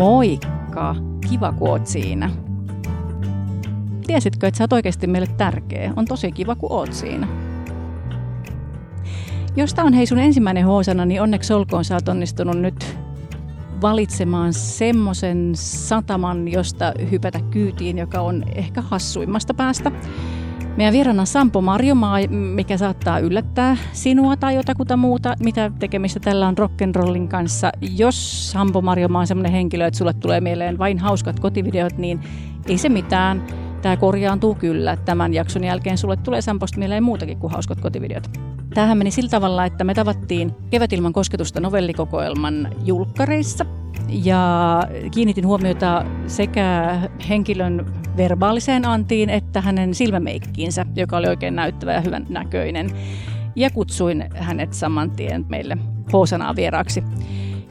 Moikka! Kiva, kun oot siinä. Tiesitkö, että sä oot oikeasti meille tärkeä? On tosi kiva, kun oot siinä. Jos tää on hei sun ensimmäinen hoosana, niin onneksi olkoon sä oot onnistunut nyt valitsemaan semmoisen sataman, josta hypätä kyytiin, joka on ehkä hassuimmasta päästä. Meidän vieraana Sampo Marjomaa, mikä saattaa yllättää sinua tai jotakuta muuta, mitä tekemistä tällä on rock'n'rollin kanssa. Jos Sampo Marjomaa on sellainen henkilö, että sulle tulee mieleen vain hauskat kotivideot, niin ei se mitään. Tämä korjaantuu kyllä. Tämän jakson jälkeen sulle tulee Samposta mieleen muutakin kuin hauskat kotivideot. Tämähän meni sillä tavalla, että me tavattiin kevätilman kosketusta novellikokoelman julkkareissa ja kiinnitin huomiota sekä henkilön verbaaliseen antiin että hänen silmämeikkiinsä, joka oli oikein näyttävä ja hyvän näköinen. Ja kutsuin hänet saman tien meille Hoosanaa vieraaksi.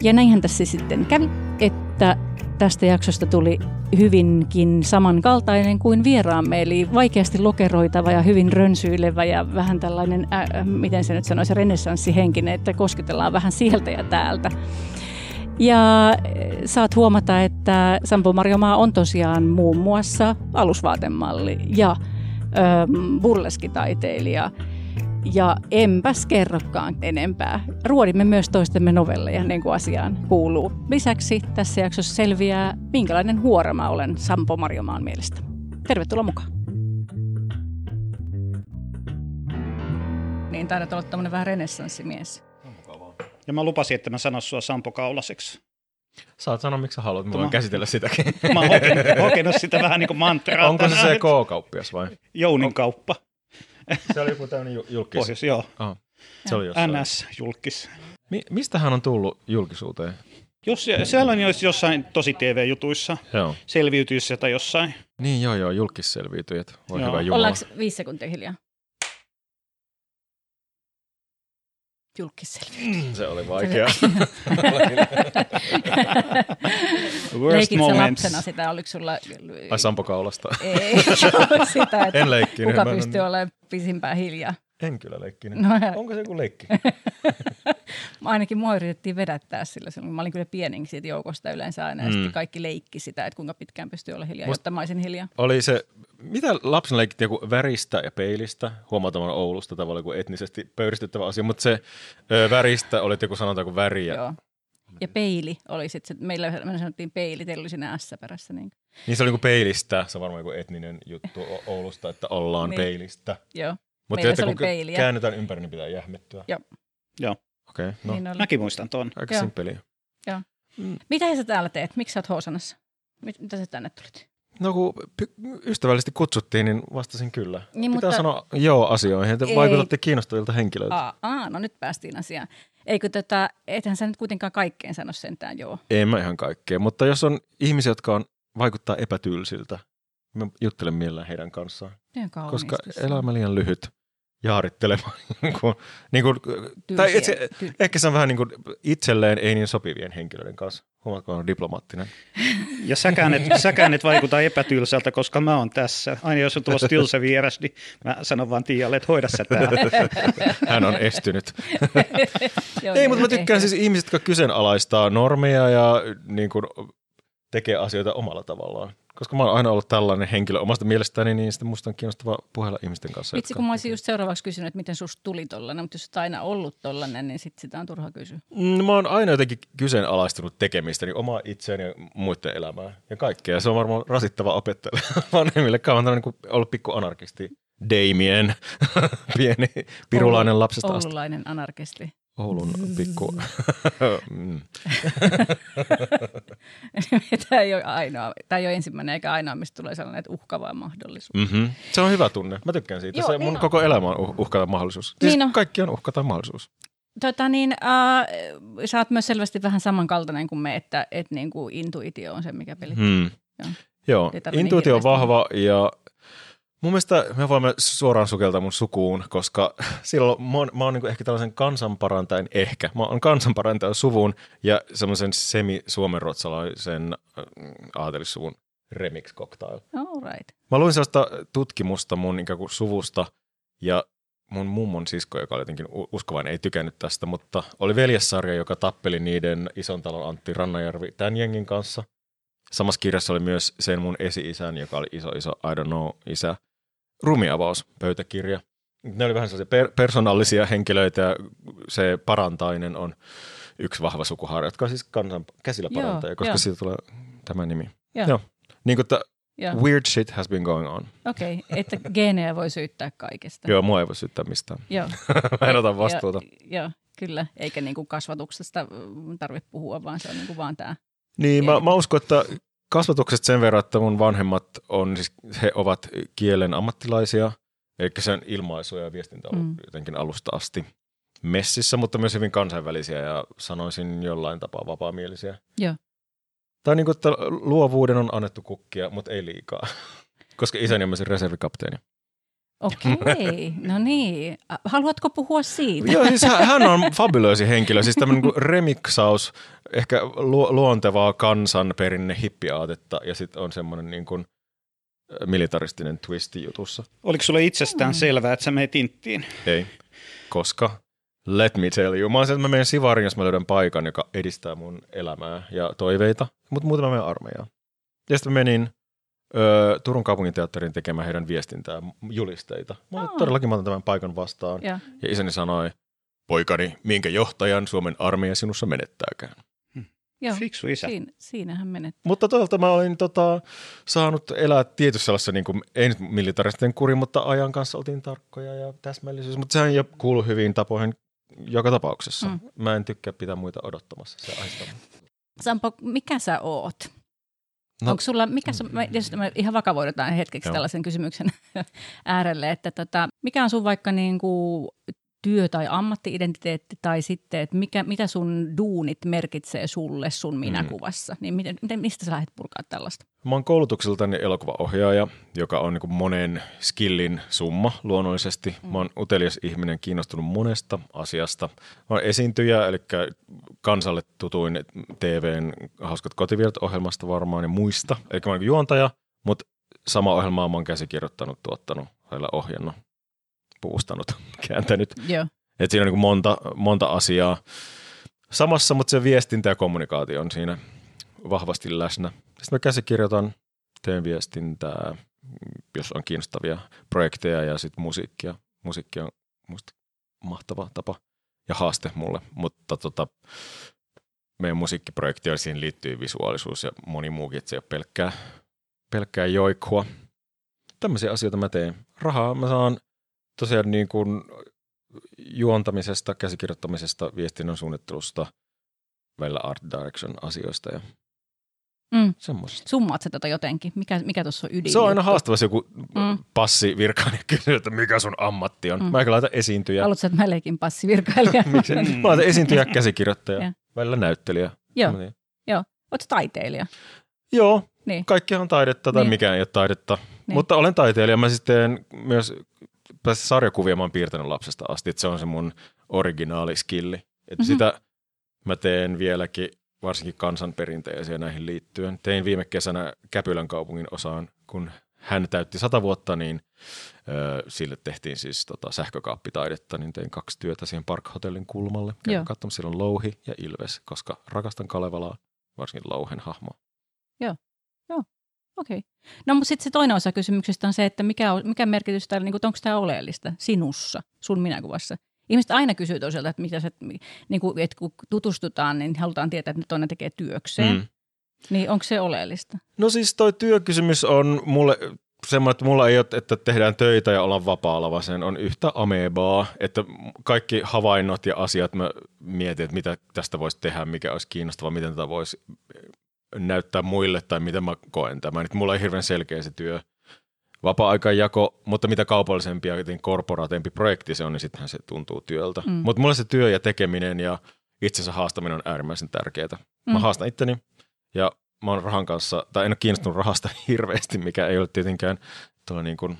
Ja näinhän tässä sitten kävi, että tästä jaksosta tuli hyvinkin samankaltainen kuin vieraamme, eli vaikeasti lokeroitava ja hyvin rönsyilevä ja vähän tällainen, äh, miten se nyt sanoisi, renessanssihenkinen, että kosketellaan vähän sieltä ja täältä. Ja saat huomata, että Sampo Marjomaa on tosiaan muun muassa alusvaatemalli ja ö, burleskitaiteilija. Ja enpäs kerrokaan enempää. Ruodimme myös toistemme novelleja, niin kuin asiaan kuuluu. Lisäksi tässä jaksossa selviää, minkälainen huorama olen Sampo Marjomaan mielestä. Tervetuloa mukaan. Niin taidat olla tämmöinen vähän renessanssimies. Ja mä lupasin, että mä sanon sua Sampo Kaulaseksi. Saat sanoa, miksi sä haluat. Mä voin käsitellä sitäkin. Mä oon hokenut, hokenut sitä vähän niin kuin mantraa. Onko se se K-kauppias vai? Jounin kauppa. Se oli joku tämmöinen julkis. Pohjois, joo. Oh, se oli jossain. NS-julkis. Mi- mistä hän on tullut julkisuuteen? Jos, siellä on jos jossain tosi TV-jutuissa, Joo. selviytyissä tai jossain. Niin joo joo, julkisselviytyjät. Voi Joo. hyvä jumala. Ollaanko viisi sekuntia hiljaa? Julkisselviä. Se oli vaikea. Worst Leikit moments. lapsena sitä, oliko sulla... Ai Sampo Kaulasta. Ei sitä, että En leikkinyt. kuka pystyy olemaan pisimpään hiljaa. En kyllä leikkinyt. No, ja- Onko se joku leikki? Ainakin mua yritettiin vedättää sillä silloin. Mä olin kyllä pieninkin siitä joukosta yleensä aina. Ja Mm. sitten kaikki leikki sitä, että kuinka pitkään pystyy olla hiljaa, Must- jotta mä olisin hiljaa. Oli se, mitä lapsen leikittiin joku väristä ja peilistä, huomattavan Oulusta tavallaan kuin etnisesti pöyristyttävä asia, mutta se ö, väristä oli joku sanotaan kuin väri ja Joo. Ja peili oli sitten, meillä me sanottiin peili, teillä oli siinä S perässä. Niin. Niin se oli kuin peilistä, se on varmaan joku etninen juttu Oulusta, että ollaan Niin. peilistä. Joo. Mutta Meillä että se oli kun peiliä. käännetään ympäri, niin pitää jähmettyä. Joo. Joo. Okei, okay, no Niin oli. Mäkin muistan ton. aika Joo. simppeliä. Mitä sä täällä teet? Miksi sä oot Hoosanassa? Mit, mitä sä tänne tulit? No kun ystävällisesti kutsuttiin, niin vastasin kyllä. Niin, Pitää mutta- sanoa joo asioihin, että vaikutatte kiinnostavilta henkilöiltä. Aa, aa, no nyt päästiin asiaan. Eikö tota, ethän sä nyt kuitenkaan kaikkeen sano sentään joo. En mä ihan kaikkea, mutta jos on ihmisiä, jotka on, vaikuttaa epätyylsiltä, mä juttelen mielellään heidän kanssaan. Koska elämä liian lyhyt jaarittelemaan. niin kuin, niin kuin, tai Tylsiä- itse, ehkä se on vähän niin kuin itselleen ei niin sopivien henkilöiden kanssa. Huomaatko, on diplomaattinen. Ja säkään et, säkään et vaikuta epätylsältä, koska mä oon tässä. Aina jos on tulossa tylsä vieras, niin mä sanon vaan Tialle, että hoida sä tää. Hän on estynyt. Joo, ei, joo, mutta mä tykkään ehkä. siis ihmiset, jotka kyseenalaistaa normeja ja niin kuin, tekee asioita omalla tavallaan. Koska mä oon aina ollut tällainen henkilö omasta mielestäni, niin sitten musta on kiinnostavaa puhella ihmisten kanssa. Vitsi, kun mä olisin just seuraavaksi kysynyt, että miten susta tuli tollanen, mutta jos oot aina ollut tollanen, niin sit sitä on turha kysyä. Mm, Mä oon aina jotenkin kyseenalaistunut tekemistä, niin omaa itseäni ja muiden elämää ja kaikkea. Ja se on varmaan rasittava opettajalle vanhemmille. Mä oon kuin ollut pikku anarkisti. Damien, pieni pirulainen Oulu- lapsesta asti. Oululainen anarkisti. Oulun pikku. Mm. tämä ei ole ainoa, tämä ei ole ensimmäinen eikä ainoa, mistä tulee sellainen että uhkava mahdollisuus. mm-hmm. Se on hyvä tunne. Mä tykkään siitä. Joo, se, niin mun on. koko elämä on uh- uhka tai mahdollisuus. Siis Niin on. Kaikki on uhka tai mahdollisuus. Tota niin, äh, sä oot myös selvästi vähän samankaltainen kuin me, että et niin kuin intuitio on se, mikä peli. Hmm. Joo. Joo, intuitio on niin vahva ja mun mielestä me voimme suoraan sukeltaa mun sukuun, koska silloin mä oon, mä oon niinku ehkä tällaisen kansanparantajan, ehkä, mä oon kansanparantajan suvun ja semmoisen semi-suomenruotsalaisen äh, aatelissuvun remix cocktail. All right. Mä luin sellaista tutkimusta mun ikään kuin suvusta ja mun mummon sisko, joka oli jotenkin uskovainen, ei tykännyt tästä, mutta oli veljessarja, joka tappeli niiden ison talon Antti Rannajärvi tämän jengin kanssa. Samassa kirjassa oli myös sen mun esi-isän, joka oli iso iso I don't know isä, rumiavaus, pöytäkirja. Ne oli vähän sellaisia per- persoonallisia henkilöitä ja se parantainen on yksi vahva sukuhaara, jotka on siis kansan käsillä parantaja, koska jo. siitä tulee tämä nimi. Joo. Joo. Niin kuin, että Joo. Weird shit has been going on. Okei, okay, että geenejä voi syyttää kaikesta. Joo, mua ei voi syyttää mistään. Joo. Mä en ota vastuuta. Joo, jo, kyllä. Eikä niin kuin kasvatuksesta tarvitse puhua, vaan se on niin kuin vaan tämä. Niin, mä, mä uskon, että kasvatuksesta sen verran, että mun vanhemmat on, siis he ovat kielen ammattilaisia, eli sen ilmaisu ja viestintä on mm. jotenkin alusta asti messissä, mutta myös hyvin kansainvälisiä ja sanoisin jollain tapaa vapaamielisiä. Joo. Tai niin kuin, että luovuuden on annettu kukkia, mutta ei liikaa, koska isäni on myös reservikapteeni. Okei, okay. no niin. Haluatko puhua siitä? Joo, siis hän on fabulöisi henkilö. Siis tämmöinen niin remiksaus, ehkä lu- luontevaa kansanperinne hippiaatetta ja sitten on semmoinen niin kuin militaristinen twisti jutussa. Oliko sulle itsestään mm. selvää, että sä menet inttiin? Ei, koska let me tell you. Mä oon se, että mä menen Sivariin, jos mä löydän paikan, joka edistää mun elämää ja toiveita, mutta muuten mä menen armeijaan. Ja sitten mä menin ö, Turun kaupunginteatterin tekemään heidän viestintää, julisteita. Mä olin, oh. todellakin mä otan tämän paikan vastaan. Yeah. Ja isäni sanoi, poikani, minkä johtajan Suomen armeija sinussa menettääkään. Hmm. Joo, Fiksu isä. Siin, siinähän menet. Mutta toisaalta mä olin tota, saanut elää tietyssä sellaisessa, niin kuin, ei nyt militaristen kuri, mutta ajan kanssa oltiin tarkkoja ja täsmällisyys. Mutta sehän jo kuuluu hyvin tapoihin joka tapauksessa. Mm. Mä en tykkää pitää muita odottamassa. Se aistaa. Sampo, mikä sä oot? No, Onko sulla, mikä sun, mä, jos mä ihan vakavoidutaan hetkeksi joo. tällaisen kysymyksen äärelle, että tota, mikä on sun vaikka niin kuin työ- tai ammattiidentiteetti tai sitten, että mikä, mitä sun duunit merkitsee sulle sun mm. minäkuvassa, niin miten, miten, mistä sä lähdet purkaa tällaista? Mä oon koulutukseltani elokuvaohjaaja, joka on niin monen skillin summa luonnollisesti. Mm. Mä oon utelias ihminen, kiinnostunut monesta asiasta. Mä oon esiintyjä, eli kansalle tutuin TVn Hauskat kotiviert ohjelmasta varmaan ja muista. Eli mä oon juontaja, mutta sama ohjelmaa mä oon käsikirjoittanut, tuottanut, ohjannut puustanut, kääntänyt. Joo. Et siinä on niin monta, monta asiaa samassa, mutta se viestintä ja kommunikaatio on siinä vahvasti läsnä. Sitten mä käsikirjoitan, teen viestintää, jos on kiinnostavia projekteja ja sitten musiikkia. Musiikki on musta mahtava tapa ja haaste mulle, mutta tota, meidän musiikkiprojekti siihen liittyy visuaalisuus ja moni muukin, että se ei ole pelkkää, pelkkää joikua. Tämmöisiä asioita mä teen. Rahaa mä saan tosiaan niin kuin juontamisesta, käsikirjoittamisesta, viestinnän suunnittelusta, välillä art direction asioista ja Mm. Semmoista. Summaat se tota jotenkin? Mikä, mikä tuossa on ydin? Se on aina haastavaa, joku mm. passivirkailija kysyy, että mikä sun ammatti on. Mm. Mä laitan esiintyjä. Haluatko, että mä leikin passivirkailija? mm. Mä laitan esiintyjä, käsikirjoittaja, ja. välillä näyttelijä. Joo, niin. Joo. Oletko taiteilija? Joo, niin. kaikki on taidetta tai niin. mikään ei ole taidetta. Niin. Mutta olen taiteilija. Mä sitten myös sarjakuvia mä oon piirtänyt lapsesta asti, että se on se mun originaali skilli. Että mm-hmm. sitä mä teen vieläkin, varsinkin kansanperinteisiä näihin liittyen. Tein viime kesänä Käpylän kaupungin osaan, kun hän täytti sata vuotta, niin ö, sille tehtiin siis tota, sähkökaappitaidetta, niin tein kaksi työtä siihen Park kulmalle. Käyn katsomassa, siellä on Louhi ja Ilves, koska rakastan Kalevalaa, varsinkin Louhen hahmoa. Joo, joo. Okei. Okay. No mutta sitten se toinen osa kysymyksestä on se, että mikä, on, mikä merkitys täällä, niin onko tämä oleellista sinussa, sun minäkuvassa? Ihmiset aina kysyy toiselta, että, mitä se, niin kuin, että kun tutustutaan, niin halutaan tietää, että ne toinen tekee työkseen. Mm. Niin onko se oleellista? No siis toi työkysymys on mulle semmoinen, että mulla ei ole, että tehdään töitä ja ollaan vapaalla, vaan sen on yhtä amebaa, että kaikki havainnot ja asiat mä mietin, että mitä tästä voisi tehdä, mikä olisi kiinnostavaa, miten tätä voisi näyttää muille tai miten mä koen tämän. Että mulla on hirveän selkeä se työ. Vapaa-aikan jako, mutta mitä kaupallisempi ja korporaatempi projekti se on, niin sittenhän se tuntuu työltä. Mm. Mutta mulla se työ ja tekeminen ja itsensä haastaminen on äärimmäisen tärkeää. Mm. Mä haastan itteni ja mä oon rahan kanssa, tai en ole kiinnostunut rahasta hirveästi, mikä ei ole tietenkään tuolla niin kuin,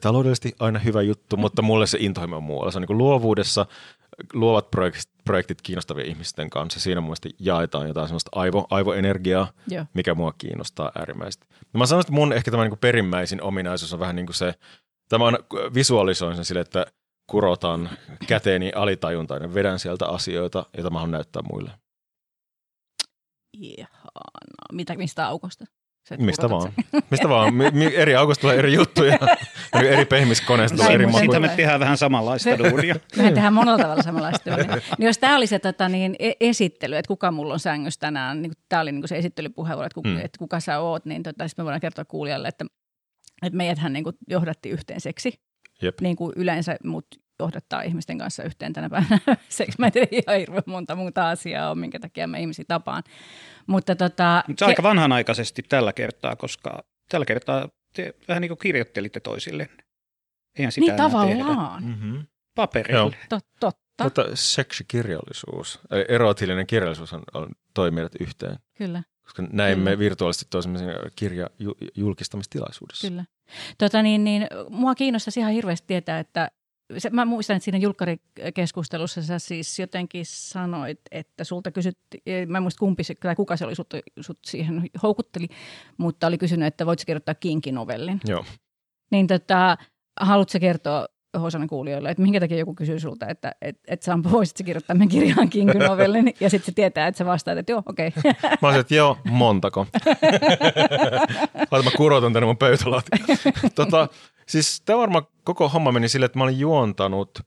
taloudellisesti aina hyvä juttu, mutta mulle se intohimo on muualla. Se on niin kuin luovuudessa, luovat projektit, projektit kiinnostavien ihmisten kanssa. Siinä mun mielestä jaetaan jotain sellaista aivo, aivoenergiaa, yeah. mikä mua kiinnostaa äärimmäisesti. No mä sanoisin, että mun ehkä tämä niin perimmäisin ominaisuus on vähän niin kuin se, tämä on visualisoin sen sille, että kurotan käteeni alitajuntaan ja vedän sieltä asioita, joita mä haluan näyttää muille. Ihanaa. Mitä, mistä aukosta? Mistä vaan. Mistä vaan. Mi- eri aukosta tulee eri juttuja. eri pehmiskoneista tulee eri Siitä makuja. me tehdään vähän samanlaista duunia. Mehän tehdään monella tavalla samanlaista. Niin, niin jos tämä oli se tota, niin, e- esittely, että kuka mulla on sängyssä tänään, niin tämä oli niin se esittelypuheenvuoro, että, kuka, Mm. mm. että kuka sä oot, niin tota, sitten me voidaan kertoa kuulijalle, että, että meidäthän niin kuin johdatti yhteen seksi, Jep. niin kuin yleensä mut johdattaa ihmisten kanssa yhteen tänä päivänä. Seksi mä en tiedä ihan hirveän monta muuta asiaa on, minkä takia mä ihmisiä tapaan. Mutta tota, Mutta se on aika vanhanaikaisesti tällä kertaa, koska tällä kertaa te vähän niin kuin kirjoittelitte toisille. Eihän sitä niin tehdä. tavallaan, Mm-hmm. Paperille. Tot, totta, Mutta seksikirjallisuus, eli erotillinen kirjallisuus on, on toi meidät yhteen. kyllä. Koska näimme Kyllä. virtuaalisesti toisemme siinä kirja ju- julkistamistilaisuudessa. Kyllä. Tota niin, niin, mua kiinnostaisi ihan hirveästi tietää, että se, mä muistan, että siinä julkkarikeskustelussa sä siis jotenkin sanoit, että sulta kysyttiin, mä en muista kumpi se, tai kuka se oli, sut, sut siihen houkutteli, mutta oli kysynyt, että voitko kirjoittaa kinkinovellin. Joo. Niin tota, haluatko kertoa Hosanen kuulijoille, että minkä takia joku kysyy sulta, että et, et sä voisit sä kirjoittaa meidän kirjaan kinkinovellin, ja sitten se tietää, että sä vastaat, että joo, okei. Okay. Mä olisin, että joo, montako. Laita mä kurotan tänne mun pöytälaatikon. tota, siis tämä varmaan koko homma meni sille, että mä olin juontanut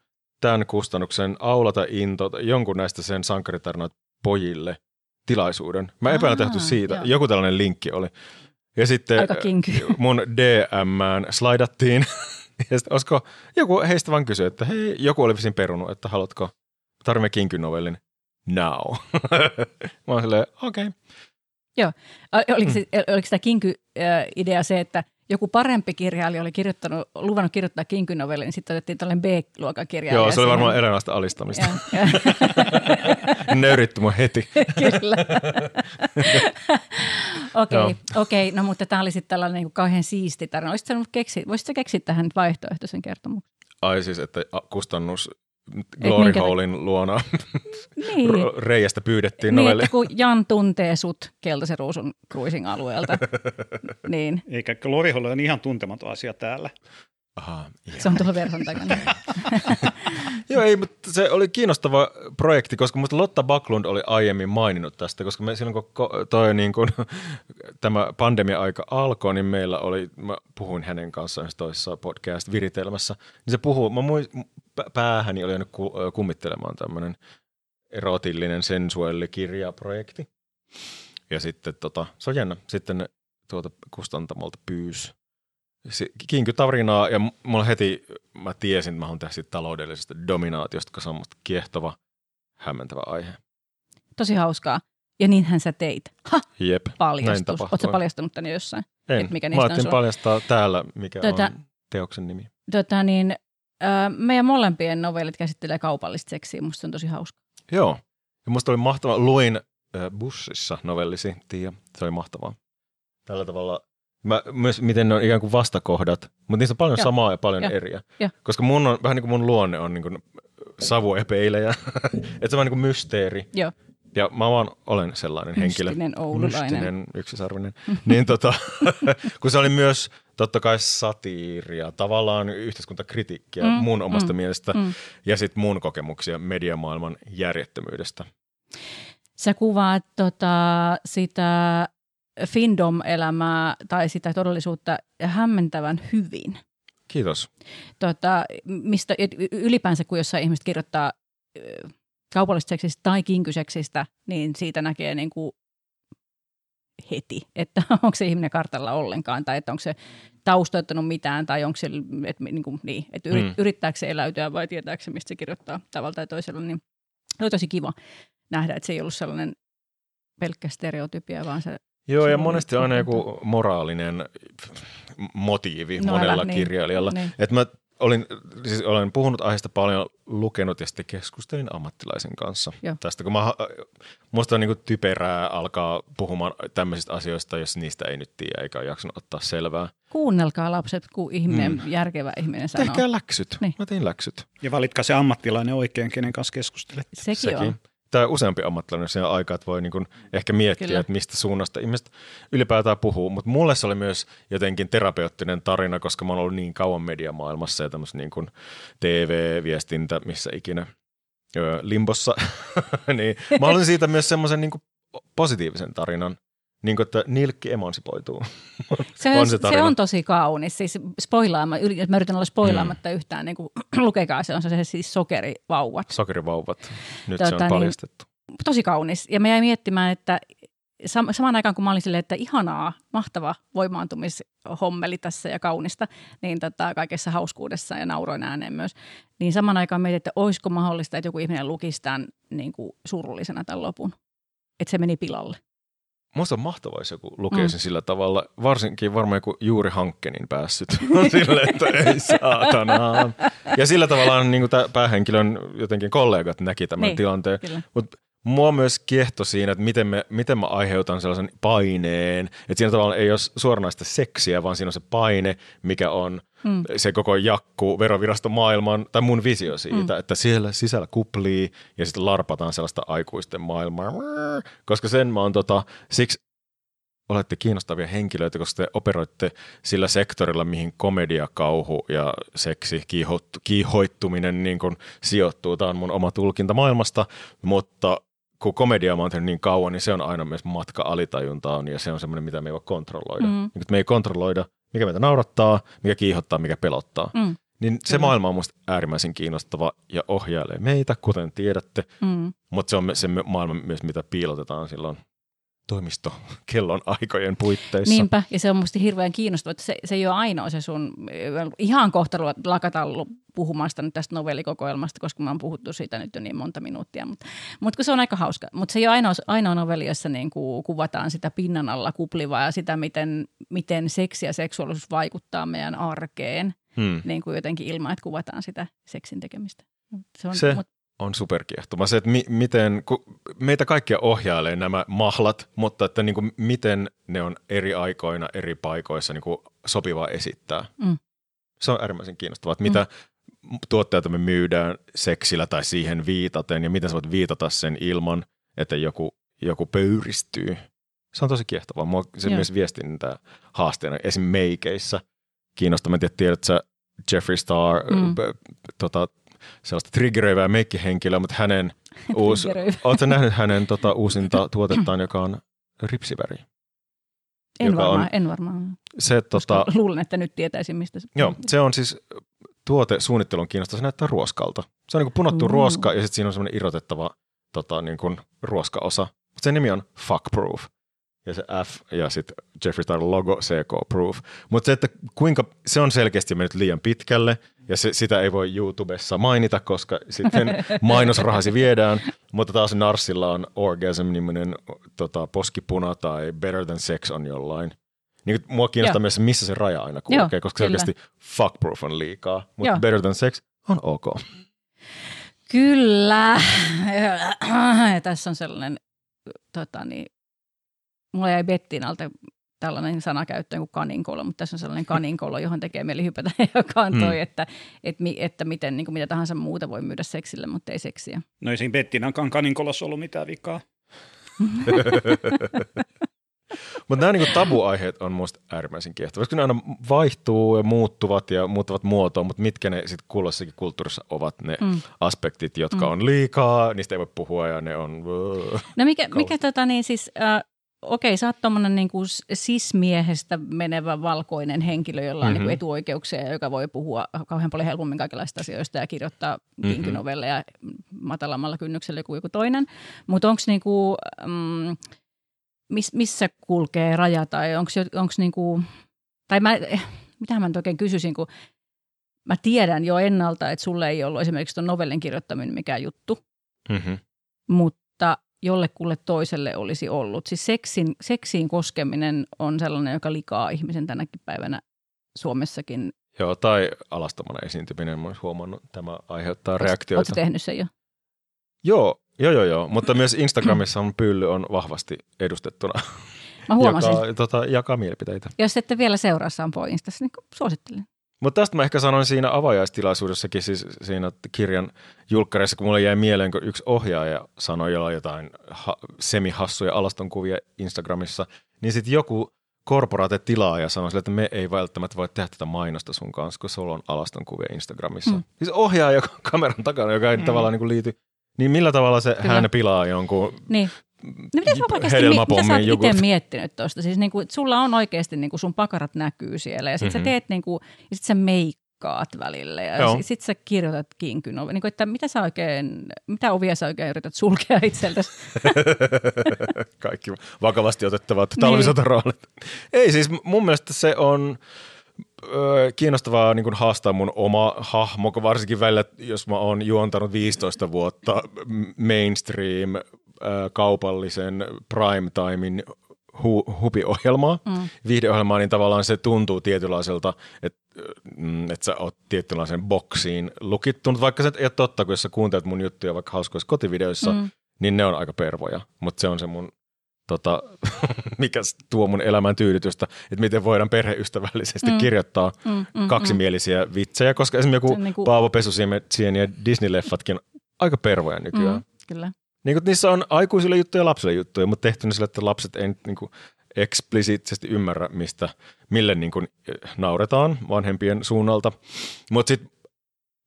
tämän kustannuksen Aulata Into, jonkun näistä sen sankaritarinat pojille tilaisuuden. Mä epäilen tehty siitä. joo. Joku tällainen linkki oli. Ja sitten Aika kinky. mun DMään slaidattiin. Ja sitten olisiko joku heistä vaan kysyi, että hei, joku oli visin perunut, että haluatko, tarvitsemme kinkynovellin now. Mä oon silleen, okei. Okay. A- Oliko, se, oliko tämä kinky-idea se, että joku parempi kirjailija oli kirjoittanut, luvannut kirjoittaa kinkynovellin, niin sitten otettiin tällainen B-luokan kirjailija. Joo, se oli varmaan eräänlaista alistamista. Yritti mun heti. kyllä. Okei, okay, okay, no mutta tämä oli sitten tällainen niin kuin kauhean siisti tarina. Voisitko sä keksiä, voisitko keksiä tähän nyt vaihtoehtoisen kertomuksen? Ai siis, että kustannus Glory? Hallin luona Niin. reiästä pyydettiin Niin, novelli. että kun Jan tuntee sut Keltaisen ruusun cruising-alueelta, niin Eikä Gloriholle on ihan tuntematon asia täällä. Aha, se on tuolla verhon takana. Joo, ei, mutta se oli kiinnostava projekti, koska musta Lotta Backlund oli aiemmin maininnut tästä, koska me silloin kun toi niin kun, tämä pandemia-aika alkoi, niin meillä oli, mä puhuin hänen kanssaan toisessa podcast-viritelmässä, niin se puhuu, mä muist, pä- päähäni oli jäänyt ku, kummittelemaan tämmöinen erotillinen sensuellikirjaprojekti. Ja sitten tota, se on jännä, sitten tuota kustantamolta pyysi se- kinkytarinaa ja mulla heti, mä tiesin, että mä haluan tehdä siitä taloudellisesta dominaatiosta, koska se on musta kiehtova, hämmentävä aihe. Tosi hauskaa. Ja niinhän sä teit. Ha, Jep, näin paljastus. tapahtui. Oletko paljastanut tänne jossain? En. Et mikä mä on ajattelin sun- paljastaa täällä, mikä Tätä- on teoksen nimi. Tota niin, äh, meidän molempien novellit käsittelee kaupallista seksiä. Musta se on tosi hauska. Joo. Ja musta oli mahtava, luin äh, bussissa novellisi, Tiia, se oli mahtavaa. Tällä tavalla, mä, myös miten ne on ikään kuin vastakohdat, mutta niissä on paljon Joo. samaa ja paljon Joo. eriä. Joo. Koska mun on, vähän niin kuin mun luonne on niin kuin savuepeilejä, että se on niin kuin mysteeri. Joo. Ja mä vaan olen sellainen henkilö. Mystinen oululainen. Mystinen, yksisarvinen. niin tota, kun se oli myös totta kai satiiria, tavallaan yhteiskuntakritiikkiä Mm, mun omasta mm, mielestä mm. ja sitten mun kokemuksia mediamaailman järjettömyydestä. Sä kuvaat tota, sitä Findom-elämää tai sitä todellisuutta hämmentävän hyvin. Kiitos. Tota, mistä, ylipäänsä kun jossain ihmiset kirjoittaa kaupallisesta seksistä tai kinkyseksistä, niin siitä näkee niin kuin heti, että onko se ihminen kartalla ollenkaan tai että onko se taustoittanut mitään tai onko se, että, niin kuin, niin, että yrit, Mm. yrittääkö se eläytyä vai tietääkö se, mistä se kirjoittaa tavalla tai toisella, niin oli tosi kiva nähdä, että se ei ollut sellainen pelkkä stereotypia, vaan se Joo, Se ja on monesti on aina joku moraalinen motiivi No monella älä, niin. kirjailijalla. Niin. Et mä olin, siis olen puhunut aiheesta paljon, lukenut ja sitten keskustelin ammattilaisen kanssa Joo. tästä, kun mä, musta on niinku typerää alkaa puhumaan tämmöisistä asioista, jos niistä ei nyt tiedä eikä ole jaksanut ottaa selvää. Kuunnelkaa lapset, kun ihminen, mm. järkevä ihminen sanoo. Tehkää läksyt. Niin. Mä tein läksyt. Ja valitkaa se ammattilainen oikein, kenen kanssa keskustelet. Sekin, Sekin. on. Tai useampi ammattilainen siinä aikaa, että voi niin kuin ehkä miettiä, Kyllä. että mistä suunnasta ihmiset ylipäätään puhuu. Mutta mulle se oli myös jotenkin terapeuttinen tarina, koska mä oon ollut niin kauan mediamaailmassa ja tämmöisessä niin kuin TV-viestintä, missä ikinä limbossa, niin mä olin siitä myös semmoisen niin positiivisen tarinan, niin kuin, että nilkki emansipoituu. Se on, se, se on tosi kaunis. Siis spoilaama, mä yritän olla spoilaamatta mm. yhtään, niin kuin, lukekaa se on se siis sokerivauvat. Sokerivauvat, nyt tota, se on niin, paljastettu. Niin, tosi kaunis. Ja mä jäin miettimään, että sam- samaan aikaan kun mä olin silleen, että ihanaa, mahtava voimaantumishommeli tässä ja kaunista, niin tota, kaikessa hauskuudessa ja nauroin ääneen myös, niin samaan aikaan mietin, että olisiko mahdollista, että joku ihminen lukisi tämän niin kuin surullisena tämän lopun. Että se meni pilalle. Musta on mahtavaa, jos joku lukee mm. sen sillä tavalla, varsinkin varmaan joku juuri hankkenin päässyt sille, että ei saatana. Ja sillä tavalla niin kuin päähenkilön jotenkin kollegat näki tämän niin, tilanteen. Mutta mua myös kiehto siinä, että miten, me, miten mä aiheutan sellaisen paineen, että siinä tavalla ei ole suoranaista seksiä, vaan siinä on se paine, mikä on mm. se koko jakku veroviraston maailman, tai mun visio siitä, mm. että siellä sisällä kuplii ja sitten larpataan sellaista aikuisten maailmaa, koska sen mä oon tota, siksi olette kiinnostavia henkilöitä, koska te operoitte sillä sektorilla, mihin komedia, kauhu ja seksi, kiihoittuminen niin kun sijoittuu. Tämä on mun oma tulkinta maailmasta, mutta kun komedia on tehnyt niin kauan, niin se on aina myös matka alitajuntaan ja se on semmoinen, mitä me ei voi kontrolloida. Mm. Niin, me ei kontrolloida, mikä meitä naurattaa, mikä kiihottaa, mikä pelottaa. Mm. Niin se Kyllä. maailma on musta äärimmäisen kiinnostava ja ohjailee meitä, kuten tiedätte, mm. mutta se on se maailma myös, mitä piilotetaan silloin toimisto kellon aikojen puitteissa. Niinpä, ja se on musta hirveän kiinnostavaa, että se, se ei ole ainoa se sun, ihan kohta lakata puhumaan sitä nyt tästä novellikokoelmasta, koska mä oon puhuttu siitä nyt jo niin monta minuuttia, mutta, mutta kun se on aika hauska. Mutta se ei ole ainoa, ainoa novelli, jossa niin kuin kuvataan sitä pinnan alla kuplivaa ja sitä, miten, miten seksi ja seksuaalisuus vaikuttaa meidän arkeen, hmm. niin kuin jotenkin ilman, että kuvataan sitä seksin tekemistä. Se on, se, mutta, on superkiehtoma. Se, että mi- miten, kun meitä kaikkia ohjailee nämä mahlat, mutta että niin kuin miten ne on eri aikoina, eri paikoissa niin kuin sopiva esittää. Mm. Se on äärimmäisen kiinnostavaa, että mitä mm. tuotteita me myydään seksillä tai siihen viitaten ja miten sä voit viitata sen ilman, että joku, joku pöyristyy. Se on tosi kiehtovaa. Mua se Joo. myös viestintä haasteena esim. meikeissä kiinnostaa. Mä en tiedä, tiedätkö Jeffree Star, mm. tota, sellaista triggeröivää meikkihenkilöä, mutta hänen uusi, oletko nähnyt hänen tota, uusinta tuotettaan, joka on ripsiväri? En varmaan, on, en varmaan. Se, tota, luulen, että nyt tietäisin, mistä se Joo, se on siis tuote suunnittelun kiinnostaa, se näyttää ruoskalta. Se on niin punottu uh. ruoska ja sitten siinä on semmoinen irrotettava tota, niin kuin ruoskaosa. Mutta sen nimi on Fuckproof ja se F ja sitten Jeffree Star logo CK Proof. Mutta se, että kuinka, se on selkeästi mennyt liian pitkälle ja se, sitä ei voi YouTubessa mainita, koska sitten mainosrahasi viedään, mutta taas Narsilla on Orgasm-niminen tota, poskipuna tai Better Than Sex on jollain. Niin mua kiinnostaa Joo. myös, missä se raja aina kulkee, Joo, koska kyllä. selkeästi fuckproof on liikaa, mutta Joo. Better Than Sex on ok. Kyllä. Tässä on sellainen tota, niin, mulla jäi Bettin alta tällainen sana käyttöön kuin kaninkolo, mutta tässä on sellainen kaninkolo, johon tekee mieli hypätä, joka on toi, mm. että, että, että miten niin kuin mitä tahansa muuta voi myydä seksille, mutta ei seksiä. No ei siinä Bettinankaan kaninkolossa ollut mitään vikaa. Mutta nämä niinku tabuaiheet on minusta äärimmäisen kiehtovia, koska ne aina vaihtuu ja muuttuvat ja muuttavat muotoa, mutta mitkä ne sitten kulloisessakin kulttuurissa ovat ne mm. aspektit, jotka mm. on liikaa, niistä ei voi puhua ja ne on... No mikä, mikä tota niin siis, äh, okei, sä oot tuommoinen niin kuin sismiehestä menevä valkoinen henkilö, jolla on mm-hmm. niin etuoikeuksia, joka voi puhua kauhean paljon helpommin kaikenlaista asioista ja kirjoittaa mm-hmm. kinkynovelleja matalammalla kynnyksellä kuin joku toinen. Mutta onko niin kuin, mm, miss, missä kulkee raja tai onko niin kuin, tai mä, mitä mä nyt oikein kysyisin, kun mä tiedän jo ennalta, että sulle ei ollut esimerkiksi tuon novellin kirjoittaminen mikään juttu, mm-hmm. mutta jollekulle toiselle olisi ollut. Siis seksin, seksiin koskeminen on sellainen, joka likaa ihmisen tänäkin päivänä Suomessakin. Joo, tai alastomana esiintyminen, olen huomannut, tämä aiheuttaa reaktioita. Oletko tehnyt sen jo? Joo, joo, joo, joo. mutta myös Instagramissa on pylly on vahvasti edustettuna. Mä huomasin. Joka, tota, jakaa mielipiteitä. Jos ette vielä seuraa Sampo Instassa, niin suosittelen. Mutta tästä mä ehkä sanoin siinä avajaistilaisuudessakin, siis siinä kirjan julkkareissa, kun mulle jäi mieleen, kun yksi ohjaaja sanoi jollain jotain ha- semihassuja alastonkuvia Instagramissa, niin sitten joku korporaate tilaaja sanoi sille, että me ei välttämättä voi tehdä tätä mainosta sun kanssa, kun sulla on alastonkuvia Instagramissa. Mm. Siis ohjaaja kameran takana, joka ei mm. tavallaan niin kuin liity. Niin millä tavalla se Kyllä. hän pilaa jonkun niin. No mitäs oikeasti, mitä sä oot itse miettinyt tuosta? Siis niin kuin, sulla on oikeasti, niin kuin sun pakarat näkyy siellä ja sitten mm-hmm. sä teet niin kuin, ja sit sä meikkaat välillä ja sitten sit sä kirjoitat kinkyn. Niin kuin, että mitä sä oikein, mitä ovia sä oikein yrität sulkea itseltäsi? Kaikki vakavasti otettavat talvisotaroolit. Niin. Ei siis mun mielestä se on kiinnostavaa niin haastaa mun oma hahmo, varsinkin välillä, jos mä oon juontanut 15 vuotta mainstream kaupallisen primetimein hu- hupiohjelmaa, mm. viihdeohjelmaa, niin tavallaan se tuntuu tietynlaiselta, että mm, että sä oot tietynlaisen boksiin lukittunut, vaikka se ei ole totta, kun jos sä kuuntelet mun juttuja vaikka hauskoissa kotivideoissa, mm. niin ne on aika pervoja, mutta se on se mun tota, mikä tuo mun elämän tyydytystä, että miten voidaan perheystävällisesti mm. kirjoittaa mm, mm, mm. kaksimielisiä mm. vitsejä, koska esimerkiksi joku niin kuin... Paavo Pesusien ja Disney-leffatkin aika pervoja nykyään. Mm, kyllä. Niin kuin, niissä on aikuisille juttuja ja lapsille juttuja, mutta tehty sillä, että lapset ei niin kuin, eksplisiittisesti ymmärrä, mistä, mille niin kuin, nauretaan vanhempien suunnalta. Mutta sitten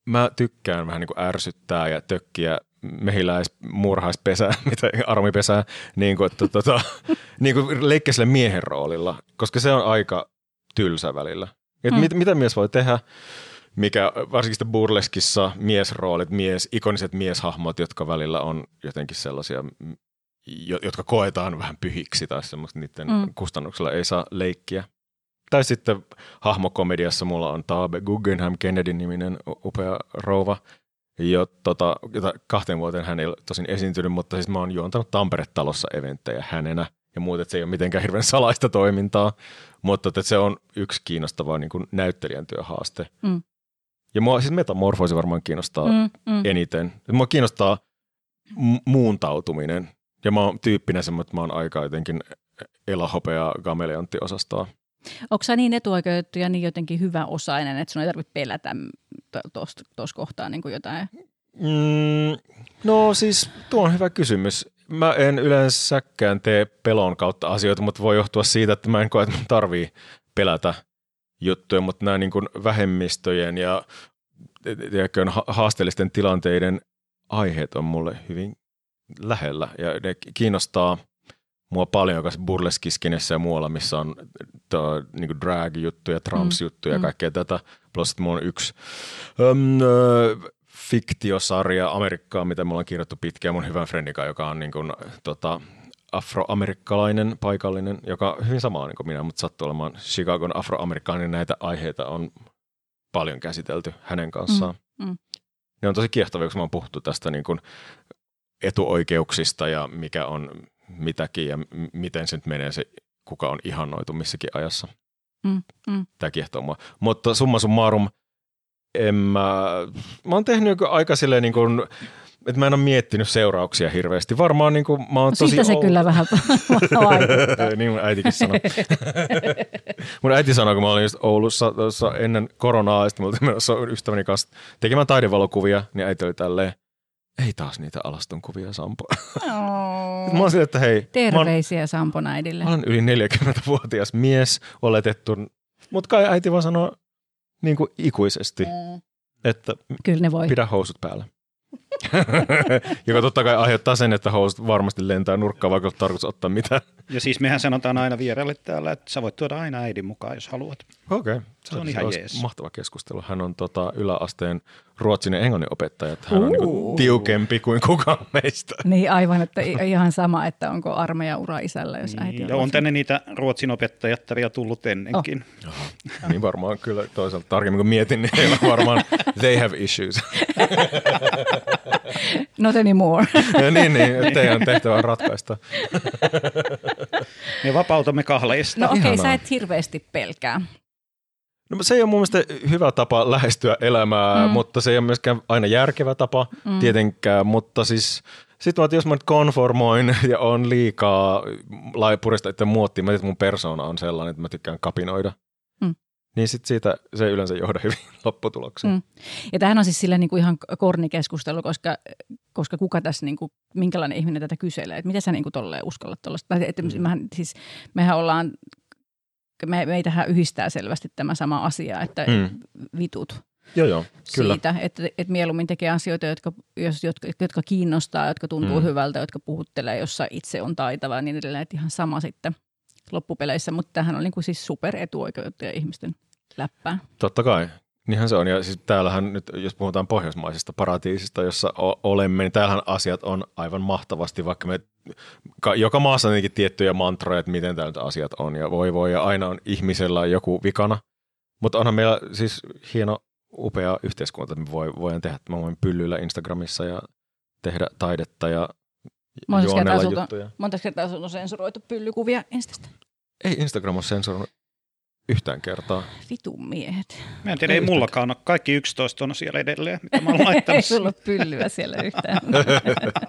mä tykkään vähän niin kuin ärsyttää ja tökkiä mehiläis murhaispesää, mitä armipesää, niin kuin, että, tota, niin kuin leikkiä sille miehen roolilla, koska se on aika tylsä välillä. Et mm. mit, mitä mies voi tehdä? Mikä varsinkin sitten burleskissa miesroolit, mies, ikoniset mieshahmot, jotka välillä on jotenkin sellaisia, jotka koetaan vähän pyhiksi tai semmoista niiden mm. kustannuksella ei saa leikkiä. Tai sitten hahmokomediassa mulla on Taabe Guggenheim Kennedy-niminen upea rouva, jo, tota, jota kahteen vuoteen hän ei ole tosin esiintynyt, mutta siis mä oon juontanut Tampere-talossa eventtejä hänenä ja muuten, että se ei ole mitenkään hirveän salaista toimintaa, mutta että se on yksi kiinnostava niin kuin näyttelijän työhaaste. Mm. Ja mua siis metamorfoosi varmaan kiinnostaa mm, mm. eniten. Mua kiinnostaa muuntautuminen. Ja mä oon tyyppinen semmoinen, että mä oon aika jotenkin elahopea gameleontti-osastoa. Onko sä niin etuoikeutettu ja niin jotenkin hyvä osainen, että sun ei tarvitse pelätä tuossa kohtaa niin kuin jotain? Mm, no siis tuo on hyvä kysymys. Mä en yleensäkään tee pelon kautta asioita, mutta voi johtua siitä, että mä en koe, että mun tarvii pelätä – juttuja, mutta nämä niin kuin vähemmistöjen ja tiedätkö, haasteellisten tilanteiden aiheet on mulle hyvin lähellä ja ne kiinnostaa mua paljon, joka burleskiskinessä ja muualla, missä on to, niin drag-juttuja, trams-juttuja ja mm. kaikkea tätä. Plus, että mulla on yksi um, uh, fiktiosarja Amerikkaa, mitä mulla on kirjoittu pitkään mun hyvän friendin joka on niin kuin, tota, afroamerikkalainen paikallinen, joka on hyvin samaa niin kuin minä, mutta sattuu olemaan Chicagon afroamerikkainen. Näitä aiheita on paljon käsitelty hänen kanssaan. Mm, mm. Ne on tosi kiehtovia, kun mä oon puhuttu tästä niin kuin etuoikeuksista ja mikä on mitäkin ja miten se nyt menee se, kuka on ihannoitu missäkin ajassa. Mm, mm. Tämä kiehtoo mua. Mutta summa summarum, en mä, mä oon tehnyt aika silleen niin kuin että mä en ole miettinyt seurauksia hirveästi. Varmaan niin kuin, mä oon no tosi... Siitä se ol... kyllä vähän niin mun äitikin sanoi. mun äiti sanoi, kun mä olin just Oulussa ennen koronaa, ja sitten mä olin ystäväni kanssa tekemään taidevalokuvia, niin äiti oli tälleen, ei taas niitä alaston kuvia Sampo. Oh. mä oon sille, että hei. Terveisiä Sampon äidille. Mä olen yli 40-vuotias mies oletettu, mutta kai äiti vaan sanoo niin kuin ikuisesti, mm. että Kyllä ne voi. pidä housut päällä. Joka totta kai aiheuttaa sen, että housut varmasti lentää nurkkaan, vaikka tarkoitus ottaa mitään. Ja siis mehän sanotaan aina vieraille täällä, että sä voit tuoda aina äidin mukaan, jos haluat. Okei. Okay. Se, se on ihan jees. Mahtava keskustelu. Hän on tota, yläasteen ruotsin ja englannin opettaja. Että hän on niin tiukempi kuin kukaan meistä. Niin aivan, että ihan sama, että onko armeija ura isällä, jos niin, äiti on. Ja on tänne niitä ruotsin opettajattaria tullut ennenkin. Oh. niin varmaan kyllä toisaalta tarkemmin kun mietin, niin heillä varmaan they have issues. Not anymore. ja niin, niin, teidän tehtävä on ratkaista. Me vapautamme kahleista. No okei, okay, sä et hirveästi pelkää. No se ei ole mun mielestä hyvä tapa lähestyä elämää, mm. mutta se ei ole myöskään aina järkevä tapa mm. tietenkään, mutta siis sitten jos mä nyt konformoin ja on liikaa laipurista, että muottiin, mä tiedän, että mun persona on sellainen, että mä tykkään kapinoida. Niin sit siitä se ei yleensä johda hyvin lopputulokseen. Mm. Ja tämähän on siis sillä niin kuin ihan kornikeskustelu, koska, koska kuka tässä, niin kuin, minkälainen ihminen tätä kyselee, että mitä sä niin kuin tolleen uskallat tuollaista. Että mm. mehän, siis, mehän ollaan, me, meitähän yhdistää selvästi tämä sama asia, että mm. vitut. Joo, joo, kyllä. Siitä, että, että mieluummin tekee asioita, jotka, jotka, jotka kiinnostaa, jotka tuntuu mm. hyvältä, jotka puhuttelee, jossa itse on taitava ja niin edelleen. Että ihan sama sitten – loppupeleissä, mutta tämähän on niin kuin siis superetuoikeutettuja ihmisten läppää. Totta kai. Niinhän se on. Ja siis täällähän nyt, jos puhutaan pohjoismaisesta paratiisista, jossa olemme, niin täällähän asiat on aivan mahtavasti, vaikka me joka maassa on tiettyjä mantroja, että miten täällä asiat on. Ja voi voi, ja aina on ihmisellä joku vikana. Mutta onhan meillä siis hieno, upea yhteiskunta, että me voi, voidaan tehdä. Mä voin pyllyillä Instagramissa ja tehdä taidetta ja Monta kertaa, juttuja. monta kertaa sun on sensuroitu pyllykuvia Instasta? Ei Instagram ole sensuroinut yhtään kertaa. Vitun miehet. Mä en tiedä, ei mullakaan ole. Kaikki 11 on siellä edelleen, mitä mä oon laittanut. ei sulla pyllyä siellä yhtään.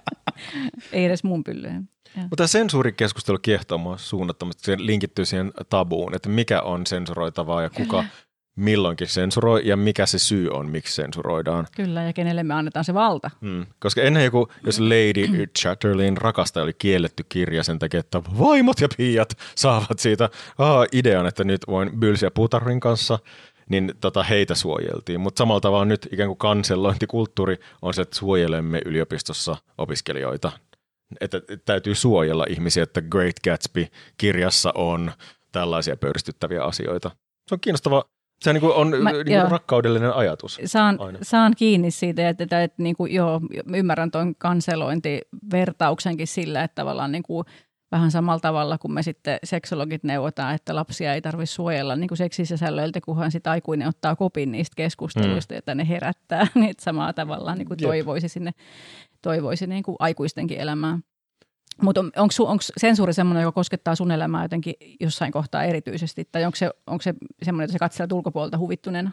ei edes mun pyllyä. Mutta sensuurikeskustelu kiehtoo mua suunnattomasti. Se linkittyy siihen tabuun, että mikä on sensuroitavaa ja kuka milloinkin sensuroi ja mikä se syy on, miksi sensuroidaan. Kyllä, ja kenelle me annetaan se valta. Hmm. Koska ennen joku, jos Lady Chatterleyn rakastaja oli kielletty kirja sen takia, että vaimot ja piiat saavat siitä ah, idean, että nyt voin bylsiä putarrin kanssa, niin tota, heitä suojeltiin. Mutta samalla tavalla nyt ikään kuin kansellointikulttuuri on se, että suojelemme yliopistossa opiskelijoita. Että täytyy suojella ihmisiä, että Great Gatsby-kirjassa on tällaisia pöyristyttäviä asioita. Se on kiinnostava se niin on Mä, niin kuin rakkaudellinen ajatus. Saan, saan kiinni siitä, että, että, että niin kuin, joo, ymmärrän tuon kanselointivertauksenkin sillä, että tavallaan niin kuin, vähän samalla tavalla kuin me sitten seksologit neuvotaan, että lapsia ei tarvitse suojella niin kuin seksisisällöiltä, kunhan sitten aikuinen ottaa kopin niistä keskusteluista, mm. että ne herättää, niin samaa tavalla niin kuin toivoisi sinne toivoisi niin kuin aikuistenkin elämään. Mutta on, onko sensuuri sellainen, joka koskettaa sun elämää jotenkin jossain kohtaa erityisesti, tai onko se, onko se semmoinen, että sä katselet ulkopuolelta huvittuneena?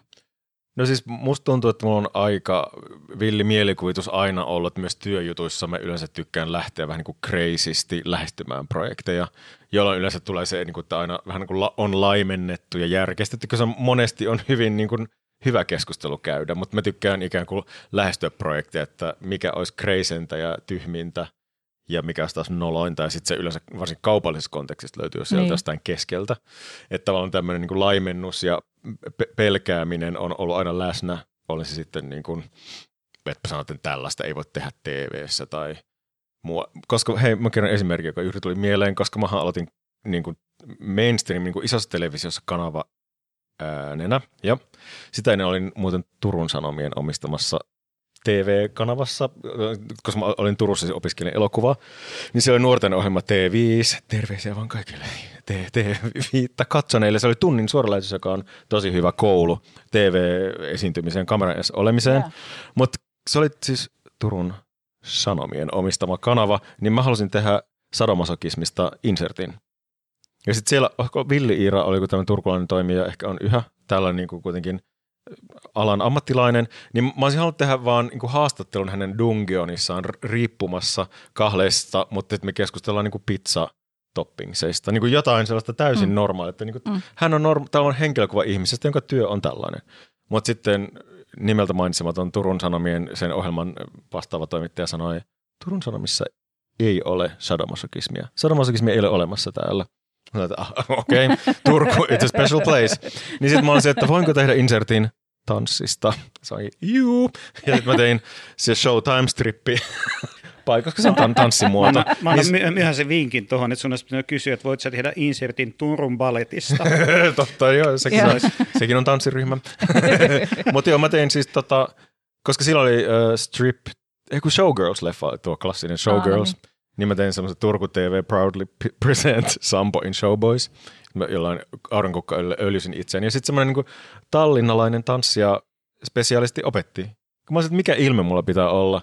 No siis musta tuntuu, että mulla on aika villi mielikuvitus aina ollut myös työjutuissa. Mä yleensä tykkään lähteä vähän niin kuin crazysti lähestymään projekteja, jolloin yleensä tulee se, niin kuin, että aina vähän niin kuin on laimennettu ja järkestetty, koska monesti on hyvin niin kuin hyvä keskustelu käydä, mutta mä tykkään ikään kuin lähestyä projekteja, että mikä olisi crazentä ja tyhmintä – ja mikä on taas nolointa, ja sitten se yleensä varsin kaupallisessa kontekstissa löytyy sieltä niin. jostain keskeltä. Että tavallaan tämmöinen niin kuin laimennus ja pe- pelkääminen on ollut aina läsnä, oli se sitten niin kuin, että sanot, että tällaista ei voi tehdä tv tai mua. Koska hei, mä kerron esimerkki, joka juuri tuli mieleen, koska mä aloitin niin kuin mainstream niin kuin isossa televisiossa kanava äänenä, ja sitä ennen olin muuten Turun Sanomien omistamassa TV-kanavassa, koska mä olin Turussa ja opiskelin elokuvaa, niin se oli nuorten ohjelma T5, terveisiä vaan kaikille T5 katsoneille. Se oli tunnin suoralähetys, joka on tosi hyvä koulu TV-esiintymiseen, kameran olemiseen, mutta se oli siis Turun Sanomien omistama kanava, niin mä halusin tehdä sadomasokismista insertin. Ja sitten siellä, Villi Iira oli tämmöinen turkulainen toimija, ehkä on yhä tällainen niin kuin kuitenkin – alan ammattilainen, niin mä olisin halunnut tehdä vaan niin kuin haastattelun hänen Dungionissaan riippumassa kahdesta, mutta että me keskustellaan niin kuin pizza toppingseista, niin kuin jotain sellaista täysin mm. normaalia. Että niin kuin, mm. Hän on, norm, tällainen henkilökuva ihmisestä, jonka työ on tällainen. Mutta sitten nimeltä mainitsematon Turun Sanomien sen ohjelman vastaava toimittaja sanoi, Turun Sanomissa ei ole sadomasokismia. Sadomasokismia ei ole olemassa täällä. Ah, okei, okay, Turku, it's a special place. Niin sitten mä olin se, että voinko tehdä insertin tanssista. Sai juu. Ja mä tein se Showtime-strippi paikassa, koska se on tan- tanssimuoto. Mä, mä annan niin, se vinkin tuohon, että sun olisi pitänyt kysyä, että voit sä tehdä insertin Turun balletista. Totta, joo, sekin, yeah. sekin on tanssiryhmä. Mutta joo, mä tein siis tota, koska silloin oli uh, strip, ei kun Showgirls-leffa, tuo klassinen Showgirls. Ah, no niin niin mä tein semmoisen Turku TV Proudly Present Sampo in Showboys, jollain aurinkukka öljysin itseäni. Ja sitten semmoinen niin tallinnalainen tanssija spesialisti opetti. Kun mä olisin, että mikä ilme mulla pitää olla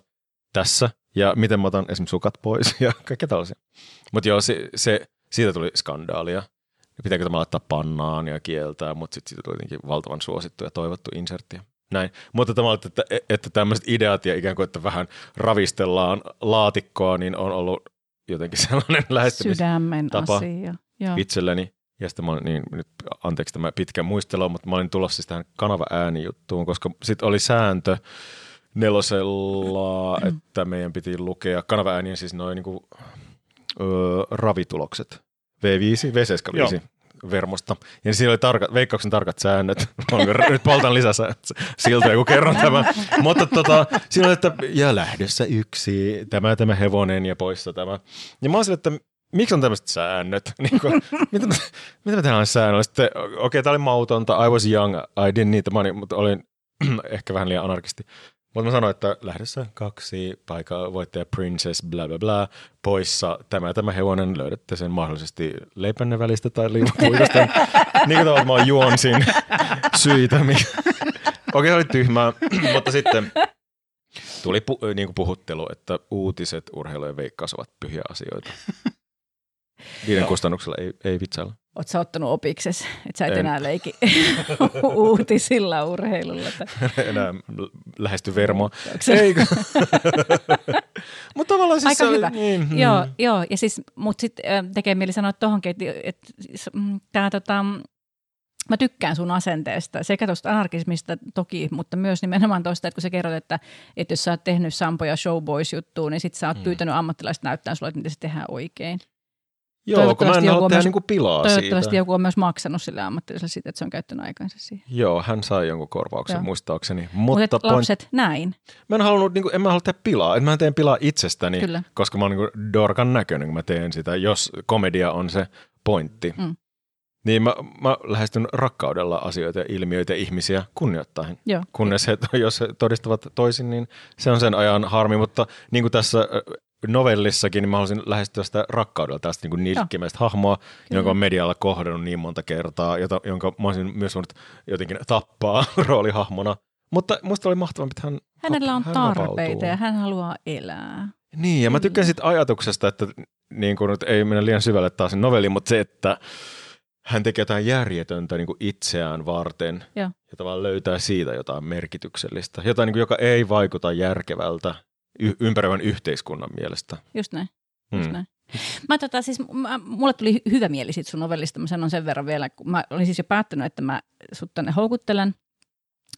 tässä ja miten mä otan esimerkiksi sukat pois ja kaikkea tällaisia. Mutta joo, se, se, siitä tuli skandaalia. Pitääkö tämä laittaa pannaan ja kieltää, mutta sitten siitä tuli jotenkin valtavan suosittu ja toivottu insertti. Näin. Mutta tämä, että, että tämmöiset ideat ja ikään kuin, että vähän ravistellaan laatikkoa, niin on ollut jotenkin sellainen lähestymistapa Sydämen asia. itselleni. Ja sitten mä olin, niin nyt anteeksi tämä pitkä muistelu, mutta mä olin tulossa siis tähän kanava äänijuttuun, koska sitten oli sääntö nelosella, että meidän piti lukea kanava äänien siis noin niin öö, ravitulokset. V5, V75 Joo. vermosta. Ja siinä oli tarkat, veikkauksen tarkat säännöt. Nyt poltan lisää siltä, kun kerron tämän. Mutta tota, siinä oli, että ja lähdössä yksi, tämä tämä hevonen ja poissa tämä. Ja mä olin että miksi on tämmöiset säännöt? Niin kuin, mitä, mä- mitä mä tehdään säännöllä? Sitten, okei, okay, tämä oli mautonta, I was young, I didn't need the money, mutta olin ehkä vähän liian anarkisti. Mutta mä sanoin, että lähdössä kaksi paikkaa voittaja Princess, bla bla bla, poissa tämä tämä hevonen, löydätte sen mahdollisesti leipänne välistä tai liivapuikosta. niin kuin tavallaan mä juonsin syitä. mi- Okei, se oli tyhmää, mutta sitten tuli pu- niin kuin puhuttelu, että uutiset, urheilu ja veikkaus ovat pyhiä asioita. Niiden kustannuksella ei, ei vitsailla. Oot sä ottanut opikses, että sä et En. enää leiki uutisilla urheilulla. Tai... Enää lähesty vermoa. Onko se- Ei, mutta tavallaan siis Aika hyvä. Niin, hmm. Joo, joo, ja siis, mutta sitten tekee mieli sanoa tuohonkin, että, että tämä tota, mä tykkään sun asenteesta, sekä tuosta anarkismista toki, mutta myös nimenomaan tuosta, että kun sä kerrot, että, että jos sä oot tehnyt Sampo ja Showboys-juttua, niin sit sä oot Mm. pyytänyt ammattilaiset näyttää sulle, että miten se tehdään oikein. Joo, kun mä Toivottavasti en joku halua on tehdä myös- niinku pilaa Toivottavasti siitä. joku on myös maksanut sille ammattilaiselle siitä, että se on käyttänyt aikansa siihen. Joo, hän sai jonkun korvauksen Joo. muistaakseni. Mutta Mutta Mut point, lapset, näin, mä en halunnut, niin kuin, en mä halua tehdä pilaa. En mä teen pilaa itsestäni, kyllä. koska mä oon niin dorkan näköinen, kun mä teen sitä, jos komedia on se pointti. Mm. Niin mä, mä lähestyn rakkaudella asioita ja ilmiöitä ja ihmisiä kunnioittaen. Joo. Kunnes he, jos he todistavat toisin, niin se on sen ajan harmi. Mutta niin kuin tässä novellissakin, niin mä haluaisin lähestyä sitä rakkaudella tästä niin nilkkimäistä hahmoa, Kyllä. jonka on medialla kohdannut niin monta kertaa, jota, jonka mä olisin myös voinut jotenkin tappaa roolihahmona. Mutta musta oli mahtavampi, että hän Hänellä on hän tarpeita vapautuu. ja hän haluaa elää. Niin, ja mä tykkään Kyllä. siitä ajatuksesta, että niin kuin nyt ei mennä liian syvälle taas sen novelliin, mutta se, että hän tekee jotain järjetöntä niin kuin itseään varten Joo. ja tavallaan löytää siitä jotain merkityksellistä, jotain, niin kuin, joka ei vaikuta järkevältä y- ympäröivän yhteiskunnan mielestä. Just näin. Just Hmm. näin. Mä, tota, siis, mä, mulle tuli hy- hyvä mieli siitä sun novellista, mä sanon sen verran vielä, kun mä olin siis jo päättänyt, että mä sut tänne houkuttelen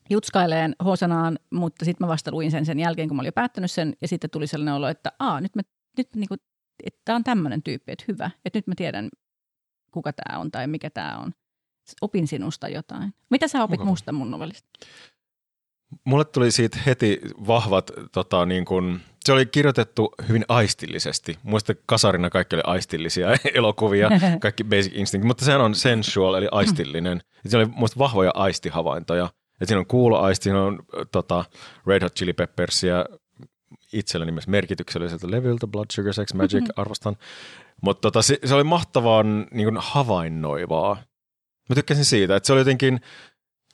jutskaileen Hosanaan, mutta sitten mä vasta luin sen sen jälkeen, kun mä olin jo päättänyt sen, ja sitten tuli sellainen olo, että aa, nyt mä, nyt niinku, että tää on tämmöinen tyyppi, että hyvä, että nyt mä tiedän, kuka tämä on tai mikä tämä on. Opin sinusta jotain. Mitä sä opit Mukava. musta mun novellista? Mulle tuli siitä heti vahvat, tota, niin kuin, se oli kirjoitettu hyvin aistillisesti. Muista kasarina kaikki oli aistillisia elokuvia, kaikki Basic Instinct, mutta sehän on sensual, eli aistillinen. Ja siinä oli muista vahvoja aistihavaintoja. Et siinä on kuuloaisti, siinä on tota, Red Hot Chili Peppersia itselleni myös merkitykselliseltä levyltä, Blood Sugar Sex Magic, arvostan. Mutta tota, se, se oli mahtavaan niin kuin havainnoivaa. Mä tykkäsin siitä, että se oli jotenkin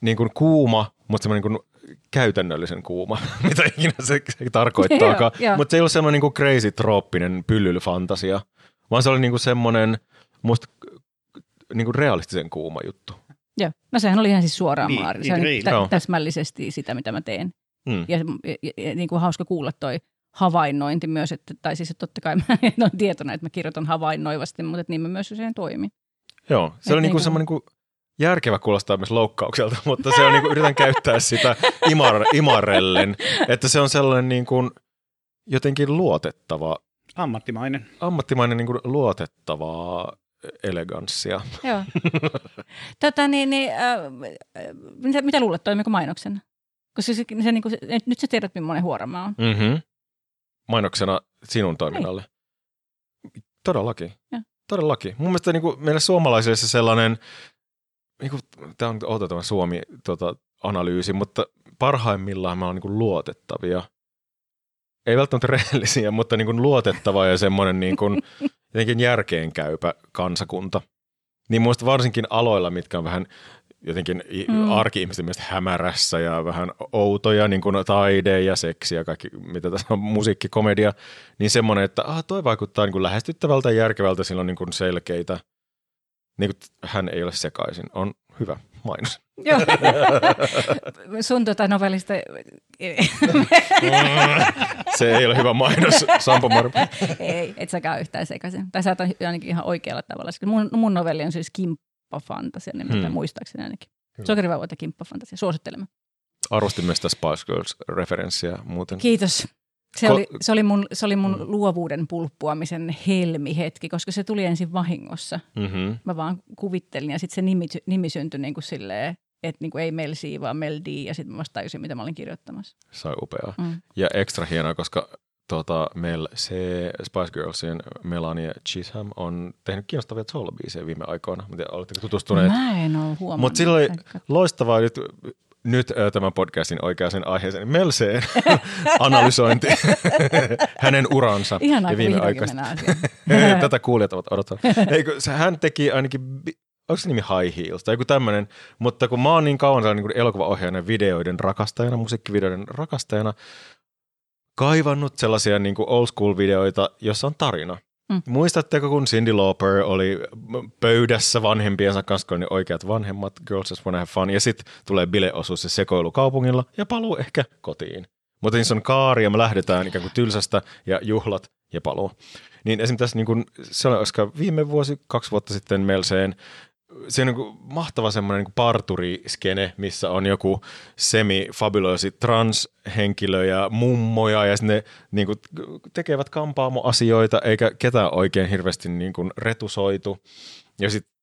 niin kuin kuuma, mutta semmoinen niin kuin käytännöllisen kuuma, mitä ikinä se, se tarkoittaakaan. Mutta se ei ollut semmoinen niin kuin crazy trooppinen pyllylyfantasia, vaan se oli niin kuin semmoinen musta niin kuin realistisen kuuma juttu. Joo, no sehän oli ihan siis suoraan Niin, maari. niin Se on reili. tä- täsmällisesti sitä, mitä mä teen. Mm. Ja, ja, ja, niin kuin hauska kuulla toi havainnointi myös, että, tai siis että totta kai mä en ole tietoinen, että mä kirjoitan havainnoivasti, mutta että niin mä myös usein toimin. Joo, se Et oli niin niinku- kuin semmoinen niin kuin järkevä kuulostaa myös loukkaukselta, mutta se on niin kuin, yritän käyttää sitä imar, imarellen, että se on sellainen niin kuin jotenkin luotettava, Ammattimainen. ammattimainen niin kuin luotettavaa eleganssia. Joo. tota, niin, niin, äh, mitä, mitä luulet, toimiko mainoksena? Koska se, se, niin kuin, se, nyt sä tiedät, millainen huora mä oon. Mm-hmm. Mainoksena sinun toiminnalle. Todellakin. Joo. Todellakin. Mun mielestä niin kuin, meille suomalaisille se sellainen, niin kuin, tämä on outo tämä Suomi tota, mutta parhaimmillaan me ollaan niin kuin luotettavia. Ei välttämättä rehellisiä, mutta niin kuin luotettava ja semmoinen niin kuin, jotenkin järkeenkäypä kansakunta. Niin mielestä varsinkin aloilla, mitkä on vähän jotenkin Mm. arki-ihmisten mielestä hämärässä ja vähän outoja, niin kuin taide ja seksi ja kaikki, mitä tässä on, musiikki, komedia, niin semmoinen, että ah, toi vaikuttaa niin kuin lähestyttävältä ja järkevältä, sillä on niin kuin selkeitä, niin kuin hän ei ole sekaisin, on hyvä mainos. Joo. Sun tota novellista, Se ei ole hyvä mainos, Sampo Marpo. ei, et säkään yhtään sekaisin. Tai sä oot ainakin ihan oikealla tavalla. Mun, mun novelli on siis kim, kimppafantasia nimeltään, Hmm. muistaakseni ainakin. Kyllä. Sokerivauvat ja kimppafantasia, suosittelemme. Arvostin myös sitä Spice Girls-referenssiä muuten. Kiitos. Se, oli, se oli mun, se oli mun Mm. luovuuden pulppuamisen helmihetki, koska se tuli ensin vahingossa. Mm-hmm. Mä vaan kuvittelin ja sitten se nimi, nimi syntyi niin kuin silleen, että niin kuin ei Mel C, vaan Mel D, ja sitten mä vasta tajusin, mitä mä olin kirjoittamassa. Sai upeaa. Mm. Ja ekstra hienoa, koska tota, Mel, se Spice Girlsien Melania Chisholm on tehnyt kiinnostavia soul-biisejä viime aikoina. Mä tiedän, oletteko tutustuneet? Mä en ole huomannut. Mutta sillä oli loistavaa nyt, nyt tämän podcastin oikeaan aiheeseen. Mel C analysointi hänen uransa Ihanaa, ja viime aikaista. Tätä kuulijat ovat odottaneet. Eikö, hän teki ainakin, onko se nimi High Heels tai joku tämmöinen, mutta kun mä oon niin kauan tällainen niin elokuvaohjaajana, ja videoiden rakastajana, musiikkivideoiden rakastajana, kaivannut sellaisia niin old school videoita, jossa on tarina. Mm. Muistatteko, kun Cindy Lauper oli pöydässä vanhempiensa kanssa, kun oli oikeat vanhemmat, Girls Just Wanna Have Fun, ja sitten tulee bileosuus ja sekoilu kaupungilla ja paluu ehkä kotiin. Mutta niissä on kaari ja me lähdetään ikään kuin tylsästä ja juhlat ja paluu. Niin esimerkiksi tässä niin kuin, se koska viime vuosi, kaksi vuotta sitten Melseen, se on niin mahtava semmoinen niin parturiskene, missä on joku semi-fabuloisi transhenkilö ja mummoja ja sitten ne niin kuin, tekevät kampaamoasioita eikä ketään oikein hirveästi niin kuin retusoitu. Ja sitten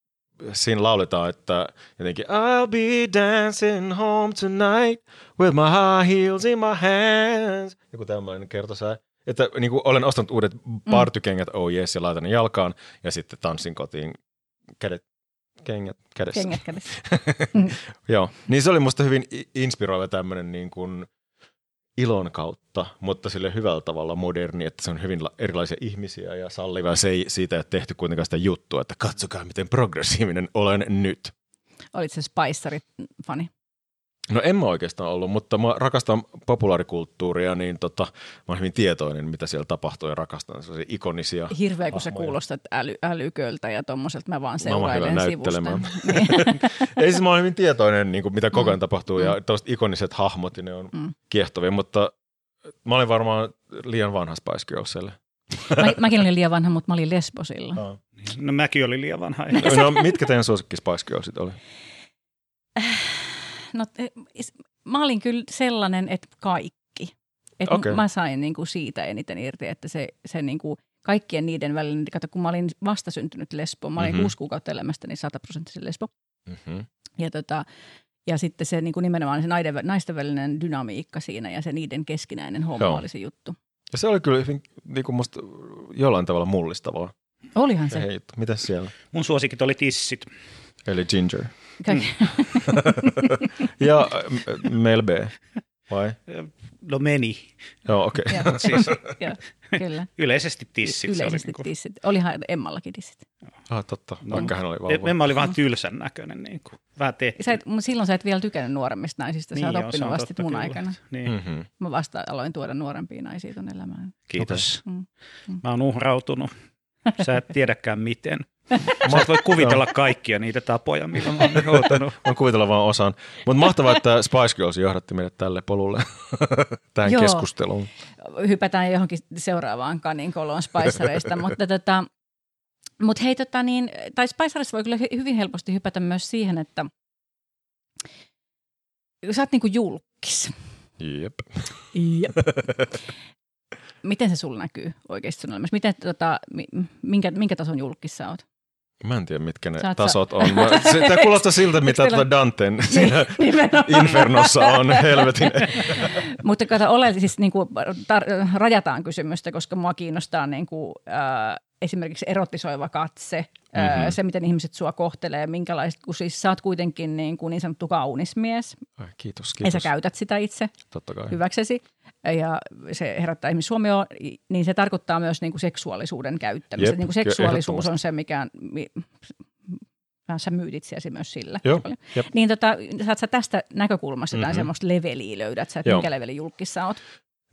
siinä lauletaan, että jotenkin I'll be dancing home tonight with my high heels in my hands. Joku tämmöinen kertosää. Että niin kuin olen ostanut uudet partykengät, oh yes, ja laitan ne jalkaan ja sitten tanssin kotiin kädet, kengät kädessä. Kengät kädessä. Joo, niin se oli musta hyvin inspiroiva tämmöinen niin kuin ilon kautta, mutta sille hyvällä tavalla moderni, että se on hyvin la- erilaisia ihmisiä ja salliva. Se ei siitä ole tehty kuitenkaan sitä juttua, että katsokaa miten progressiivinen olen nyt. Olit se Spicerit-fani. No en mä oikeastaan ollut, mutta mä rakastan populaarikulttuuria, niin tota, mä oon hyvin tietoinen, mitä siellä tapahtuu ja rakastan sellaisia ikonisia. Hirveä, kun sä kuulostat äly, älyköltä ja tommoselta mä vaan Mä oon hyvä seurailen sivusta. näyttelemään. Niin. Ei siis mä oon hyvin tietoinen, niin kuin mitä koko ajan Mm. tapahtuu ja tällaiset ikoniset hahmot, ja ne on Mm. kiehtovia, mutta mä olin varmaan liian vanha Spice Girlsille. Mä, mäkin olin liian vanha, mutta mä olin lesbosilla. No mäkin olin liian vanha. No mitkä teidän suosikki Spice Girlsit oli? No, eh, mä olin kyllä sellainen, että kaikki. Et Okei. Mä sain niinku siitä eniten irti, että se, se niinku, kaikkien niiden välillä, niin kato, kun mä olin vastasyntynyt lesbo, mä olin Mhm. mm-hmm. kuusi kuukautta elämästäni sataprosenttisen lesbo. Mm-hmm. Ja, tota, ja sitten se niin kuin nimenomaan se naiden, naisten välinen dynamiikka siinä ja se niiden keskinäinen homma Joo. oli se juttu. Ja se oli kyllä hyvin niin kuin musta jollain tavalla mullistavaa. Olihan Se se. hei, mitäs siellä? Mun suosikit oli tissit. Eli Ginger. Kaikki. Ja Mel B. Vai? No meni. Joo, okei. Okay. Joo, Siis joo, kyllä. yleisesti tissit. se oli Yleisesti niinku- tissit. Olihan Emmallakin tissit. Ah, totta. No. Vaikka hän oli vauva. Emma oli vähän tylsän näköinen. Niin kuin. Vähän tehty. Sä et, silloin sä et vielä tykännyt nuoremmista naisista. Sä Niin oot joo, se oppinut vasta mun kyllä. aikana. Niin. Mm-hmm. Mä vasta aloin tuoda nuorempia naisia ton elämään. Kiitos. Mm. Mm. Mä oon uhrautunut. Sä et tiedäkään miten. Et voi kuvitella kaikkia niitä tapoja, millä mä oon joutunut. Voin kuvitella vaan osan. Mutta mahtavaa, että Spice Girls johdatti meidät tälle polulle tähän Joo. keskusteluun. Hypätään johonkin seuraavaan kaninkoloon Spicereista, mutta tota, mut hei tota niin, tai Spicereista voi kyllä hy- hyvin helposti hypätä myös siihen, että sä oot niinku julkis. Jep. Jep. Miten se sulla näkyy oikeasti sun elämässä? Miten, tota, mi- minkä, minkä tason julkis sä oot? Mä en tiedä, mitkä ne Sä oot tasot on. Mä, se, tämä kuulostaa siltä, mitä tuota Danten siinä. Infernossa on. Helvetin. Mutta kato, ole siis niin kuin, tar- rajataan kysymystä, koska mua kiinnostaa niin kuin, äh, esimerkiksi erotisoiva katse, Mhm. se miten ihmiset sua kohtelee, minkälaiset, kun siis sä oot kuitenkin niin, kuin niin sanottu kaunis mies, Ai, kiitos, ja sä kiitos. käytät sitä itse Totta kai. hyväksesi, ja se herättää ihmisiä huomioon, niin se tarkoittaa myös niin kuin seksuaalisuuden käyttämistä. Jep, niin kuin seksuaalisuus on se, mikä... Mi, sä myyt itseäsi myös sillä. Joo, jep. Niin tota, saat sä tästä näkökulmasta jotain Mhm. semmoista leveliä löydät sä, että Joo. minkä levelin julkissa oot?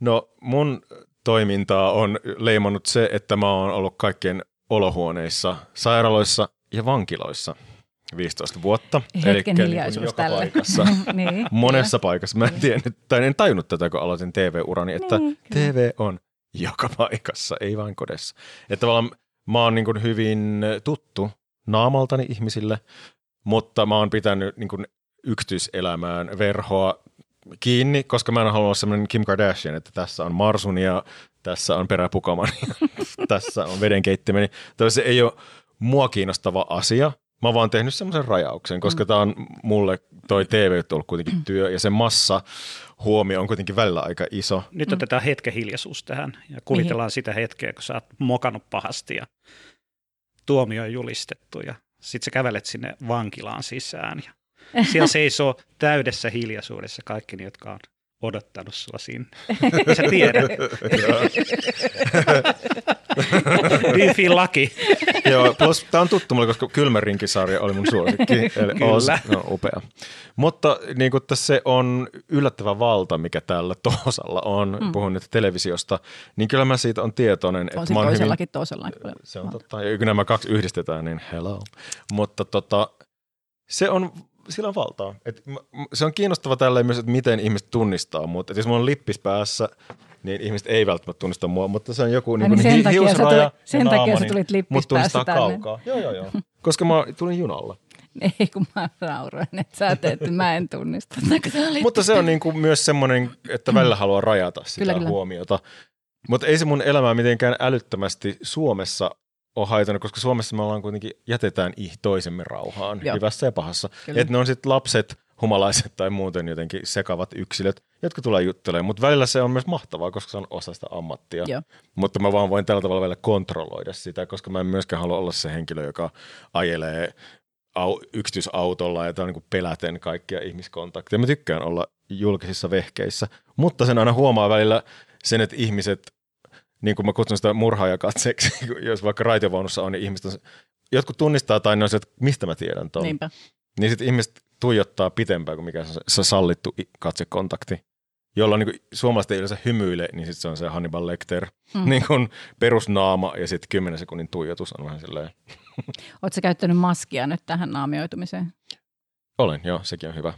No mun toimintaa on leimannut se, että mä oon ollut kaikkien olohuoneissa, sairaaloissa ja vankiloissa 15 vuotta. Hetken Elikkä niin hiljaisuus joka tälle. paikassa. niin, Monessa paikassa. Mä en tiennyt, tai en tajunnut tätä, kun aloitin TV-urani, että Niin, kyllä. TV on joka paikassa, ei vain kodessa. Että tavallaan mä oon niin hyvin tuttu naamaltani ihmisille, mutta mä oon pitänyt niin yksityiselämään verhoa kiinni, koska mä en halua olla semmoinen Kim Kardashian, että tässä on marsunia, tässä on peräpukamani, tässä on vedenkeittimeni. Se ei ole mua kiinnostava asia, Mä oon vaan tehnyt semmoisen rajauksen, koska mm. tämä on mulle toi TV ollut kuitenkin työ ja se massa huomio on kuitenkin välillä aika iso. Nyt otetaan hetken hiljaisuus tähän ja kuvitellaan Mihin? sitä hetkeä, kun sä oot mokannut pahasti ja tuomio on julistettu ja sitten sä kävelet sinne vankilaan sisään ja siellä seisoo täydessä hiljaisuudessa kaikki ne, jotka on odottanut sua sinne. Sä tiedät. Biffin laki. Joo, plus tämä on tuttu mulle, koska Kylmärinki-sarja oli mun suosikki. Eli Kyllä. Oz, no, upea. Mutta niin kuin se on yllättävä valta, mikä tällä Toosalla on, mm. puhun nyt televisiosta, niin kyllä mä siitä on tietoinen. On että mä toisellakin hyvin, Toosalla. Se on totta. Ja kun nämä kaksi yhdistetään, niin hello. Mutta tota, se on sillä on valtaa. Et se on kiinnostava tälleen myös, että miten ihmiset tunnistaa mut. Et jos mulla on lippis päässä, niin ihmiset ei välttämättä tunnista mua, mutta se on joku niin, niin sen takia hiusraja tuli, Sen takia sä tulit lippis päässä tänne. kaukaa. Joo, joo, joo. Koska mä tulin junalla. Ei, kun mä nauroin, että sä teet, että mä en tunnista. mutta se on niin kuin myös semmoinen, että välillä haluaa rajata sitä kyllä, kyllä. huomiota. Mutta ei se mun elämää mitenkään älyttömästi Suomessa ole haitannut, koska Suomessa me ollaan kuitenkin, jätetään toisemme rauhaan, Joo. hyvässä ja pahassa. Että ne on sitten lapset, humalaiset tai muuten jotenkin sekavat yksilöt, jotka tulee juttelemaan. Mutta välillä se on myös mahtavaa, koska se on osa sitä ammattia. Joo. Mutta mä vaan voin tällä tavalla välillä kontrolloida sitä, koska mä en myöskään halua olla se henkilö, joka ajelee au, yksityisautolla ja niin peläten kaikkia ihmiskontakteja. Mä tykkään olla julkisissa vehkeissä, mutta sen aina huomaa välillä sen, että ihmiset niin kuin mä kutsun sitä murhaajakatseeksi, jos vaikka raitiovaunussa on, niin ihmiset jotkut tunnistaa tai ne on se, että mistä mä tiedän tuon. Niinpä. Niin sitten ihmiset tuijottaa pitempään kuin mikä se, se sallittu katsekontakti. Jolla niin suomalaiset ei yleensä hymyile, niin sitten se on se Hannibal Lecter mm. niin kuin perusnaama ja sitten 10 sekunnin tuijotus on vähän silleen. Oletko käyttänyt maskia nyt tähän naamioitumiseen? Olen, joo, sekin on hyvä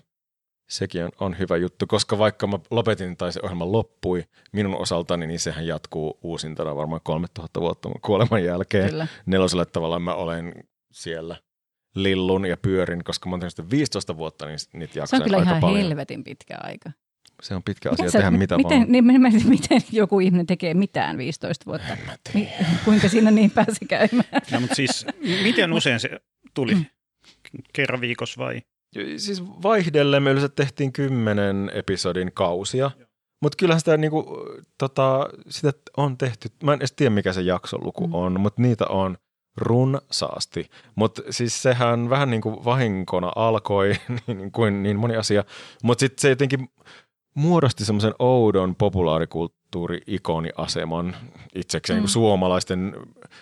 sekin on, on hyvä juttu, koska vaikka mä lopetin tai se ohjelma loppui minun osaltani, niin sehän jatkuu uusintana varmaan 3000 vuotta kuoleman jälkeen. Kyllä. Neloselle tavallaan mä olen siellä lillun ja pyörin, koska mä oon tehnyt 15 vuotta, niin niitä jaksaa Se on kyllä aika ihan paljon. helvetin pitkä aika. Se on pitkä asia sä, tehdä mitä miten, vaan. Niin, miten joku ihminen tekee mitään 15 vuotta? Mi, kuinka siinä niin pääsi käymään? No, mutta siis, miten usein se tuli? Mm. Kerran viikossa vai? Siis vaihdellen me yleensä tehtiin kymmenen episodin kausia, mutta kyllähän sitä, niinku, tota, sitä on tehty, mä en edes tiedä mikä se jaksoluku mm. on, mutta niitä on runsaasti. Mutta siis sehän vähän niin kuin vahinkona alkoi, niin kuin niin moni asia, mutta sitten se jotenkin muodosti semmoisen oudon populaarikulttuuri-ikoni-aseman itsekseen mm. niin suomalaisten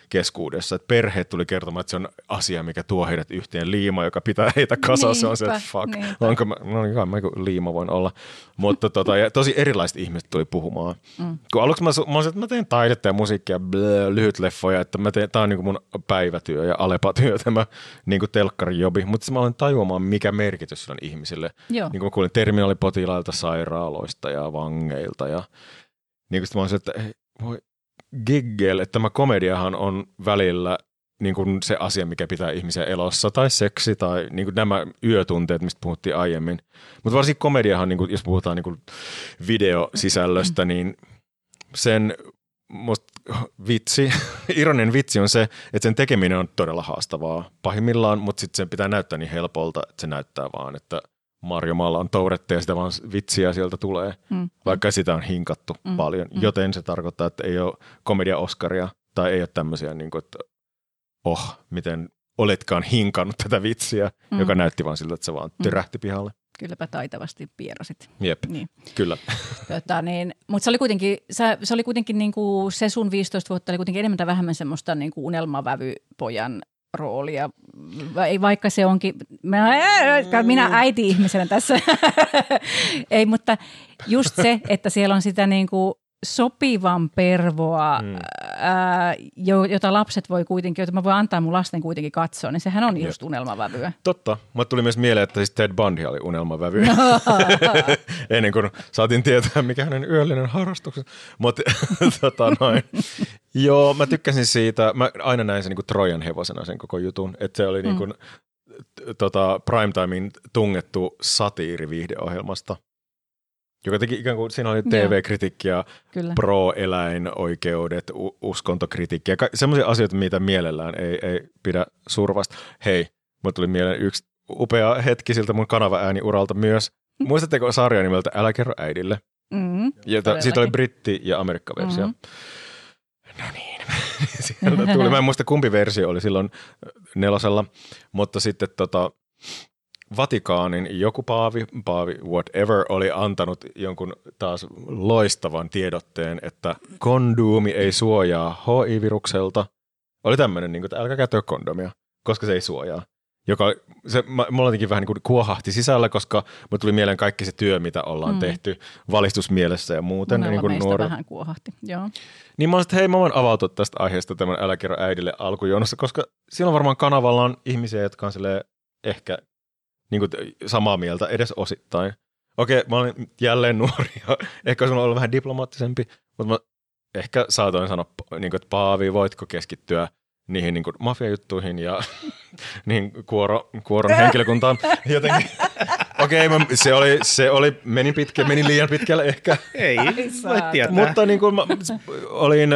keskuudessa. Että perheet tuli kertomaan, että se on asia, mikä tuo heidät yhteen liima, joka pitää heitä kasassa. Se on se, että fuck, niinpä. onko mä, no niin, mä liima voin olla. Mutta tota, ja tosi erilaiset ihmiset tuli puhumaan. Mm. Kun aluksi mä, mä, että mä teen taidetta ja musiikkia, blö, lyhyt leffoja, että mä teen, tää on niin mun päivätyö ja alepatyö tämä niin telkkarijobi. Mutta mä olen tajuamaan, mikä merkitys on ihmisille. Joo. Niin kuin mä kuulin terminaalipotilailta, sairaaloista ja vangeilta ja niin kuin mä olisin, että voi giggel, että tämä komediahan on välillä niin kuin se asia, mikä pitää ihmisiä elossa, tai seksi, tai niin kuin nämä yötunteet, mistä puhuttiin aiemmin. Mutta varsinkin komediahan, niin kuin, jos puhutaan niin kuin videosisällöstä, niin sen musta vitsi, ironinen vitsi on se, että sen tekeminen on todella haastavaa pahimmillaan, mutta sitten sen pitää näyttää niin helpolta, että se näyttää vaan, että Marjomaalla on tourette ja sitä vaan vitsiä sieltä tulee, mm. vaikka sitä on hinkattu mm. paljon. Mm. Joten se tarkoittaa, että ei ole komedia-oskaria tai ei ole tämmöisiä, niin kuin, että oh, miten oletkaan hinkannut tätä vitsiä, mm. joka näytti vaan siltä, että se vaan tyrähti mm. pihalle. Kylläpä taitavasti pierasit. Jep, niin. kyllä. Tota, niin, mutta se oli kuitenkin, se, se, oli kuitenkin niin kuin, se sun 15 vuotta oli kuitenkin enemmän tai vähemmän semmoista niin kuin unelmavävypojan roolia, vaikka se onkin, minä, minä äiti-ihmisenä tässä, ei, mutta just se, että siellä on sitä niin kuin sopivan pervoa, mm. ää, jota lapset voi kuitenkin, jota mä voin antaa mun lasten kuitenkin katsoa, niin sehän on Jep. just unelmavävyä. Totta. Mä tuli myös mieleen, että siis Ted Bundy oli unelmavävy. Ennen kuin saatiin tietää, mikä hänen yöllinen harrastuksensa. Mutta tota noin. Joo, mä tykkäsin siitä. Mä aina näin sen niin kuin Trojan hevosena sen koko jutun. Että se oli mm. niin kuin, tota, primetimein tungettu satiiriviihdeohjelmasta, joka teki ikään kuin, siinä oli TV-kritiikkiä, Kyllä. pro-eläinoikeudet, u- uskontokritiikkiä, ka- semmoisia asioita, mitä mielellään ei, ei pidä survasta. Hei, mulle tuli mieleen yksi upea hetki siltä mun kanava-ääniuralta myös. Muistatteko sarja nimeltä Älä kerro äidille? Mm, Jota, siitä oli britti- ja amerikkaversio. Mhm. No niin. Sieltä tuli. Mä en muista kumpi versio oli silloin nelosella, mutta sitten tota, Vatikaanin joku paavi, paavi whatever, oli antanut jonkun taas loistavan tiedotteen, että konduumi ei suojaa HIV-virukselta. Oli tämmöinen, niin kuin, että älkää käyttäkö kondomia, koska se ei suojaa. Joka, se, mä, mulla jotenkin vähän niin kuin kuohahti sisällä, koska mulle tuli mieleen kaikki se työ, mitä ollaan Mm. tehty valistusmielessä ja muuten. Monella niin kuin nuori- vähän kuohahti. Joo. niin mä olisin, että hei, mä voin avautua tästä aiheesta tämän Älä kerro äidille alkujonossa, koska silloin varmaan kanavalla on ihmisiä, jotka on silleen ehkä niin kuin samaa mieltä edes osittain. Okei, mä olin jälleen nuori ja ehkä olisi ollut vähän diplomaattisempi, mutta mä ehkä saatoin sanoa, niin kuin, että Paavi, voitko keskittyä niihin niin kuin mafiajuttuihin ja niin kuoro, kuoron henkilökuntaan. Jotenkin, okei, mä, se, oli, se oli, meni, pitkä, meni liian pitkälle ehkä. Ei, voi tietää. Mutta niin kuin mä olin,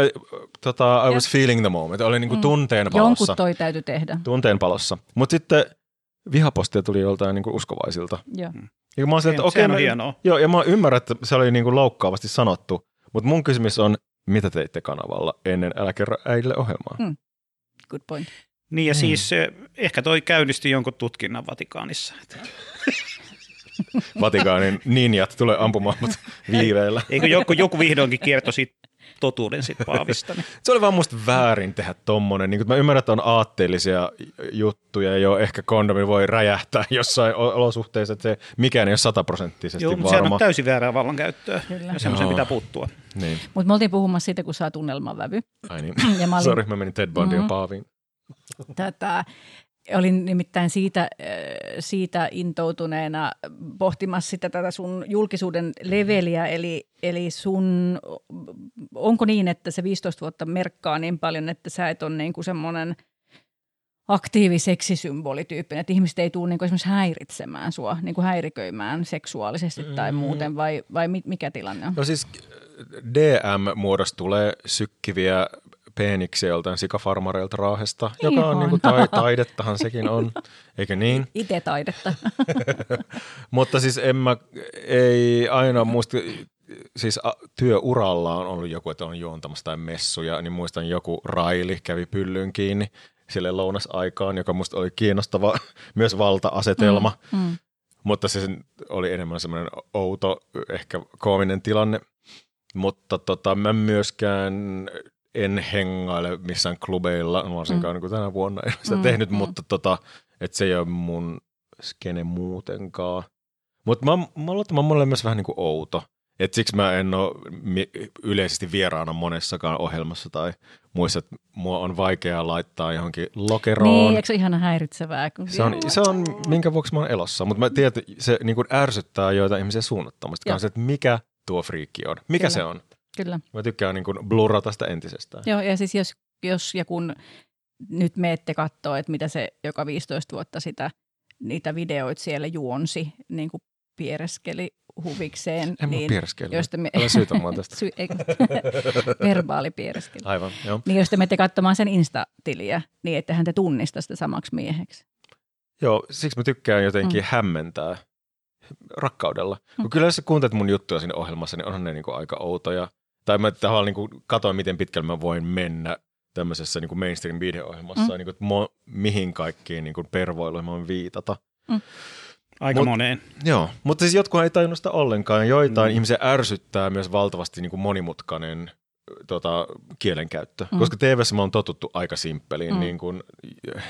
tota, I was feeling the moment, olin niin kuin tunteen Mm. Jonkun palossa. toi täytyy tehdä. Tunteen palossa. Mutta sitten vihapostia tuli joltain niin kuin uskovaisilta. Joo. Ja mä olisin, että okei, on mä, hienoa. joo, ja mä ymmärrän, että se oli niin kuin loukkaavasti sanottu, mutta mun kysymys on, mitä teitte kanavalla ennen Älä kerro äidille ohjelmaa? Mm. Good point. Niin ja Mm. siis eh, ehkä toi käynnisti jonkun tutkinnan Vatikaanissa. Vatikaanin ninjat tulee ampumaan mut viiveellä. Eikö joku, joku vihdoinkin kierto siitä totuuden sit Paavista? Niin. Se oli vaan musta väärin tehdä tommonen. Niin mä ymmärrän, että on aatteellisia juttuja, jo ehkä kondomi voi räjähtää jossain o- olosuhteissa, että se mikään ei ole sataprosenttisesti Joo, mutta varma. on täysin väärää vallankäyttöä. Kyllä. Ja semmoisen pitää puuttua. Niin. Mutta me oltiin puhumassa siitä, kun saa tunnelmanvävy. Ai niin. Ja mä olin Sori, mä menin Ted Bundyn Mhm. mm. paaviin. tätä, olin nimittäin siitä, äh, siitä intoutuneena pohtimassa sitä tätä sun julkisuuden leveliä, eli, eli sun, onko niin, että se 15 vuotta merkkaa niin paljon, että sä et ole niin kuin semmoinen aktiiviseksisymbolityyppinen, että ihmiset ei tule niin kuin esimerkiksi häiritsemään sua, niin kuin häiriköimään seksuaalisesti tai Mm. muuten, vai, vai mi- mikä tilanne on? No siis DM-muodosta tulee sykkiviä peeniksiä joltain sikafarmareilta Raahesta, joka on niin kuin ta- taidettahan sekin on, eikö niin? Itse taidetta. Mutta siis en mä, ei aina muista, siis a, työuralla on ollut joku, että on juontamassa tai messuja, niin muistan joku Raili kävi pyllyyn kiinni sille lounasaikaan, joka musta oli kiinnostava myös valta-asetelma, Mm, mm. mutta se oli enemmän semmoinen outo, ehkä koominen tilanne. Mutta tota, mä myöskään en hengaile missään klubeilla, varsinkaan mm. niin tänä vuonna en sitä Mm, tehnyt, mm. mutta tota, et se ei ole mun skene muutenkaan. Mutta mä, mä monelle myös vähän niin kuin outo. Et siksi mä en ole yleisesti vieraana monessakaan ohjelmassa tai muissa, että mua on vaikea laittaa johonkin lokeroon. Niin, eikö se ihana häiritsevää? Kun Se on, se on, minkä vuoksi mä oon elossa, mutta mä tiedän, että se niin kuin ärsyttää joita ihmisiä suunnattomasti. Se, että mikä tuo friikki on. Mikä Kyllä. se on? Kyllä. Mä tykkään niin kuin blurrata sitä entisestään. Joo, ja siis jos, jos ja kun nyt meette katsoa, että mitä se joka 15 vuotta sitä, niitä videoita siellä juonsi, niin kuin piereskeli huvikseen. En niin, mä piereskele. jos te me... Älä syytä mua tästä. Sy- ei, verbaali piereskeli. Aivan, joo. Niin jos te menette katsomaan sen Insta-tiliä, niin ettehän te tunnista sitä samaksi mieheksi. Joo, siksi mä tykkään jotenkin Mm. mm. hämmentää rakkaudella. Mm. Kun kyllä jos sä kuuntelet mun juttuja siinä ohjelmassa, niin onhan ne niin kuin aika outoja. Tai mä tavallaan niin kuin katoin, miten pitkälle mä voin mennä tämmöisessä niin kuin mainstream videoohjelmassa, Mm. mm. niin kuin, mo, mihin kaikkiin niin kuin pervoiluihin mä voin viitata. Aika Mut- moneen. Joo, mutta siis jotkut ei tajunnut sitä ollenkaan. Joitain Mm. mm. ihmisiä ärsyttää myös valtavasti niin kuin monimutkainen tota, kielenkäyttö. Mm. Mm. Koska TV-ssä mä oon totuttu aika simppeliin, Mm. mm. niin kuin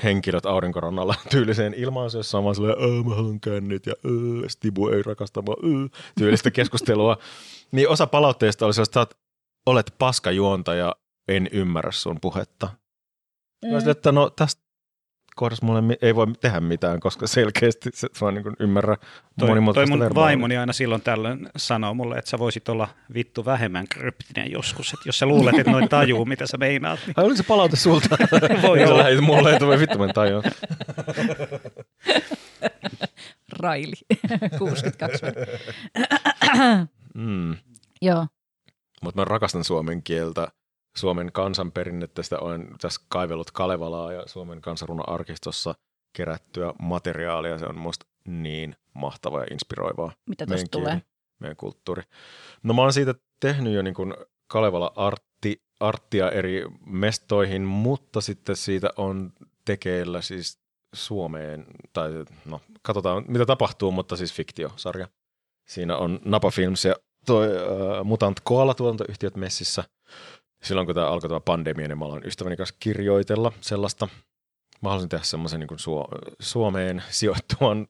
henkilöt aurinkorannalla tyyliseen ilmaisuun, jossa on vaan silleen, "Ää, mä haluan kännit ja "Ää, Stibu ei rakasta mua, ää", tyylistä keskustelua. niin osa palautteista oli sellaista, että olet paskajuontaja, en ymmärrä sun puhetta. Mm. Mä sanoin, että no tästä kohdassa mulle ei voi tehdä mitään, koska selkeästi se vaan niin kuin ymmärrä Toi, toi monimutkaista mun verbaalia. vaimoni aina silloin tällöin sanoo mulle, että sä voisit olla vittu vähemmän kryptinen joskus. Että jos sä luulet, että noin tajuu, mitä sä meinaat, niin Ai oliko se palaute sulta? Voi Sä olla. lähdit mulle, että voi vittu mä en tajua. braili 62 vuotta. Mm. Joo. Mutta mä rakastan suomen kieltä, Suomen kansanperinnettä. Sitä olen tässä kaivellut Kalevalaa ja Suomen kansanruna-arkistossa kerättyä materiaalia. Se on musta niin mahtavaa ja inspiroivaa. Mitä meidän tuosta tulee? kieli, meidän kulttuuri. No mä oon siitä tehnyt jo niin kuin Kalevala artti, arttia eri mestoihin, mutta sitten siitä on tekeillä siis Suomeen, tai no katsotaan mitä tapahtuu, mutta siis fiktiosarja. Siinä on Napa Films ja toi uh, Mutant Koala tuotantoyhtiöt messissä. Silloin kun tämä alkoi tämä pandemia, niin mä aloin ystäväni kanssa kirjoitella sellaista. Mä haluaisin tehdä semmoisen niin Suo- Suomeen sijoittuvan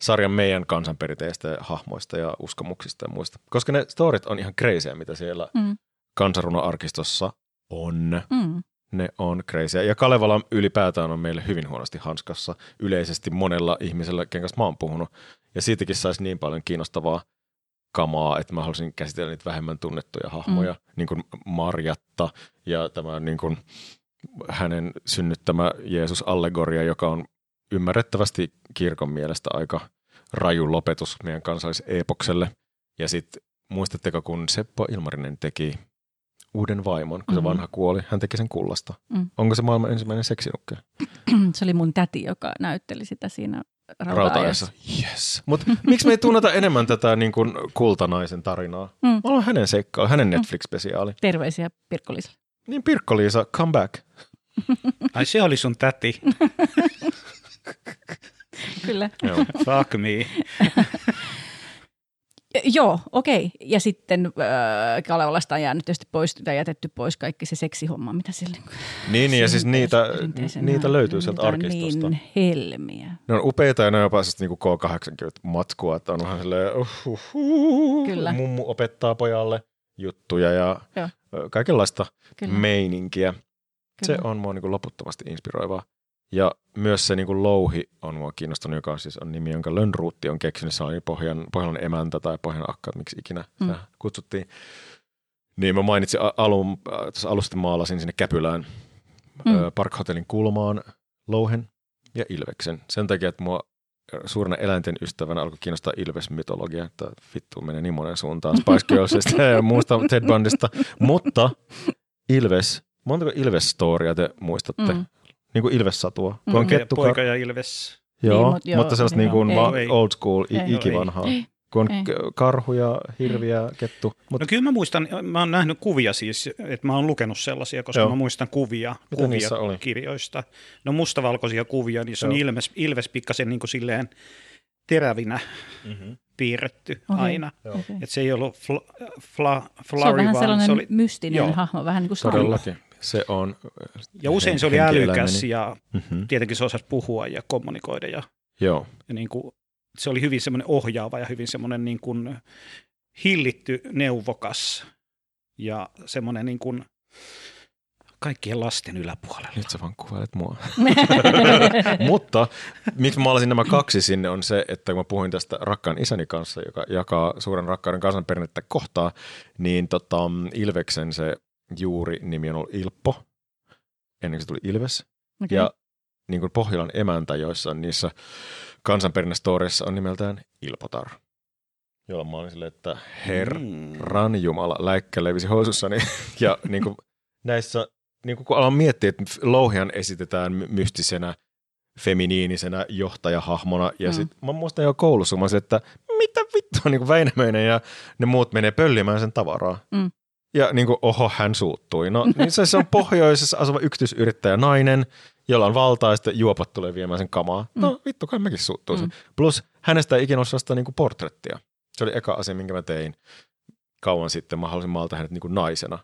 sarjan meidän kansanperinteistä ja hahmoista ja uskomuksista ja muista. Koska ne storit on ihan crazyä, mitä siellä Mm. kansanrunoarkistossa on. Mm. Ne on crazyä. Ja Kalevala ylipäätään on meille hyvin huonosti hanskassa yleisesti monella ihmisellä, ken kanssa mä oon puhunut. Ja siitäkin saisi niin paljon kiinnostavaa kamaa, että mä haluaisin käsitellä niitä vähemmän tunnettuja hahmoja, mm. niin kuin Marjatta ja tämä niin kuin hänen synnyttämä Jeesus-allegoria, joka on ymmärrettävästi kirkon mielestä aika raju lopetus meidän kansalliseepokselle. Ja sitten muistatteko, kun Seppo Ilmarinen teki uuden vaimon, kun se Mhm. vanha kuoli, hän teki sen kullasta. Mm. Onko se maailman ensimmäinen seksinukke? Se oli mun täti, joka näytteli sitä siinä Rautaajassa. rauta Yes. Mutta miksi me ei tunneta enemmän tätä niin kuin kultanaisen tarinaa? Mm. Mä hänen seikkailu, hänen Netflix-spesiaali. Terveisiä Pirkko-Liisalle. Niin Pirkko-Liisa, come back. Ai se oli sun täti. Kyllä. Joo. Fuck me. Ja- Joo, okei. Ja sitten äh, Kalevalasta on jäänyt tietysti pois, tai jätetty pois kaikki se seksihomma, mitä sille Niin, niin, ja siis niitä, niitä löytyy sieltä arkistosta. Niin helmiä. Ne on upeita ja ne on jopa siis niinku K80-matskua, että on vähän silleen, uh, uh, uh, Kyllä. mummu opettaa pojalle juttuja ja Joo. kaikenlaista Kyllä, meininkiä. Se kyllä. on mua niinku loputtomasti inspiroivaa. Ja myös se niinku louhi on mua kiinnostanut, joka on siis on nimi, jonka Lönnruutti on keksinyt. Se oli Pohjan, Pohjan emäntä tai Pohjan akka, miksi ikinä Mm. kutsuttiin. Niin mä mainitsin alun, äh, alusta maalasin sinne Käpylään Mm. mm. Park Hotellin kulmaan louhen ja ilveksen. Sen takia, että mua suurena eläinten ystävänä alkoi kiinnostaa ilvesmytologia, että vittu menee niin monen suuntaan Spice Girlsista ja muusta Ted Bundista. Mutta Ilves, montako Ilves-storia te muistatte? Mm. Mm. Niin kuin Ilves-satua. Kun on Mm. kettu, Poika ja Ilves. joo, Niin, mut joo, mutta sellaista niin joo. kuin Ei. old school, Ei. i- ikivanhaa. Ei. Kun on Ei. karhuja, hirviä, kettu. Mut No kyllä mä muistan, mä oon nähnyt kuvia siis, että mä oon lukenut sellaisia, koska Joo. mä muistan kuvia, Mitä kuvia oli? kirjoista. No mustavalkoisia kuvia, niissä on Joo. Ilves, Ilves pikkasen niin kuin silleen terävinä mm-hmm. piirretty Okei. aina. Joo. Okei. Et se ei ollut fla, fla, Se on vähän vaan sellainen se oli, mystinen joo. hahmo, vähän niin kuin. Todellakin. Se on. ja usein se oli älykäs ja Mm-hmm. tietenkin se osasi puhua ja kommunikoida ja, Joo. ja niin kuin, se oli hyvin semmoinen ohjaava ja hyvin semmoinen niin kuin hillitty, neuvokas ja semmoinen niin kuin kaikkien lasten yläpuolella. Nyt sä vaan kuvailet mua. Mutta miksi mä maalasin nämä kaksi sinne on se, että kun mä puhuin tästä rakkaan isäni kanssa, joka jakaa suuren rakkauden kansanperinnettä kohtaa, niin tota, Ilveksen se juuri nimi on ollut Ilppo, ennen kuin se tuli Ilves. Okei. Ja niin kuin Pohjolan emäntä joissain niissä kansanperinnestoreissa on nimeltään Ilpotar. Jolloin mä olin silleen, että herran Mm. jumala, läikkä levisi housussani. ja niin kuin näissä, niin kuin kun alan miettiä, että Louhian esitetään my- mystisenä, feminiinisenä johtajahahmona. Ja Mm. sitten mä muistan jo koulussa, kun mä olisin, että mitä vittua, niin kuin Väinämöinen ja ne muut menee pöllimään sen tavaraa. Mm. Ja niin kuin, oho, hän suuttui. No niin se, se on pohjoisessa asuva yksityisyrittäjä nainen, jolla on valtaa ja sitten juopat tulee viemään sen kamaa. Mm. No vittu, kai mäkin suuttuisin. Mm. Plus hänestä ei ikinä sellaista niin kuin portrettia. Se oli eka asia, minkä mä tein kauan sitten. Mä halusin maalta hänet niin kuin naisena.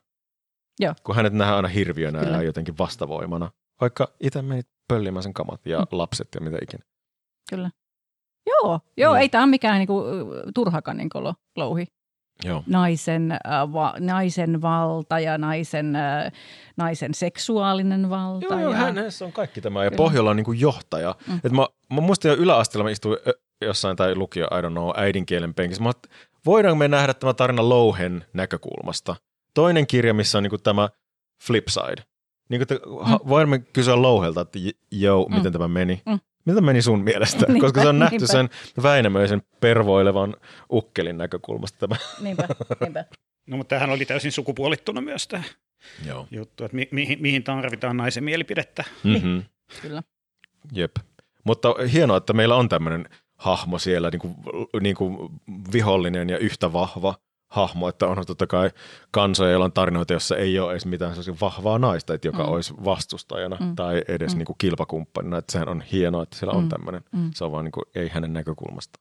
Joo. Kun hänet nähdään aina hirviönä Kyllä. ja jotenkin vastavoimana. Vaikka itse menit pöllimään sen kamat ja Mm. mm. lapset ja mitä ikinä. Kyllä. Joo, joo Mm. ei tämä ole mikään niinku, turhakaan niinku lo- louhi. Joo. Naisen, äh, va, naisen valta ja naisen, äh, naisen seksuaalinen valta. Joo, joo ja... hänessä on kaikki tämä. Ja Kyllä. Pohjola on niin kuin johtaja. Mm. Et mä, mä muistan jo yläasteella, mä istuin jossain tai lukio, I don't know, äidinkielen penkissä. Mä, voidaanko me nähdä tämä tarina Louhen näkökulmasta? Toinen kirja, missä on niin kuin tämä flip side. Niin kuin, että, mm. Voimme kysyä Louhelta, että joo, Mm. miten tämä meni. Mm. Mitä meni sun mielestä? Niinpä, Koska se on nähty niinpä. sen Väinämöisen pervoilevan ukkelin näkökulmasta tämä. Niinpä, niinpä. No, mutta tämähän oli täysin sukupuolittunut myös tämä Joo. juttu, että mi- mihin, mihin tarvitaan naisen mielipidettä. Mm-hmm. Kyllä. Jep. Mutta hienoa, että meillä on tämmöinen hahmo siellä, niin kuin, niin kuin vihollinen ja yhtä vahva hahmo, että on totta kai kansoja, joilla on tarinoita, jossa ei ole edes mitään vahvaa naista, että joka Mm. olisi vastustajana Mm. tai edes Mm. niin kuin kilpakumppanina, että sehän on hienoa, että siellä on Mm. tämmöinen. Mm. Se on vaan niin kuin, ei hänen näkökulmasta.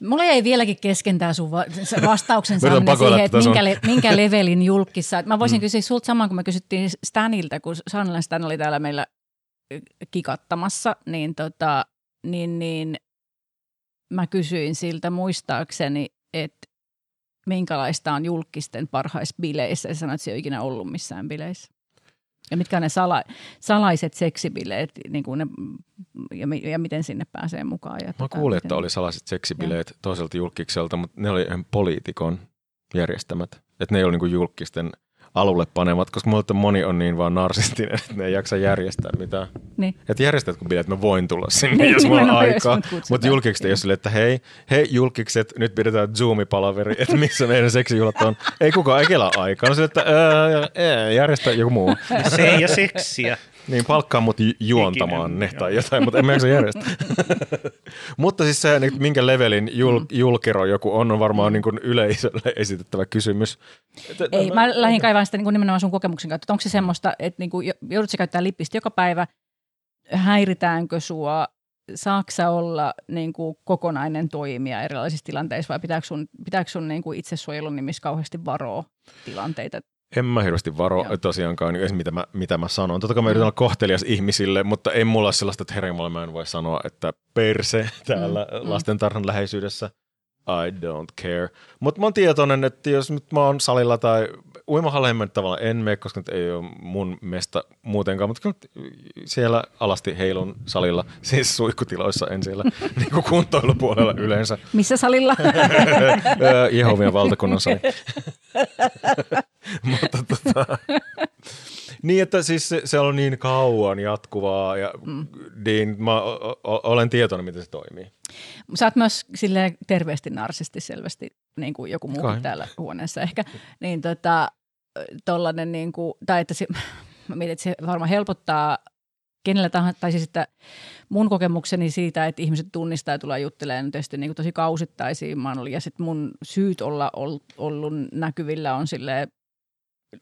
Mulla jäi vieläkin kesken tämä sun va- se vastauksen saaminen siihen, että minkä, le- minkä levelin julkissa. Mä voisin Mm. kysyä sulta saman, kun me kysyttiin Stanilta, kun Sanna Stan oli täällä meillä kikattamassa, niin, tota, niin, niin mä kysyin siltä muistaakseni, että minkälaista on julkisten parhaisbileissä. Ja sanoit, että se ei ole ikinä ollut missään bileissä. Ja mitkä on ne sala, salaiset seksibileet niin kuin ne, ja, mi- ja miten sinne pääsee mukaan. Ja Mä tota, kuulin, miten- että oli salaiset seksibileet toiselta julkikselta, mutta ne oli ihan poliitikon järjestämät. Että ne ei ollut niin julkisten alulle panemat, koska mulle moni on niin vaan narsistinen, että ne ei jaksa järjestää mitään. Niin. Että järjestätkö bileet, mä voin tulla sinne, Niin, jos mulla on aikaa. mut. Mutta julkikset ei ole silleen, että hei, hei julkikset, nyt pidetään Zoom-palaveri, että missä meidän seksijuhlat on. Ei kukaan, ei kelaa aikaa. No silleen, että ää, ää, järjestä joku muu. Se ja seksiä. Niin, palkkaa mut ju- juontamaan Ikinen, ne joo. tai jotain, mutta en mä jaksa järjestää. mutta siis se, niin minkä levelin jul, julkero joku on, on varmaan niin kuin yleisölle esitettävä kysymys. Ei, mä lähdin kaivamaan sitä niin kuin nimenomaan sun kokemuksen kautta. Onko se semmoista, että niin kuin, joudutko sä käyttää lippistä joka päivä, häiritäänkö sua, saako sä olla niin kuin, kokonainen toimija erilaisissa tilanteissa vai pitääkö sun, pitääkö sun niin kuin itsesuojelun nimissä kauheasti varoa tilanteita? En mä hirveästi varo Joo. tosiaankaan, niin edes mitä mä, mitä mä sanon. Totta kai mä yritän olla kohtelias ihmisille, mutta ei mulla ole sellaista, että herjumalla mä en voi sanoa, että perse täällä Mm, mm. lastentarhan läheisyydessä. I don't care. Mutta mä oon tietoinen, että jos nyt mä oon salilla tai uimahalleen mä tavallaan en mene, koska nyt ei ole mun mesta muutenkaan, mutta kyllä siellä alasti heilun salilla, siis suihkutiloissa en siellä niin kuin kuntoilupuolella yleensä. Missä salilla? Jehovien valtakunnan sali. Mutta tota, niin, että siis se, se on niin kauan jatkuvaa ja mm. niin, mä o, o, olen tietoinen, miten se toimii. Sä oot myös silleen terveesti narsisti selvästi, niin kuin joku Kai. täällä huoneessa ehkä. Niin tota, tollanen niin kuin, tai että se, mä mietin, että se varmaan helpottaa kenellä tahansa, tai siis että mun kokemukseni siitä, että ihmiset tunnistaa ja tulee juttelemaan on tietysti niin kuin tosi kausittaisiin. Ollut, ja sitten mun syyt olla ol- ollut näkyvillä on sille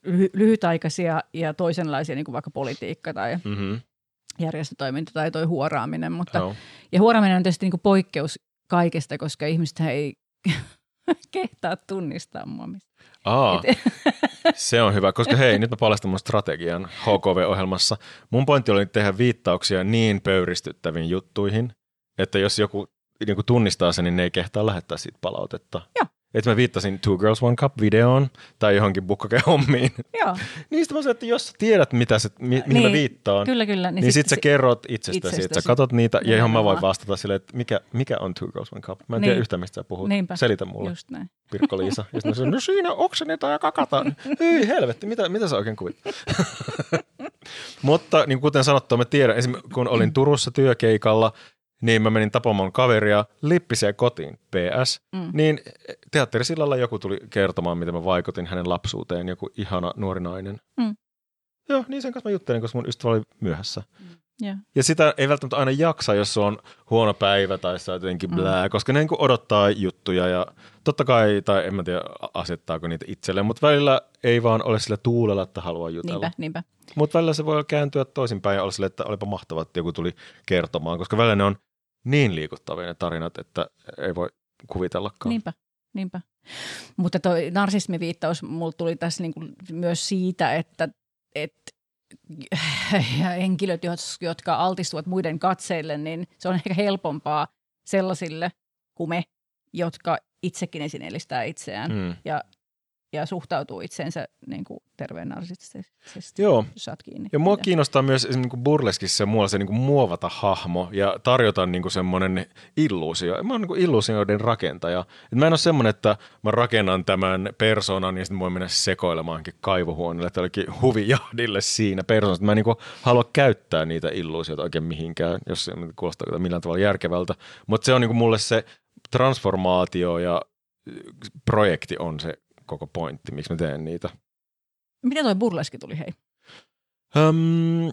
lyhy- lyhytaikaisia ja toisenlaisia, niin kuin vaikka politiikka tai Mm-hmm. järjestötoiminta tai toi huoraaminen, mutta Joo. ja huoraaminen on tietysti niin kuin poikkeus kaikesta, koska ihmiset ei kehtaa tunnistaa mua. Aa, Et- se on hyvä, koska hei, nyt mä paljastan mun strategian HKV-ohjelmassa. Mun pointti oli tehdä viittauksia niin pöyristyttäviin juttuihin, että jos joku niin tunnistaa sen, niin ne ei kehtaa lähettää siitä palautetta. Joo. Että mä viittasin Two Girls One Cup-videoon tai johonkin bukkake-hommiin. Joo, Niistä mä sanoin, että jos sä tiedät, mitä se, mi, mihin Niin, mä viittaan, kyllä, kyllä. niin, niin sit, sä kerrot itsestäsi, itsestäsi. että sä katot niitä, ja johon mä voin vastata silleen, että mikä, mikä on Two Girls One Cup. Mä en Niin. tiedä yhtään, mistä sä puhut. Niinpä. Selitä mulle, Just näin. Pirkko-Liisa. Ja sitten mä sanoin, no siinä oksennetaan ja kakataan. Hyi helvetti, mitä, mitä sä oikein kuvit? Mutta niin kuten sanottua, mä tiedän, esim. kun olin Turussa työkeikalla, niin mä menin tapamaan kaveria lippiseen kotiin, PS. Mm. Niin teatterisillalla joku tuli kertomaan, miten mä vaikutin hänen lapsuuteen, joku ihana nuori nainen. Mm. Joo, niin sen kanssa mä juttelin, koska mun ystävä oli myöhässä. Joo. Ja sitä ei välttämättä aina jaksa, jos se on huono päivä tai sä oot jotenkin Mm. blää, koska ne niin odottaa juttuja ja totta kai, tai en mä tiedä asettaako niitä itselleen, mutta välillä ei vaan ole sillä tuulella, että haluaa jutella. Niinpä, niinpä. Mutta välillä se voi kääntyä toisinpäin ja olla sille, että olipa mahtavaa, että joku tuli kertomaan, koska välillä ne on niin liikuttavia ne tarinat, että ei voi kuvitellakaan. Niinpä, niinpä. Mutta toi narsismiviittaus mulla tuli tässä niinku myös siitä, että, että henkilöt, jotka altistuvat muiden katseille, niin se on ehkä helpompaa sellaisille kuin me, jotka itsekin esineellistää itseään. Mm. Ja ja suhtautuu itseensä niin kuin terveen narsistisesti, Joo. saat kiinni. Ja mua kiinnostaa myös esimerkiksi niin kuin burleskissa ja muualla se niin kuin muovata hahmo ja tarjota niin kuin semmoinen illuusio. Mä oon niin kuin illuusioiden rakentaja. Et mä en ole semmoinen, että mä rakennan tämän persoonan ja sitten voin mennä sekoilemaankin kaivohuoneelle tai jollekin huvijahdille siinä persoonassa. Mä en niin kuin halua käyttää niitä illuusioita oikein mihinkään, jos se kuulostaa millään tavalla järkevältä. Mutta se on niin kuin mulle se transformaatio ja projekti on se koko pointti, miksi mä teen niitä. Miten toi burleski tuli, hei? Öm,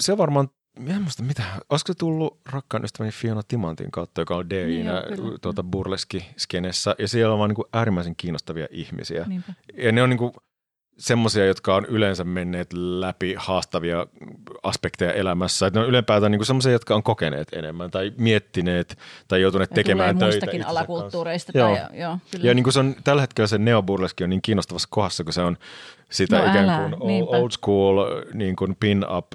se on varmaan, en muista mitä, olisiko se tullut rakkaan ystäväni Fiona Timantin kautta, joka on Niin joo, kyllä. tuota burleski-skenessä, ja siellä on vaan niin kuin äärimmäisen kiinnostavia ihmisiä. Niinpä. Ja ne on niin kuin semmoisia, jotka on yleensä menneet läpi haastavia aspekteja elämässä. Että ne on ylempäätään niin semmoisia, jotka on kokeneet enemmän tai miettineet tai joutuneet Ja tekemään töitä muistakin alakulttuureista. Tai, Joo. joo, kyllä. Ja niin kuin se on, tällä hetkellä se neoburleski on niin kiinnostavassa kohdassa, kun se on sitä No ikään älä, kuin niinpä. old school niin kuin pin-up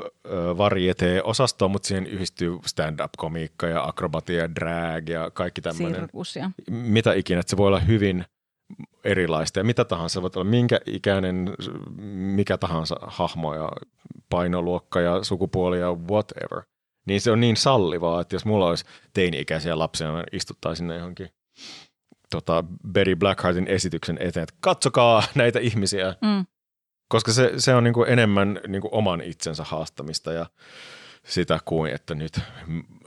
varietee osastoa, mutta siihen yhdistyy stand-up-komiikka ja akrobatia ja drag ja kaikki tämmöinen. Sirkus ja Mitä ikinä, että se voi olla hyvin erilaista ja mitä tahansa. Se voi olla minkä ikäinen, mikä tahansa hahmo ja painoluokka ja sukupuoli ja whatever. Niin se on niin sallivaa, että jos mulla olisi teini-ikäisiä lapsia, mä istuttaisin ne johonkin tota, Betty Blackheartin esityksen eteen, että katsokaa näitä ihmisiä, mm. koska se, se on niin kuin enemmän niin kuin oman itsensä haastamista ja sitä kuin, että nyt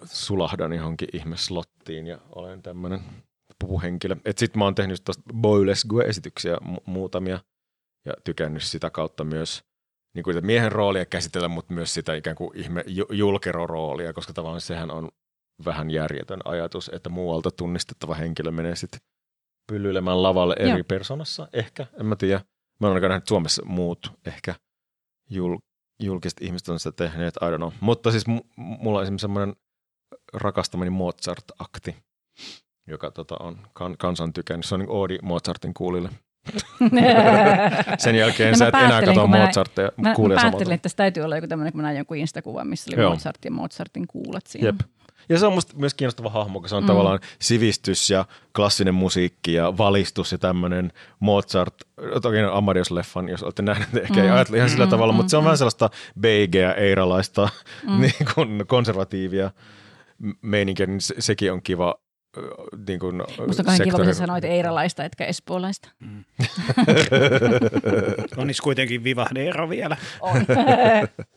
sulahdan johonkin ihmeslottiin ja olen tämmöinen puhuhenkilö. Sitten mä oon tehnyt tuosta Boylesque-esityksiä mu- muutamia ja tykännyt sitä kautta myös niin kuin miehen roolia käsitellä, mutta myös sitä ikään kuin ihme ju- julkeroroolia, koska tavallaan sehän on vähän järjetön ajatus, että muualta tunnistettava henkilö menee sitten pyllyilemään lavalle eri Joo. persoonassa. Ehkä, en mä tiedä. Mä oon ainakaan nähnyt Suomessa muut ehkä jul- julkiset ihmiset on sitä tehneet, I don't know. Mutta siis m- mulla on esimerkiksi semmoinen rakastamani Mozart-akti, joka tota, on kan- kansan tykännyt. Se on niin Oodi Mozartin kuulille. Sen jälkeen No sä mä et enää katso mä- Mozartia Mä, mä kuulia päättelin, samalta. että tässä täytyy olla joku tämmöinen, kun mä näin jonkun Insta-kuvan, missä oli Joo. Mozart ja Mozartin kuulet siinä. Jep. Ja se on musta myös kiinnostava hahmo, kun se on Mm. tavallaan sivistys ja klassinen musiikki ja valistus ja tämmöinen Mozart, toki Amadeus-leffan, jos olette nähneet, ehkä mm. ei ajatella ihan sillä Mm, tavalla, mm, mutta se on mm. vähän sellaista beigeä, eiralaista, Mm. niin kuin konservatiivia meininkiä, niin se, sekin on kiva niin kuin Musta on kiva, kun sä sanoit eiralaista, etkä espoolaista. On niissä kuitenkin vivahdeero vielä. On.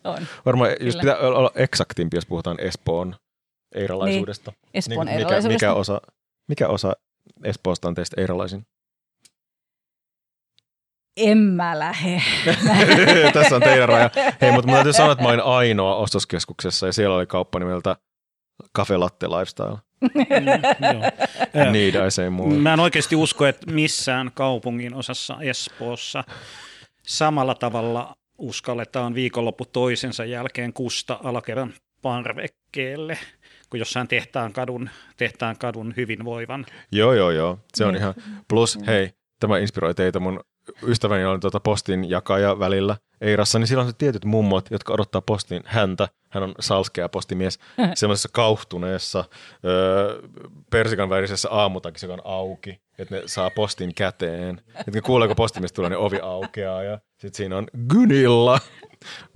on. Varmaan jos Kyllä. pitää olla eksaktimpi, jos puhutaan Espoon eiralaisuudesta. Espoon Niin, mikä, eiralaisuudesta. mikä, osa, mikä osa Espoosta on teistä eiralaisin? En mä lähe. Tässä on teidän raja. Hei, mutta mun täytyy sanoa, että mä olin ainoa ostoskeskuksessa ja siellä oli kauppa nimeltä Cafe Latte Lifestyle. Mm, joo. Need I say more. Mä en oikeasti usko, että missään kaupungin osassa Espoossa samalla tavalla uskalletaan viikonloppu toisensa jälkeen kusta alakerran parvekkeelle, kuin jossain tehtaan kadun, tehtaan kadun hyvinvoivan. Joo, joo, joo. Se on Niin. ihan. Plus, hei, tämä inspiroi teitä. Mun ystäväni on tuota postin jakaja välillä Eirassa, niin silloin on se tietyt mummot, jotka odottaa postin häntä. Hän on salskea postimies semmoisessa kauhtuneessa öö, persikan värisessä aamutakissa, joka on auki, että ne saa postin käteen. Että ne kuulee, kun postimies tulee, niin ovi aukeaa ja sitten siinä on Gunilla.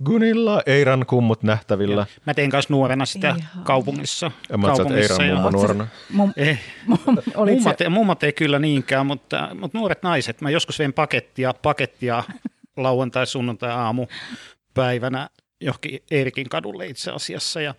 Gunilla, Eiran kummut nähtävillä. Mä tein kanssa nuorena sitä Ihana. kaupungissa. Ja mä ajattelin, että Eiran ja- mummo nuorena. Mum, Eh, mummat, mummat ei kyllä niinkään, mutta, mutta nuoret naiset. Mä joskus vein pakettia, pakettia lauantai, sunnuntai, aamu päivänä johonkin Eerikin kadulle itse asiassa. Ja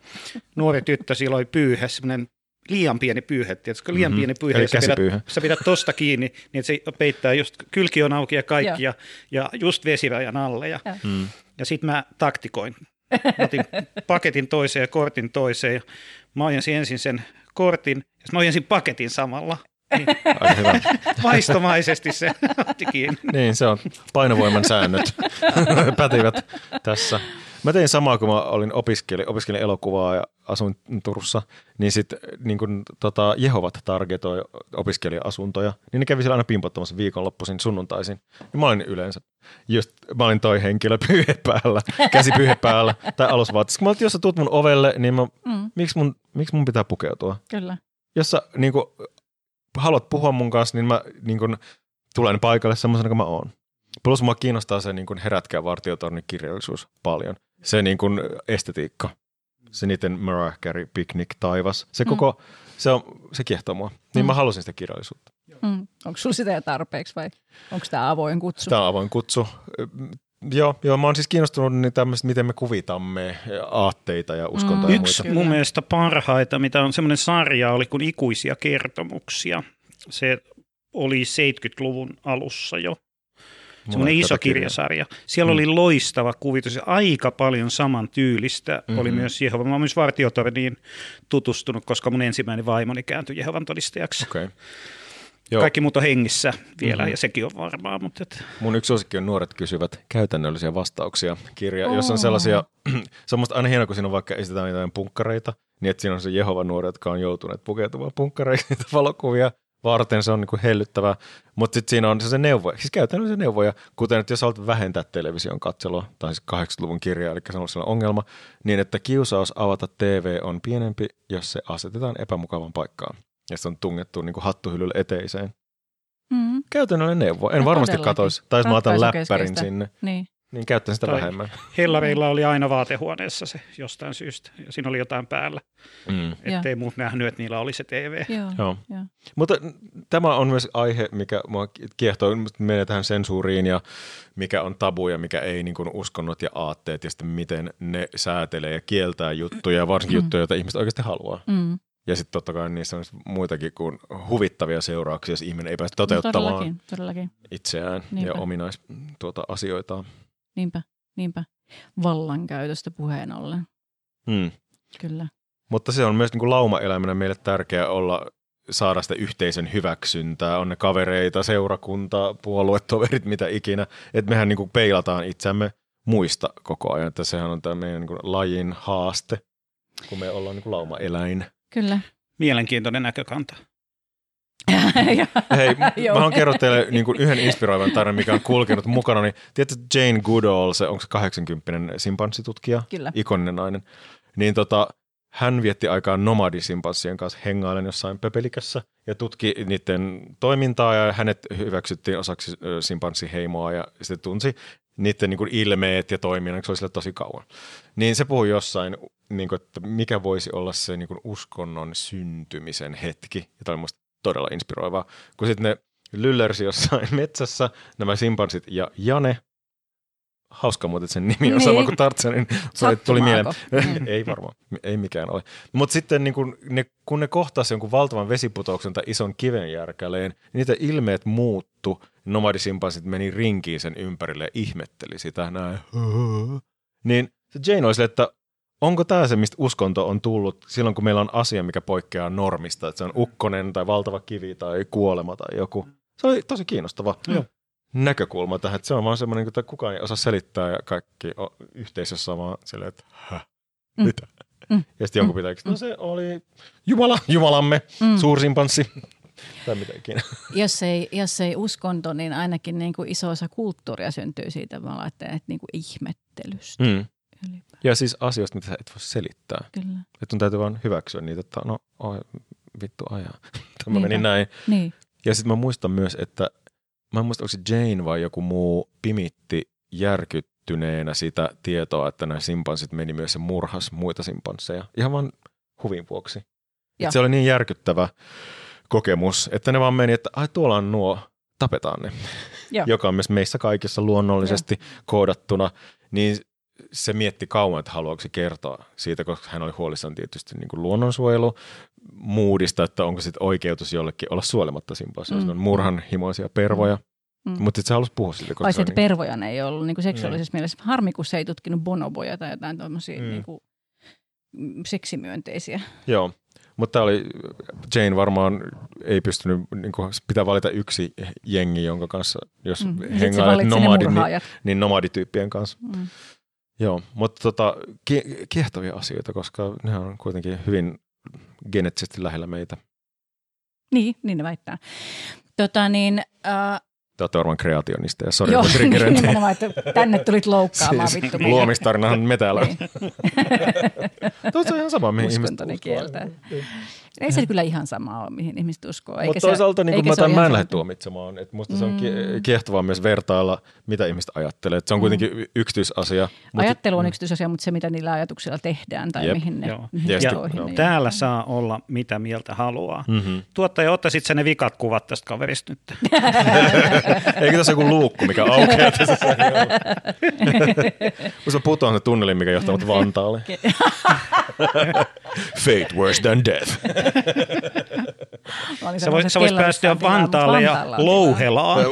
nuori tyttö silloin oli pyyhe, semmoinen liian pieni pyyhe, tiedätkö, liian Mhm. pieni pyyhe. Eli ja sä pidät, sä pidät tosta kiinni, niin että se peittää just, kylki on auki ja kaikki, ja, ja just vesirajan alle. Ja, Mm. ja sitten mä taktikoin. Mä otin paketin toiseen ja kortin toiseen. Ja mä ojensin ensin sen kortin, ja mä ojensin paketin samalla. Niin Aika hyvä. vaistomaisesti se otti kiinni. Niin, se on painovoiman säännöt pätivät tässä. Mä tein samaa, kun mä olin opiskelin, opiskelin elokuvaa ja asuin Turussa, niin sitten niin kun, tota, Jehovat targetoi opiskelija-asuntoja, niin ne kävi siellä aina pimpottamassa viikonloppuisin sunnuntaisin. Ja mä olin yleensä, just, mä olin toi henkilö pyyhe päällä, käsi pyyhe päällä tai alusvaatteessa. Kun mä olin, jos sä tuut mun ovelle, niin mä, mm, miksi, mun, miksi mun pitää pukeutua? kyllä. jos sä niin kuin, haluat puhua mun kanssa, niin mä niin kuin, tulen paikalle semmoisena kuin mä oon. Plus mua kiinnostaa se niin herätkää vartiotornin kirjallisuus paljon. Se niin kuin estetiikka. Se niiden Mariah Carey Picnic taivas. Se koko, mm. se, on, se kiehtoo mua. Niin mm. mä halusin sitä kirjallisuutta. Mm. Onko sulla sitä tarpeeksi vai onko tämä avoin kutsu? Tämä on avoin kutsu. Joo, joo, mä oon siis kiinnostunut niin tämmöistä, miten me kuvitamme aatteita ja uskontoja mm. ja Yksi muita. mun mielestä parhaita, mitä on semmoinen sarja, oli kuin ikuisia kertomuksia. Se oli 70-luvun alussa jo. Semmoinen iso kirjasarja. Siellä mm. oli loistava kuvitus ja aika paljon saman tyylistä mm-hmm. oli myös Jehova. Mä oon myös Vartiotorniin tutustunut, koska mun ensimmäinen vaimoni kääntyi Jehovan todistajaksi. Okay. Joo. Kaikki muut on hengissä vielä mm-hmm. ja sekin on varmaa. Mutta et... Mun yksi suosikki on Nuoret kysyvät käytännöllisiä vastauksia kirja, oh. jossa on sellaisia, se on musta aina hienoa, kun siinä on vaikka esitetään jotain punkkareita, niin että siinä on se Jehovan nuoret, jotka on joutuneet pukeutumaan punkkareita valokuvia varten, se on niin kuin hellyttävää, mutta sitten siinä on se, se neuvo, siis käytännössä neuvoja, kuten että jos haluat vähentää television katselua, tai siis 80-luvun kirja, eli se on sellainen ongelma, niin että kiusaus avata TV on pienempi, jos se asetetaan epämukavan paikkaan ja se on tungettu niin kuin hattuhyllylle eteiseen. Mm. Käytännöllinen neuvo. En no, varmasti katoisi. Tai jos mä otan läppärin sinne, niin, niin käyttäisin sitä tai vähemmän. Hellareilla oli aina vaatehuoneessa se jostain syystä. Ja siinä oli jotain päällä. Mm. Että ei muut nähnyt, että niillä oli se TV. Joo. Joo. Joo. Mutta tämä on myös aihe, mikä mua kiehtoo. Menee tähän sensuuriin ja mikä on tabu ja mikä ei niin kuin uskonnot ja aatteet ja sitten miten ne säätelee ja kieltää juttuja, varsinkin mm. juttuja, joita ihmiset oikeasti haluaa. Mm. Ja sitten totta kai niissä on muitakin kuin huvittavia seurauksia, jos ihminen ei pääse toteuttamaan no, todellakin, todellakin. itseään Niinpä. ja ominais tuota, asioitaan. Niinpä, niinpä. Vallankäytöstä puheen ollen. Hmm. Kyllä. Mutta se on myös niin kuin laumaeläimenä meille tärkeää olla saada sitä yhteisön hyväksyntää, on ne kavereita, seurakunta, puoluetoverit, mitä ikinä. Että mehän niin kuin peilataan itseämme muista koko ajan, että sehän on tämä meidän niin kuin lajin haaste, kun me ollaan niin kuin laumaeläin. Kyllä. Mielenkiintoinen näkökanta. Hei, mä haluan kertoa teille niin kuin yhden inspiroivan tarinan, mikä on kulkenut mukana. Niin, tiedätkö Jane Goodall, se onko se 80 simpanssitutkija, Kyllä. ikoninen nainen, niin tota, hän vietti aikaa nomadisimpanssien kanssa hengailen jossain pepelikässä ja tutki niiden toimintaa ja hänet hyväksyttiin osaksi simpanssiheimoa ja sitten tunsi niiden niin kuin ilmeet ja toiminnan, se oli sille tosi kauan. Niin se puhui jossain, niin kuin, että mikä voisi olla se niin kuin uskonnon syntymisen hetki. Ja tämä oli musta todella inspiroivaa. Kun sitten ne lyllersi jossain metsässä, nämä simpanssit ja Jane, hauska muuten sen nimi on niin. sama kuin Tartsanin, se tuli mieleen. Mm. ei varmaan, ei mikään ole. Mutta sitten niin kun ne, kun ne kohtasivat jonkun valtavan vesiputouksen tai ison kivenjärkäleen, niin niitä ilmeet muuttu. Nomadisimpanssit meni rinkiin sen ympärille ja ihmetteli sitä näin. Niin se Jane oli sille, että onko tämä se, mistä uskonto on tullut silloin, kun meillä on asia, mikä poikkeaa normista, että se on ukkonen tai valtava kivi tai kuolema tai joku. Se oli tosi kiinnostava. Mm näkökulma tähän. Että se on vaan semmoinen, että kukaan ei osaa selittää ja kaikki yhteisössä on vaan silleen, että häh, mm. mitä? Mm. Ja sitten mm. pitää, no se oli Jumala, Jumalamme, mm. suursimpanssi. tai mitä ikinä. Jos ei, jos ei uskonto, niin ainakin niin kuin iso osa kulttuuria syntyy siitä, mä että niin kuin ihmettelystä. Mm. Ja siis asioista, mitä sä et voi selittää. Kyllä. Että on täytyy vaan hyväksyä niitä, että no oi, vittu ajaa. Tämä meni näin. Niin. Ja sitten mä muistan myös, että mä en muista, onko se Jane vai joku muu pimitti järkyttyneenä sitä tietoa, että nämä simpanssit meni myös se murhas muita simpansseja. Ihan vaan huvin vuoksi. Se oli niin järkyttävä kokemus, että ne vaan meni, että ai tuolla on nuo, tapetaan ne. Joka on myös meissä kaikissa luonnollisesti Joo. koodattuna. Niin se mietti kauan, että haluaako se kertoa siitä, koska hän oli huolissaan tietysti niin kuin luonnonsuojelu muudista, että onko sitten oikeutus jollekin olla suolematta simpanssia. Mm. on murhanhimoisia pervoja. Mm. mm. Mutta sitten se halusi puhua sille. Vai se, että niin... ei ollut niin kuin seksuaalisessa mm. mielessä. Harmi, kun se ei tutkinut bonoboja tai jotain tuommoisia mm. niin kuin seksimyönteisiä. Joo, mutta tämä oli, Jane varmaan ei pystynyt, niin kuin, pitää valita yksi jengi, jonka kanssa, jos mm. hengailet nomadi, niin, niin nomadityyppien kanssa. Mm. Joo, mutta tota, kiehtovia asioita, koska ne on kuitenkin hyvin geneettisesti lähellä meitä. Niin, niin ne väittää. Tota niin, äh, Te olette varmaan kreationista ja sori, Joo, nimenomaan, että tänne tulit loukkaamaan siis, vittu. Luomistarinahan me täällä. Niin. Tuo on ihan sama, mihin ihmiset kieltä. Ei se kyllä ihan sama ole, mihin ihmiset uskoo. Mutta toisaalta niin kuin mä, tämän, mä en lähde tuomitsemaan. Et musta se on mm. kiehtovaa myös vertailla, mitä ihmiset ajattelee. Et se on kuitenkin mm. yksityisasia. Ajattelu on yksityisasia, mutta se mitä niillä ajatuksilla tehdään tai Jep. mihin ne, Joo. mihin Ja joo. ne Täällä saa olla mitä mieltä haluaa. Mm-hmm. Tuottaja, ottaisit ne vikat kuvat tästä kaverista nyt? Eikö tässä joku luukku, mikä aukeaa tässä? Musta mä putoan se tunnelin, mikä johtaa mut Vantaalle. Fate worse than death. Sä, semmoisessa sä vois kellarissa päästyä Vantaalle ja louhelaan.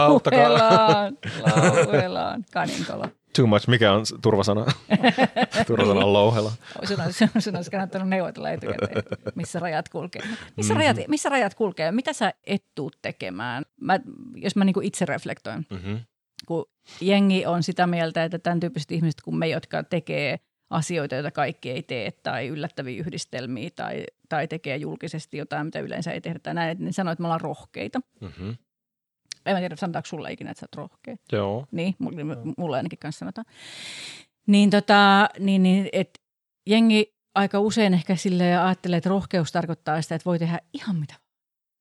Auttakaa. Lauhelaan, lauhelaan, kaninkolo. Too much. Mikä on turvasana? turvasana on louhela. Sun olisi, sun olisi kannattanut neuvotella etukäteen, missä rajat kulkee. Missä, Mhm. rajat, missä rajat kulkee? Mitä sä et tuu tekemään? Mä, jos mä niinku itse reflektoin, Mm-hmm. kun jengi on sitä mieltä, että tämän tyyppiset ihmiset kuin me, jotka tekee asioita, joita kaikki ei tee, tai yllättäviä yhdistelmiä, tai, tai tekee julkisesti jotain, mitä yleensä ei tehdä, tai näin, että ne sanoo, että me ollaan rohkeita. Mm-hmm. En mä tiedä, sanotaanko sulle ikinä, että sä oot rohkea. Joo. Niin, mulle, mulle ainakin kanssa sanotaan. Niin, tota, niin, niin et jengi aika usein ehkä sille ajattelee, että rohkeus tarkoittaa sitä, että voi tehdä ihan mitä vaan.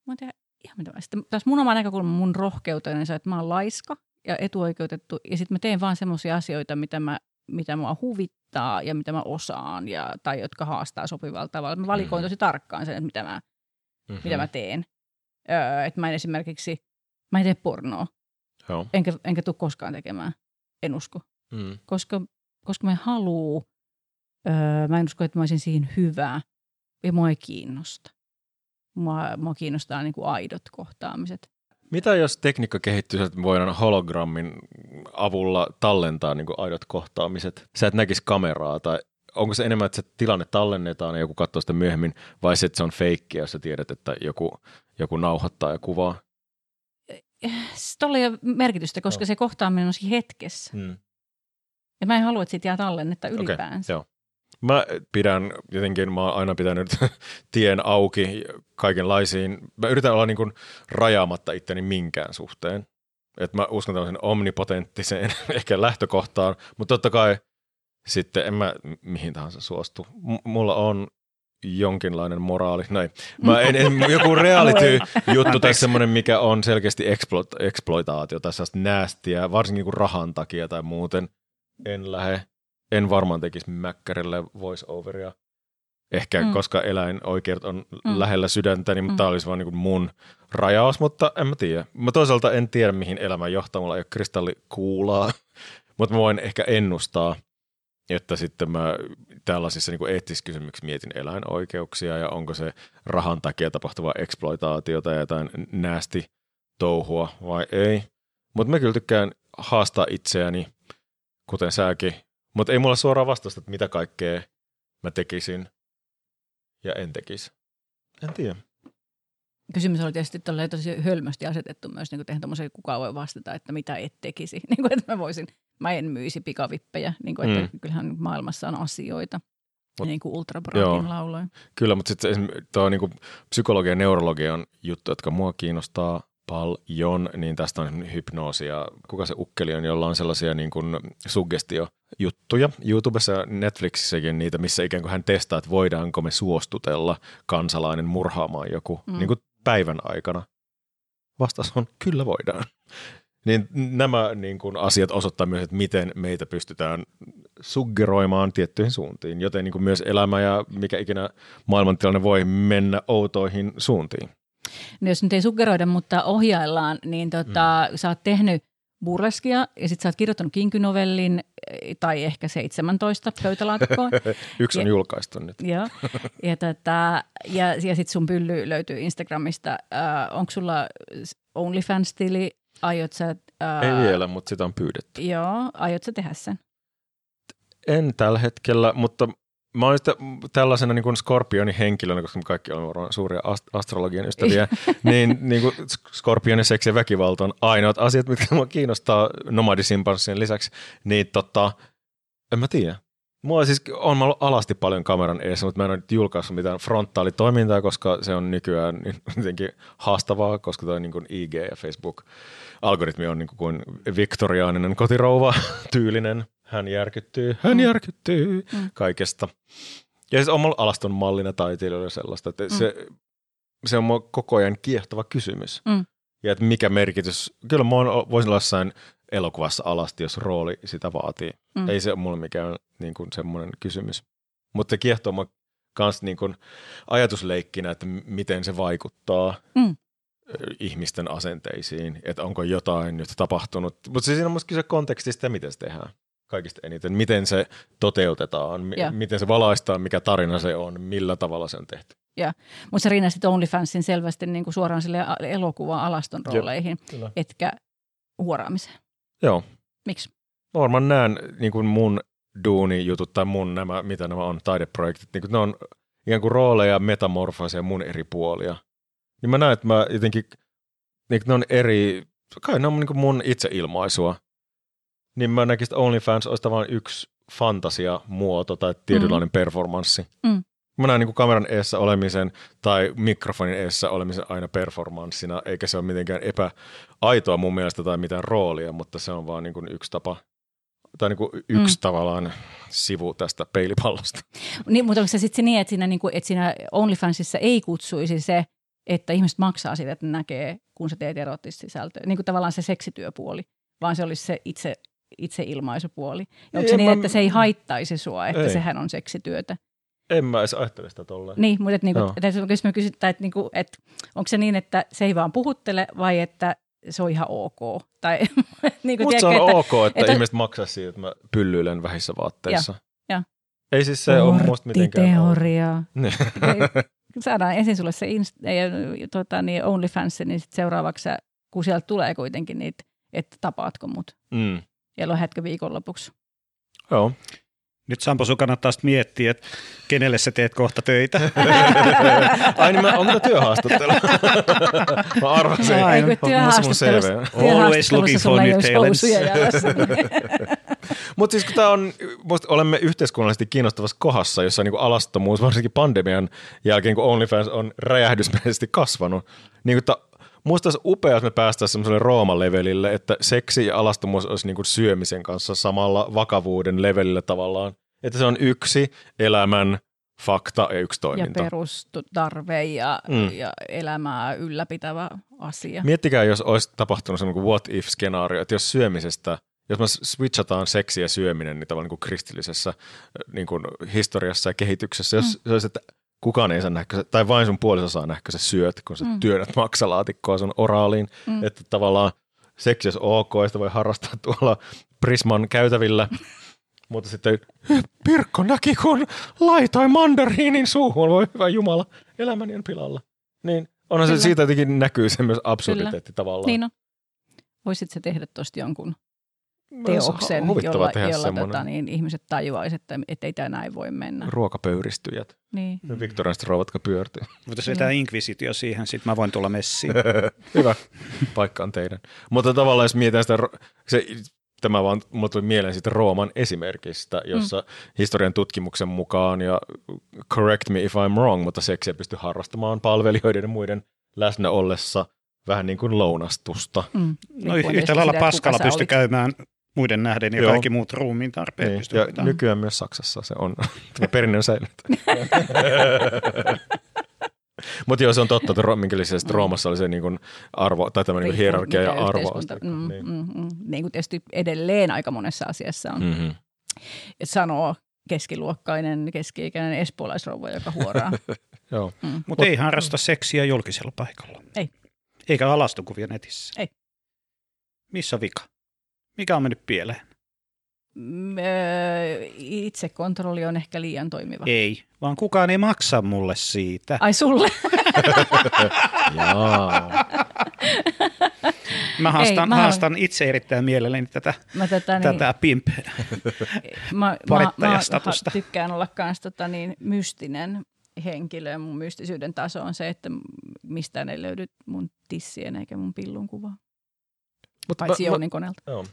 Voi tehdä ihan mitä. Sitten taas mun oma näkökulma mun rohkeuteen on se, että mä oon laiska ja etuoikeutettu. Ja sitten mä teen vaan semmoisia asioita, mitä, mä, mitä mua huvittaa ja mitä mä osaan ja, tai jotka haastaa sopivalla tavalla. Mä valikoin Mhm. tosi tarkkaan sen, että mitä mä, Mm-hmm. mitä mä teen. Öö, että mä en esimerkiksi, mä en tee pornoa, Joo. enkä, enkä tule koskaan tekemään. En usko Mm. koska, koska mä haluu, öö, mä en usko, että mä olisin siihen hyvä ja mua ei kiinnosta. Mua, mua kiinnostaa niin kuin aidot kohtaamiset. Mitä jos tekniikka kehittyy, että voidaan hologrammin avulla tallentaa niin kuin aidot kohtaamiset? Sä et näkisi kameraa tai onko se enemmän, että se tilanne tallennetaan ja joku katsoo sitä myöhemmin vai se, että se on feikkiä, jos sä tiedät, että joku, joku nauhoittaa ja kuvaa? Tuolla ei ole merkitystä, koska Joo. se kohtaaminen on siinä hetkessä. Hmm. Ja mä en halua, että siitä jää tallennetta ylipäänsä. joo. Mä pidän jotenkin, mä oon aina pitänyt tien auki kaikenlaisiin. Mä yritän olla niin kuin rajaamatta itteni minkään suhteen. Et mä uskon tämmöisen omnipotenttiseen ehkä lähtökohtaan, mutta totta kai sitten en mä mihin tahansa suostu. M- mulla on jonkinlainen moraali. Näin. Mä en, en, joku reality-juttu tai semmoinen, mikä on selkeästi exploit, exploitaatio tai sellaista näästiä, varsinkin kuin rahan takia tai muuten. En lähde en varmaan tekisi Mäkkärille voice-overia. Ehkä, Mm. koska eläinoikeudet on Mm. lähellä sydäntäni, mutta Mm. tämä olisi vaan niin mun rajaus, mutta en mä tiedä. Mä toisaalta en tiedä, mihin elämä johtaa, mulla ei ole kristallikuulaa, mutta mä voin ehkä ennustaa, että sitten mä tällaisissa niin eettisissä kysymyksissä mietin eläinoikeuksia ja onko se rahan takia tapahtuvaa exploitaatiota ja jotain näästi touhua vai ei. Mutta mä kyllä tykkään haastaa itseäni, kuten säkin, mutta ei mulla suoraan vastausta, että mitä kaikkea mä tekisin ja en tekisi. En tiedä. Kysymys oli tietysti tosi hölmösti asetettu myös, niin kuin tommosia, kuka voi vastata, että mitä et tekisi. Niin kuin, että mä voisin, mä en myisi pikavippejä, niin kuin, että Mm. kyllähän maailmassa on asioita. Mut- niin kuin lauloin. Kyllä, mutta sitten tuo niinku psykologia ja neurologian juttu, jotka mua kiinnostaa paljon, niin tästä on hypnoosi ja kuka se ukkeli on, jolla on sellaisia niin kuin suggestiojuttuja. YouTubessa ja Netflixissäkin niitä, missä ikään kuin hän testaa, että voidaanko me suostutella kansalainen murhaamaan joku mm. niin kuin päivän aikana. Vastaus on, kyllä voidaan. Niin nämä niin kuin, asiat osoittaa myös, että miten meitä pystytään suggeroimaan tiettyihin suuntiin, joten niin kuin myös elämä ja mikä ikinä maailmantilanne voi mennä outoihin suuntiin. No jos nyt ei suggeroida, mutta ohjaillaan, niin tota, mm. sä oot tehnyt burleskia ja sitten sä oot kirjoittanut kinkynovellin eh, tai ehkä 17 pöytälaatikkoon. Yksi on Ja- julkaistu nyt. Joo. Ja, tota, ja, ja sitten sun pylly löytyy Instagramista. Äh, Onko sulla OnlyFans-tili? Aiot sä, äh, Ei vielä, mutta sitä on pyydetty. Joo, aiot sä tehdä sen? En tällä hetkellä, mutta mä oon sitä tällaisena niin kuin skorpionin henkilönä, koska me kaikki olemme varmaan suuria ast- astrologian ystäviä, niin, niin kuin skorpionin seksi ja väkivalta on ainoat asiat, mitkä mua kiinnostaa nomadisimpanssien lisäksi. Niin tota, en mä tiedä. Mulla siis on ollut alasti paljon kameran edessä, mutta mä en ole nyt julkaissut mitään frontaalitoimintaa, koska se on nykyään niin jotenkin haastavaa, koska toi niin kuin IG ja Facebook-algoritmi on niin kuin viktoriaaninen kotirouva tyylinen. Hän järkyttyy, hän Mm. järkyttyy Mm. kaikesta. Ja siis omalla alaston mallina taiteilijoilla sellaista, että mm. se, se on koko ajan kiehtova kysymys. Mm. Ja että mikä merkitys, kyllä mä voisin olla jossain elokuvassa alasti, jos rooli sitä vaatii. Mm. Ei se ole mulle mikään niin kuin semmoinen kysymys. Mutta se kiehtoo mua kans niin kuin ajatusleikkinä, että miten se vaikuttaa mm. ihmisten asenteisiin, että onko jotain nyt tapahtunut. Mutta siinä on myös kyse kontekstista ja miten se tehdään kaikista eniten. Miten se toteutetaan, m- miten se valaistaan, mikä tarina se on, millä tavalla se on tehty. Ja, mutta sä rinnastit OnlyFansin selvästi niin kuin suoraan sille elokuva-alaston rooleihin, Jep, etkä huoraamiseen. Joo. Miksi? Mä varmaan näen niin kuin mun duuni-jutut tai mun nämä, mitä nämä on, taideprojektit, niin kuin ne on ikään kuin rooleja, metamorfaaseja mun eri puolia. Niin mä näen, että mä jotenkin, niin ne on eri, kai ne on niin kuin mun itseilmaisua. Niin mä näkisin, että OnlyFans olisi vain yksi fantasiamuoto tai tietynlainen mm. performanssi. Mm. Mä näen niin kuin kameran eessä olemisen tai mikrofonin eessä olemisen aina performanssina, eikä se ole mitenkään epäaitoa mun mielestä tai mitään roolia, mutta se on vaan niin kuin yksi tapa tai niin kuin yksi mm. tavallaan sivu tästä peilipallosta. Niin, mutta onko se sitten niin, että siinä, niin kuin, että siinä OnlyFansissa ei kutsuisi se, että ihmiset maksaa siitä, että näkee, kun sä teet erottista sisältöä, niin kuin tavallaan se seksityöpuoli, vaan se olisi se itse, itse ilmaisupuoli. Ja onko se niin, mä... että se ei haittaisi sua, että ei. sehän on seksityötä? En mä edes ajattele sitä tolleen. Niin, mutta että, niinku, no. että jos me kysytään, että, niinku, että onko se niin, että se ei vaan puhuttele vai että se on ihan ok. Tai, niin kuin, Musta se on että, ok, että, että ihmiset maksaa siitä, että mä pyllyilen vähissä vaatteissa. Ja, ja. Ei siis se ole musta mitenkään... teoria. Niin. Saadaan ensin sulle se inst- ja, tota, niin OnlyFans, niin sit seuraavaksi, kun sieltä tulee kuitenkin niitä, että tapaatko mut. Mm. Ja lähdetkö viikonlopuksi. Joo. Nyt Sampo, sun kannattaa miettiä, että kenelle sä teet kohta töitä. Ai niin, mä, onko tämä työhaastattelu? mä arvasin. No, Ai, työhaastattelussa, Always looking for new talents. Mutta siis kun tämä on, olemme yhteiskunnallisesti kiinnostavassa kohdassa, jossa niin alastomuus, varsinkin pandemian jälkeen, kun OnlyFans on räjähdysmäisesti kasvanut, niin kuin Musta olisi upea, jos me päästäisiin semmoiselle Rooma-levelille, että seksi ja alastomuus olisi niin kuin syömisen kanssa samalla vakavuuden levelillä tavallaan. Että se on yksi elämän fakta ja yksi toiminta. Ja perustarve ja, mm. ja elämää ylläpitävä asia. Miettikää, jos olisi tapahtunut semmoinen what if-skenaario, että jos syömisestä, jos me switchataan seksi ja syöminen niin tavallaan niin kuin kristillisessä niin kuin historiassa ja kehityksessä, jos mm. se olisi, että kukaan ei saa nähdä, tai vain sun puoliso saa nähdä, kun sä syöt, kun sä mm. työnnät maksalaatikkoa sun oraaliin. Mm. Että tavallaan seksi olisi ok, sitä voi harrastaa tuolla Prisman käytävillä. Mutta sitten Pirkko näki, kun laitoi mandariinin suuhun, voi hyvä Jumala, elämäni on pilalla. Niin onhan Kyllä. se siitä jotenkin näkyy se myös absurditeetti Kyllä. tavallaan. Niin on. Voisit se tehdä tuosta jonkun teoksen, jolla, jolla tota, niin, ihmiset tajuaisivat, että, että ei tämä näin voi mennä. Ruokapöyristyjät. Niin. Viktorianista rouvatka pyörtyy. Voitaisiin vetää niin. inkvisitio siihen, sitten mä voin tulla messiin. Hyvä, paikka on teidän. Mutta tavallaan jos mietitään sitä, se, tämä vaan mulle tuli mieleen sitten Rooman esimerkistä, jossa mm. historian tutkimuksen mukaan, ja correct me if I'm wrong, mutta seksiä pystyy harrastamaan palvelijoiden ja muiden läsnä ollessa vähän niin kuin lounastusta. Mm. No yhtä lailla paskalla pystyy käymään muiden nähden ja Joo. kaikki muut ruumiin tarpeet niin, pystyy Ja pitämään. nykyään myös Saksassa se on, tämä perinne on säilynyt. Mutta joo, se on totta, että minkälaisesta mm. Roomassa oli se niin kuin arvo, tai tämä niin hierarkia ja arvo. Mm, niin. Mm, mm, niin kuin tietysti edelleen aika monessa asiassa on. Mm-hmm. Sanoo keskiluokkainen, keski-ikäinen espoolaisrouva, joka huoraa. joo. Mm. Mutta ei harrasta seksiä julkisella paikalla. Ei. Eikä alastokuvia netissä. Ei. Missä vika? Mikä on mennyt pieleen? Mm, itsekontrolli on ehkä liian toimiva. Ei, vaan kukaan ei maksa mulle siitä. Ai sulle? Mä haastan, ei, mä haastan itse erittäin mielelläni tätä, mä tätä, niin, tätä pimp mä, mä, mä, tykkään olla myös tota, niin, mystinen henkilö. Mun mystisyyden taso on se, että mistään ei löydy mun tissien eikä mun pillun kuvaa. Mutta Paitsi Jounin koneelta. Joo.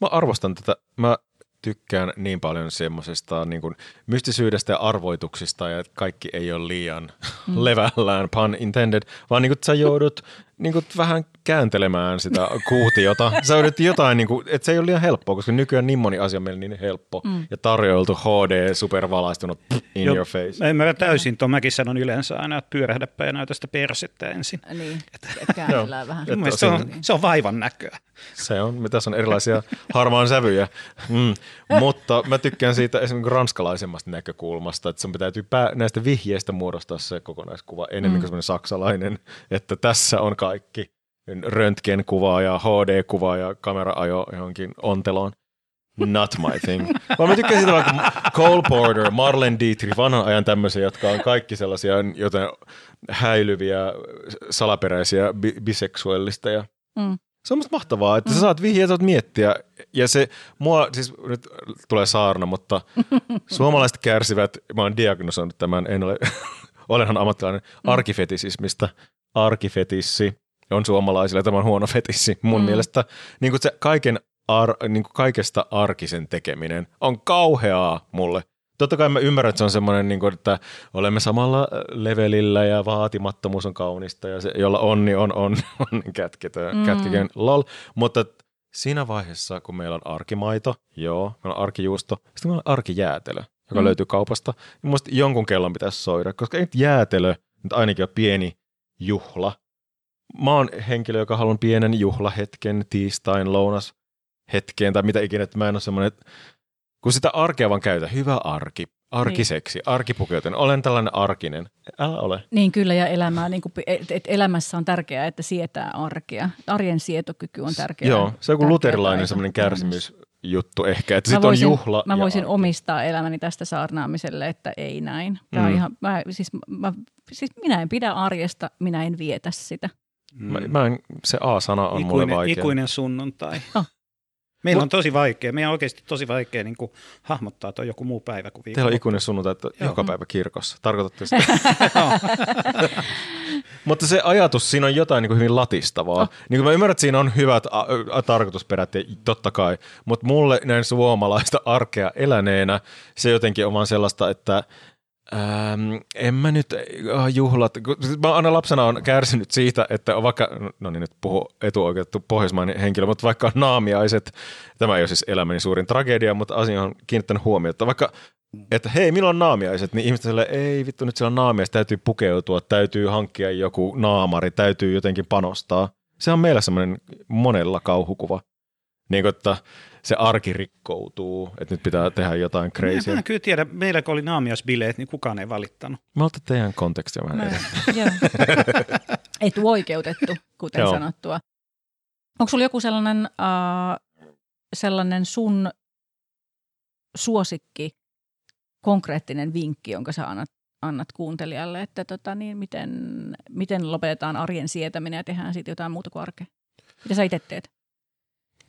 Mä arvostan tätä. Mä tykkään niin paljon semmoisesta niin kuin mystisyydestä ja arvoituksista ja että kaikki ei ole liian mm. levällään, pun intended, vaan niin kuin, että sä joudut niin kuin vähän kääntelemään sitä kuutiota. Se on nyt jotain, niin kuin, että se ei ole liian helppoa, koska nykyään niin moni asia on meillä niin helppo mm. ja tarjoiltu HD, supervalaistunut in Jo, your face. Mä ymmärrän täysin, tuon mäkin sanon yleensä aina, että pyörähdäpä ja näytä sitä persettä ensin. Niin, että käännellään vähän. Mielestä se on, se on vaivan näköä. Se on, tässä on erilaisia harmaan sävyjä, mm. mutta mä tykkään siitä esimerkiksi ranskalaisemmasta näkökulmasta, että sun täytyy pää, näistä vihjeistä muodostaa se kokonaiskuva enemmän mm. kuin saksalainen, että tässä on kaikki röntgenkuvaa ja HD-kuvaa ja kameraajo johonkin onteloon. Not my thing. Vaan mä tykkään siitä vaikka Cole Porter, Marlene Dietrich, vanhan ajan tämmöisiä, jotka on kaikki sellaisia joten häilyviä, salaperäisiä bi- biseksuellisteja. Mm. Se on musta mahtavaa, että mm. sä saat vihjeä, saat miettiä. Ja se, mua, siis nyt tulee saarna, mutta suomalaiset kärsivät, mä oon diagnosoinut tämän, en ole, olenhan ammattilainen, mm. Arkifetissi on suomalaisille, tämä on huono fetissi mun mm. mielestä. Niin kuin se kaiken ar, niin kuin kaikesta arkisen tekeminen on kauheaa mulle. Totta kai mä ymmärrän, että se on semmoinen, niin kuin, että olemme samalla levelillä ja vaatimattomuus on kaunista ja se, jolla onni on, on, on kätketön, mm. kätketön, lol. Mutta siinä vaiheessa, kun meillä on arkimaito, joo, meillä on arkijuusto, sitten meillä on arkijäätelö, joka mm. löytyy kaupasta, niin musta jonkun kellon pitäisi soida, koska ei nyt jäätelö nyt ainakin ole pieni juhla. Mä oon henkilö, joka haluan pienen juhlahetken, tiistain, lounas hetkeen tai mitä ikinä, että mä en ole semmoinen, kun sitä arkea vaan käytä, hyvä arki, arkiseksi, niin. arkipukeutunut, olen tällainen arkinen, älä ole. Niin kyllä ja elämää, niin kuin, et, et elämässä on tärkeää, että sietää arkea. Arjen sietokyky on tärkeää. Joo, se on kuin luterilainen semmoinen kärsimys juttu ehkä, että sitten on juhla. Mä voisin arki. omistaa elämäni tästä saarnaamiselle, että ei näin. Tämä mm. on ihan, mä, siis, mä, siis minä en pidä arjesta, minä en vietä sitä. Mm. Mä, mä en, se A-sana on ikuinen, mulle vaikea. Ikuinen sunnuntai. Oh. Meillä on tosi vaikea, meidän on oikeasti tosi vaikea niin kuin hahmottaa tuo joku muu päivä kuin viikko. Teillä on ikuinen sunnuntai, että joka päivä kirkossa. Tarkoitatte sitä? Mutta se ajatus, siinä on jotain niin kuin hyvin latistavaa. Oh. Niin kuin mä ymmärrän, että siinä on hyvät a- a- tarkoitusperät, ja totta kai. Mutta mulle näin suomalaista arkea eläneenä se jotenkin on vaan sellaista, että Ähm, en mä nyt äh, juhlat, mä aina lapsena on kärsinyt siitä, että vaikka, no niin nyt puhu etuoikeutettu pohjoismainen henkilö, mutta vaikka naamiaiset, tämä ei ole siis elämäni suurin tragedia, mutta asia on kiinnittänyt huomiota, vaikka että hei, milloin on naamiaiset, niin ihmiset sanoo, ei vittu nyt siellä on naamiaiset, täytyy pukeutua, täytyy hankkia joku naamari, täytyy jotenkin panostaa. Se on meillä semmoinen monella kauhukuva. Niin kuin, että se arki rikkoutuu, että nyt pitää tehdä jotain crazy. Mä en kyllä tiedä, meillä kun oli naamiasbileet, niin kukaan ei valittanut. Mä otan teidän kontekstia vähän Mä, Etuoikeutettu, kuten joo. sanottua. Onko sulla joku sellainen, uh, sellainen sun suosikki, konkreettinen vinkki, jonka sä annat, annat kuuntelijalle, että tota, niin miten, miten lopetetaan arjen sietäminen ja tehdään siitä jotain muuta kuin arkea? Mitä sä itse teet?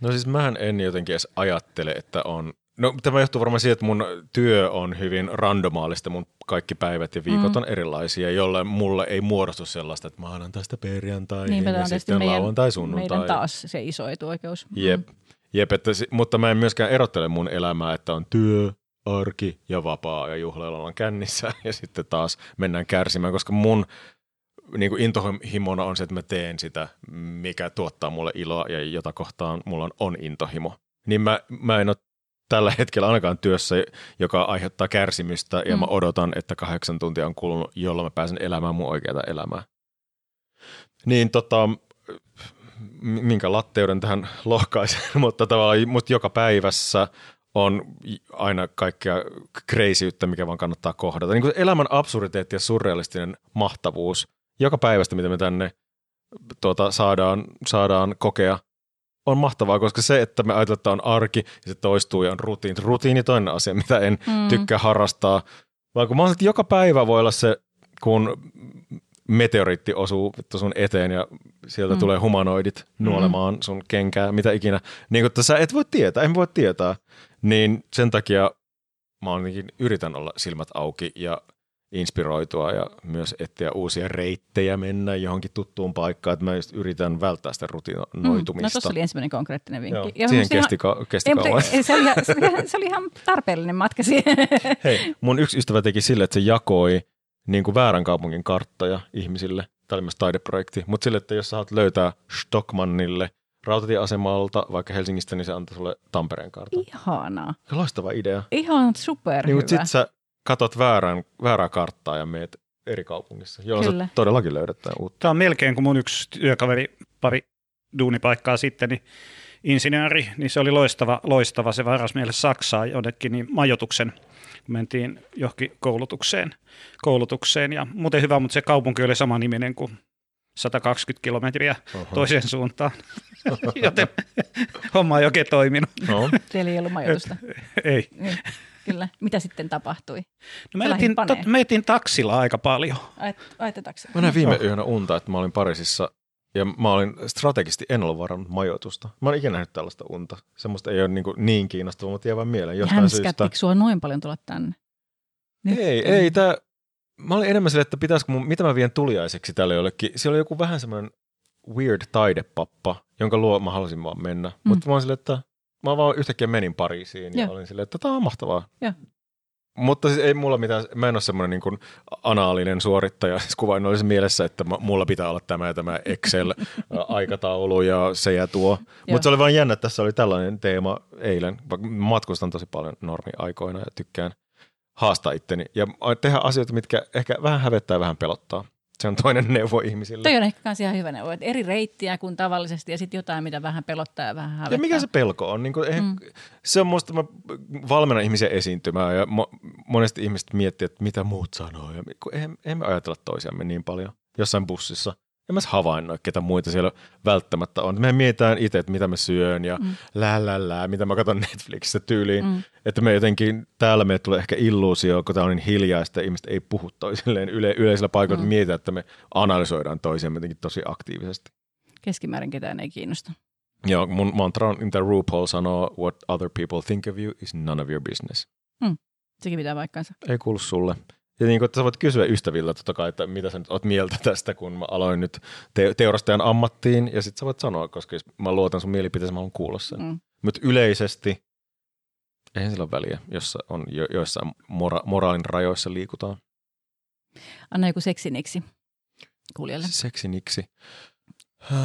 No siis mähän en jotenkin edes ajattele, että on No tämä johtuu varmaan siitä, että mun työ on hyvin randomaalista, mun kaikki päivät ja viikot mm. on erilaisia, jolle mulle ei muodostu sellaista, että maanantaista perjantai niin, ja sitten meidän, lauantai sunnuntai. Meidän taas se iso etuoikeus. Mm. Jep, Jep että, mutta mä en myöskään erottele mun elämää, että on työ, arki ja vapaa ja juhlailla ollaan kännissä ja sitten taas mennään kärsimään, koska mun niin kuin intohimona on se, että mä teen sitä, mikä tuottaa mulle iloa ja jota kohtaan mulla on, on intohimo. Niin mä, mä en ole tällä hetkellä ainakaan työssä, joka aiheuttaa kärsimystä ja mm. mä odotan, että kahdeksan tuntia on kulunut, jolloin mä pääsen elämään mun oikeaa elämää. Niin tota, minkä latteuden tähän lohkaisen, mutta tavallaan mutta joka päivässä on aina kaikkea kreisyyttä, mikä vaan kannattaa kohdata. Niin kuin elämän absurditeetti ja surrealistinen mahtavuus joka päivästä, mitä me tänne tuota, saadaan, saadaan kokea, on mahtavaa, koska se, että me ajatellaan, että on arki ja se toistuu ja on rutiini. Rutiini toinen asia, mitä en mm. tykkää harrastaa. Vaan kun mä että joka päivä voi olla se, kun meteoriitti osuu sun eteen ja sieltä mm. tulee humanoidit nuolemaan mm. sun kenkää, mitä ikinä. Niin kun sä et voi tietää, en voi tietää. Niin sen takia mä ainakin yritän olla silmät auki ja inspiroitua ja myös etsiä uusia reittejä mennä johonkin tuttuun paikkaan, että mä just yritän välttää sitä rutinoitumista. Mm, no tuossa oli ensimmäinen konkreettinen vinkki. Joo, ja siihen kesti, ihan, kesti ei, kauan. Se oli, se, oli, se oli ihan tarpeellinen matka siihen. Hei, mun yksi ystävä teki sille, että se jakoi niin kuin väärän kaupungin karttoja ihmisille. tämä oli myös taideprojekti, mutta sille, että jos sä haluat löytää Stockmannille rautatieasemalta vaikka Helsingistä, niin se antaa sulle Tampereen kartan. Ihanaa. Loistava idea. Ihan super Niin, mutta sit sä katot väärän, väärää karttaa ja meet eri kaupungissa, jolloin Kyllä. sä todellakin löydät tämän uutta. Tämä on melkein kuin mun yksi työkaveri pari duunipaikkaa sitten, niin insinööri, niin se oli loistava, loistava. Se varas meille Saksaa jonnekin niin majoituksen, kun mentiin johonkin koulutukseen, koulutukseen. Ja muuten hyvä, mutta se kaupunki oli sama niminen kuin 120 kilometriä Oho. toiseen suuntaan, joten homma ei oikein toiminut. No. Teillä ei ollut majoitusta. Ei. Niin, kyllä. Mitä sitten tapahtui? No, me, etin, paneen. tot, me etin taksilla aika paljon. Ait- Aitetaanko? Mä näin viime yönä unta, että mä olin Pariisissa ja mä olin strategisesti en ollut varannut majoitusta. Mä olen ikinä nähnyt tällaista unta. Semmoista ei ole niin, niin kiinnostavaa, mutta jää vaan mieleen jostain syystä. Hänskättikö sua noin paljon tulla tänne? Nyt Ei, ei, tää, mä olin enemmän silleen, että pitäisikö mun, mitä mä vien tuliaiseksi tälle jollekin. Siellä oli joku vähän semmoinen weird taidepappa, jonka luo mä halusin vaan mennä. Mm. Mutta mä olin silleen, että mä vaan yhtäkkiä menin Pariisiin ja Joo. olin silleen, että tää on mahtavaa. Joo. Mutta siis ei mulla mitään, mä en ole semmoinen niin kuin anaalinen suorittaja, siis kuvain olisi mielessä, että mulla pitää olla tämä ja tämä Excel-aikataulu ja se ja tuo. Mutta se oli vain jännä, että tässä oli tällainen teema eilen. Vaikka matkustan tosi paljon normi-aikoina ja tykkään haastaa itteni ja tehdä asioita, mitkä ehkä vähän hävettää ja vähän pelottaa. Se on toinen neuvo ihmisille. Toi on ehkä kans ihan hyvä neuvo, että eri reittiä kuin tavallisesti ja sitten jotain, mitä vähän pelottaa ja vähän hävettää. Ja mikä se pelko on? Niin kuin, Mm. Se on musta, mä valmennan ihmisiä esiintymään ja mo, monesti ihmiset miettii, että mitä muut sanoo. Ja kun eihän, eihän me ajatella toisiamme niin paljon jossain bussissa. En mä havainnoi, ketä muita siellä välttämättä on. Me mietitään itse, että mitä mä syön ja Mm. mm. lää, lää, lää, mitä mä katson Netflixissä tyyliin. Mm. Mm. Että me jotenkin, täällä meille tulee ehkä illuusio, kun tää on niin hiljaista, ihmiset ei puhu toisilleen yle, yleisillä paikoilla, Mm. mm. mietitään, että me analysoidaan toisiamme jotenkin tosi aktiivisesti. Keskimäärin ketään ei kiinnosta. Joo, mun mantra on, mitä RuPaul sanoo, what other people think of you is none of your business. Sekin pitää paikkansa. Ei kuulu sulle. Ja niin kuin, että sä voit kysyä ystäviltä totta kai, että mitä sä nyt oot mieltä tästä, kun mä aloin nyt te- teurastajan ammattiin, ja sit sä voit sanoa, koska jos mä luotan sun mielipiteeseen, mä haluan kuulla sen. Mm. Mutta yleisesti, eihän sillä ole väliä, jos on jo, joissain mora- moraalin rajoissa liikutaan. Anna joku seksiniksi kuulijalle. Seksiniksi.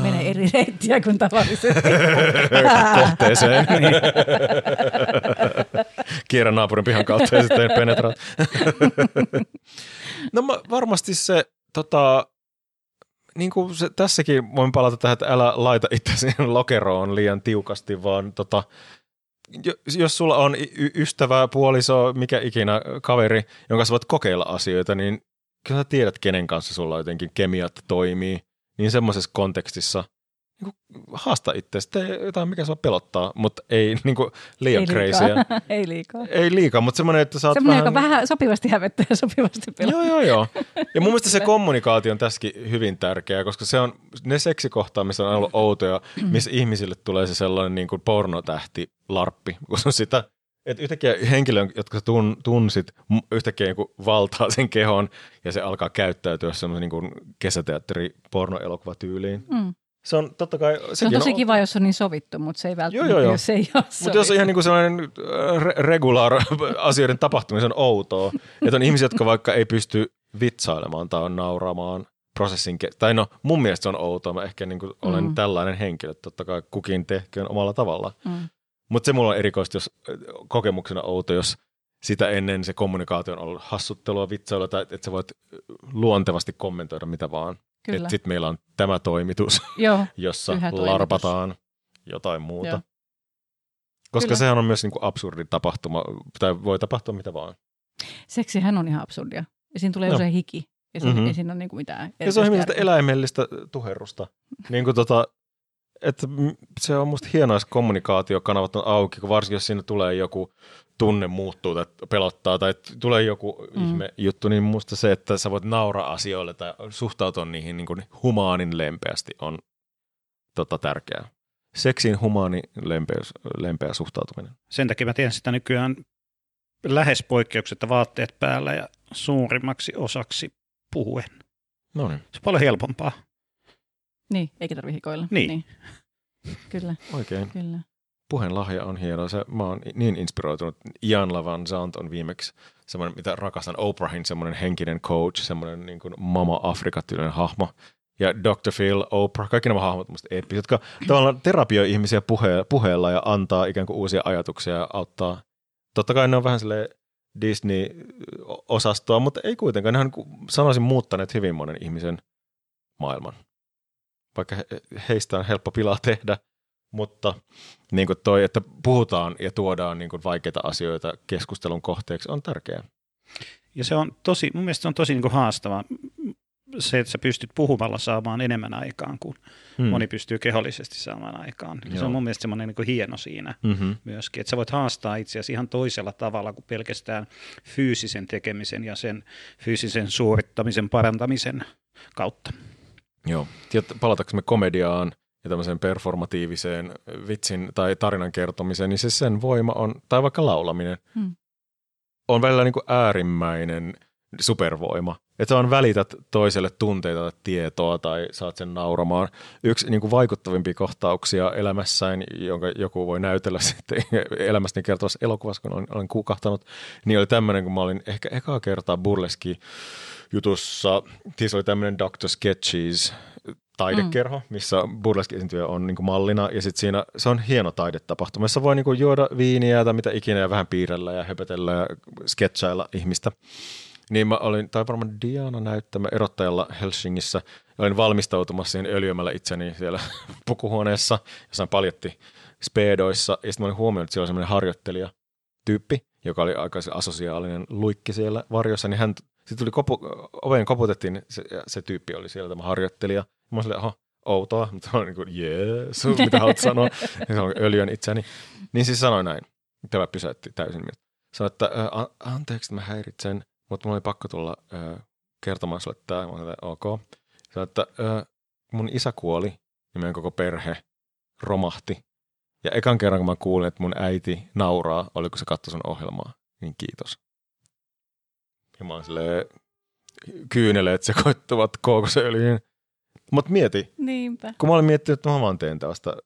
Mene eri reittiä kuin tavallisesti. kohteeseen. Kierrän naapurin pihan kautta ja sitten penetraat. no varmasti se, tota, niin kuin se, tässäkin voin palata tähän, että älä laita itse lokeroon liian tiukasti, vaan tota, jo- jos sulla on ystävä, puoliso, mikä ikinä kaveri, jonka kanssa voit kokeilla asioita, niin kyllä sä tiedät, kenen kanssa sulla jotenkin kemiat toimii. Niin semmoisessa kontekstissa niin kuin, haasta itse, tee jotain, mikä sua pelottaa, mutta ei niin kuin, liian ei crazyä. liikaa. ei liikaa. Ei liikaa, mutta semmoinen, että sä oot Semmoinen, vähän... joka vähän sopivasti hävettää ja sopivasti pelottaa. Joo, joo, joo. Ja mun mielestä se kommunikaatio on tässäkin hyvin tärkeää, koska se on ne seksikohtaamiset on ollut outoja, missä ihmisille tulee se sellainen niin kuin pornotähti larppi, kun se on sitä, että yhtäkkiä henkilö, jotka sä tun, tunsit, yhtäkkiä niin valtaa sen kehon ja se alkaa käyttäytyä semmoisen niin kesäteatteri pornoelokuvatyyliin. Mm. Se on totta kai... Se on tosi kiva, jos on niin sovittu, mutta se ei välttämättä, joo, joo. jos se ei ole Mutta jos on ihan niin kuin sellainen äh, re- regular asioiden tapahtuminen, se on outoa. Että on ihmisiä, jotka vaikka ei pysty vitsailemaan tai on nauramaan prosessin, ke- tai no mun mielestä se on outoa, mä ehkä niin kuin olen Mm. tällainen henkilö, totta kai kukin tehköön omalla tavalla. Mm. Mutta se mulla on erikoista, jos äh, kokemuksena outo, jos sitä ennen se kommunikaatio on ollut hassuttelua, vitsailua, tai että sä voit luontevasti kommentoida mitä vaan. Kyllä. Sitten meillä on tämä toimitus, Joo, jossa toimitus. larpataan jotain muuta. Joo. Koska Kyllä. sehän on myös niin kuin absurdi tapahtuma, tai voi tapahtua mitä vaan. seksihän on ihan absurdia. Ja siinä tulee Joo. usein hiki. Ja se, Mhm. mm-hmm. ei siinä ole niin kuin mitään. Ja se on hyvin eläimellistä tuherrusta. niin kuin tota, että se on musta hienoa, jos kommunikaatiokanavat on auki, kun varsinkin jos siinä tulee joku tunne muuttuu tai pelottaa tai tulee joku Mm. ihme juttu, niin musta se, että sä voit nauraa asioille tai suhtautua niihin niin kuin humaanin lempeästi on tota, tärkeää. Seksiin humaani lempeys, lempeä suhtautuminen. Sen takia mä teen sitä nykyään lähes poikkeuksetta vaatteet päällä ja suurimmaksi osaksi puhuen. No niin, Se on paljon helpompaa. Niin, eikä tarvitse hikoilla. Niin. niin. Kyllä, oikein. kyllä. puheen lahja on hieno. Se, mä oon niin inspiroitunut. Ian Lavan Zant on viimeksi semmoinen, mitä rakastan Oprahin, semmoinen henkinen coach, semmoinen niin kuin mama Afrika-tyylinen hahmo. Ja Dr. Phil, Oprah, kaikki nämä hahmot musta eeppisiä, jotka tavallaan terapioi ihmisiä puhe- puheella ja antaa ikään kuin uusia ajatuksia ja auttaa. Totta kai ne on vähän silleen Disney-osastoa, mutta ei kuitenkaan. Ne on, sanoisin, muuttaneet hyvin monen ihmisen maailman. Vaikka he, heistä on helppo pilaa tehdä, mutta niin kuin toi, että puhutaan ja tuodaan niin kuin vaikeita asioita keskustelun kohteeksi, on tärkeää. Ja se on tosi, mun mielestä se on tosi niin kuin haastava se, että sä pystyt puhumalla saamaan enemmän aikaan kuin hmm. moni pystyy kehollisesti saamaan aikaan. Joo. Se on mun mielestä semmoinen niin hieno siinä mm-hmm. myöskin, että sä voit haastaa itseäsi ihan toisella tavalla kuin pelkästään fyysisen tekemisen ja sen fyysisen suorittamisen parantamisen kautta. Joo. Palataanko me komediaan ja tämmöiseen performatiiviseen vitsin tai tarinan kertomiseen, niin se sen voima on, tai vaikka laulaminen, hmm. on välillä niin kuin äärimmäinen supervoima. Että vaan välität toiselle tunteita tai tietoa tai saat sen nauramaan. Yksi niin kuin vaikuttavimpia kohtauksia elämässäin, jonka joku voi näytellä sitten elämästäni kertovassa elokuvassa, kun olen, olen kukahtanut, niin oli tämmöinen, kun mä olin ehkä ekaa kertaa burleski jutussa, siis oli tämmöinen Dr. Sketches taidekerho, mm. missä burleski esiintyjä on niin mallina, ja sitten siinä se on hieno taidetapahtuma, jossa voi niin juoda viiniä tai mitä ikinä ja vähän piirrellä ja höpötellä ja sketchailla ihmistä. Niin mä olin, tai varmaan Diana näyttämä erottajalla Helsingissä, ja olin valmistautumassa siihen öljymällä itseni siellä pukuhuoneessa, jossa paljetti speedoissa, ja sitten mä olin huomioinut, että siellä oli semmoinen harjoittelija tyyppi, joka oli aika asosiaalinen luikki siellä varjossa, niin hän sitten tuli kopu, oven koputettiin, se, se tyyppi oli siellä tämä harjoittelija. Mä olin silleen, outoa, mutta olin niin kuin, jees, mitä haluat sanoa. ja se on öljön itseni. Niin siis sanoi näin. Tämä pysäytti täysin. Sanoi, että anteeksi, että mä häiritsen, mutta mulla oli pakko tulla ö, kertomaan sulle tämä. Mä olin, ok. Sanoi, että ö, mun isä kuoli ja meidän koko perhe romahti. Ja ekan kerran, kun mä kuulin, että mun äiti nauraa, oliko se katso sun ohjelmaa, niin kiitos. Ja mä oon silleen kyyneleet sekoittuvat kookosöljyyn. Mutta mieti, Niinpä. kun mä olin miettinyt, että mä vaan teen tällaista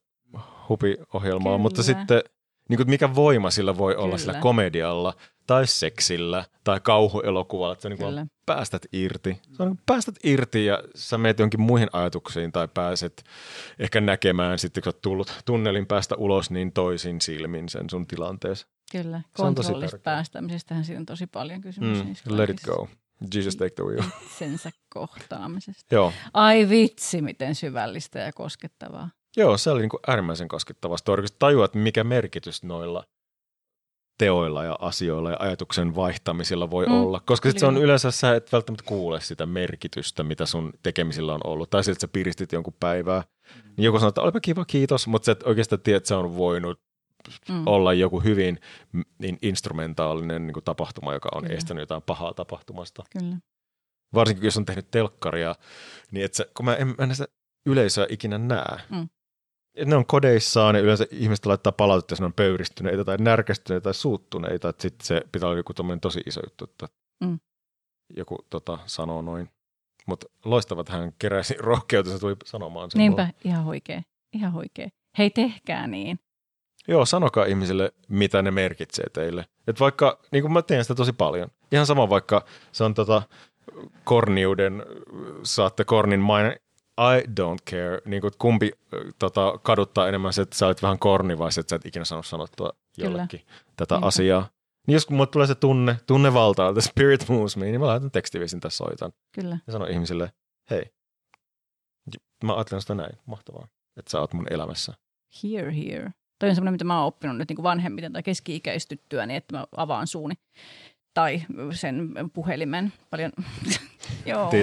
hupiohjelmaa, Kyllä. mutta sitten niin kuin mikä voima sillä voi Kyllä. olla sillä komedialla tai seksillä tai kauhuelokuvalla, että sä niin kuin päästät irti. Sä niin päästät irti ja sä meet jonkin muihin ajatuksiin tai pääset ehkä näkemään sitten, kun oot tullut tunnelin päästä ulos niin toisin silmin sen sun tilanteessa. Kyllä, kontrollista päästämisestähän siinä on tosi paljon kysymys. Mm, let it go. Jesus take the wheel. Itsensä kohtaamisesta. Joo. Ai vitsi, miten syvällistä ja koskettavaa. Joo, se oli niin kuin äärimmäisen koskettavaa story, kun tajua, että mikä merkitys noilla teoilla ja asioilla ja ajatuksen vaihtamisilla voi mm, olla. Koska sit se on yleensä, sä et välttämättä kuule sitä merkitystä, mitä sun tekemisillä on ollut. Tai sitten, sä piristit jonkun päivää. Niin joku sanoo, että olipa kiva, kiitos, mutta sä et oikeastaan tiedä, että se on voinut mm. olla joku hyvin niin instrumentaalinen niin kuin tapahtuma, joka on Kyllä. estänyt jotain pahaa tapahtumasta. Kyllä. Varsinkin, jos on tehnyt telkkaria, niin että se, kun mä en, en sitä yleisöä ikinä näe. Mm. Ne on kodeissaan ja yleensä ihmiset laittaa palautetta, jos ne on pöyristyneitä tai närkästyneitä tai suuttuneita. Että sitten se pitää olla joku tosi iso juttu, että mm. joku tota, sanoo noin. Mutta loistavaa, että hän keräsi rohkeutta, se tuli sanomaan sen. Niinpä, mulle. ihan huikea. Ihan huikea. Hei, tehkää niin. Joo, sanokaa ihmisille, mitä ne merkitsee teille. Et vaikka, niin kuin mä teen sitä tosi paljon. Ihan sama vaikka se on tota, korniuden, saatte kornin main, I don't care. Niin kuin, kumpi tota, kaduttaa enemmän se, että sä olet vähän korni vai se, että sä et ikinä sano sanottua jollekin Kyllä. tätä Niinpä. asiaa. Niin jos mulle tulee se tunne, tunne valtaa, the spirit moves me, niin mä laitan tekstiviestin tässä soitan. Kyllä. Ja sanon ihmisille, hei, mä ajattelen sitä näin, mahtavaa, että sä oot mun elämässä. Here, here. Toi on semmoinen, mitä mä oon oppinut nyt niin vanhemmiten tai keski-ikäistyttyä, niin että mä avaan suuni tai sen puhelimen paljon. Joo,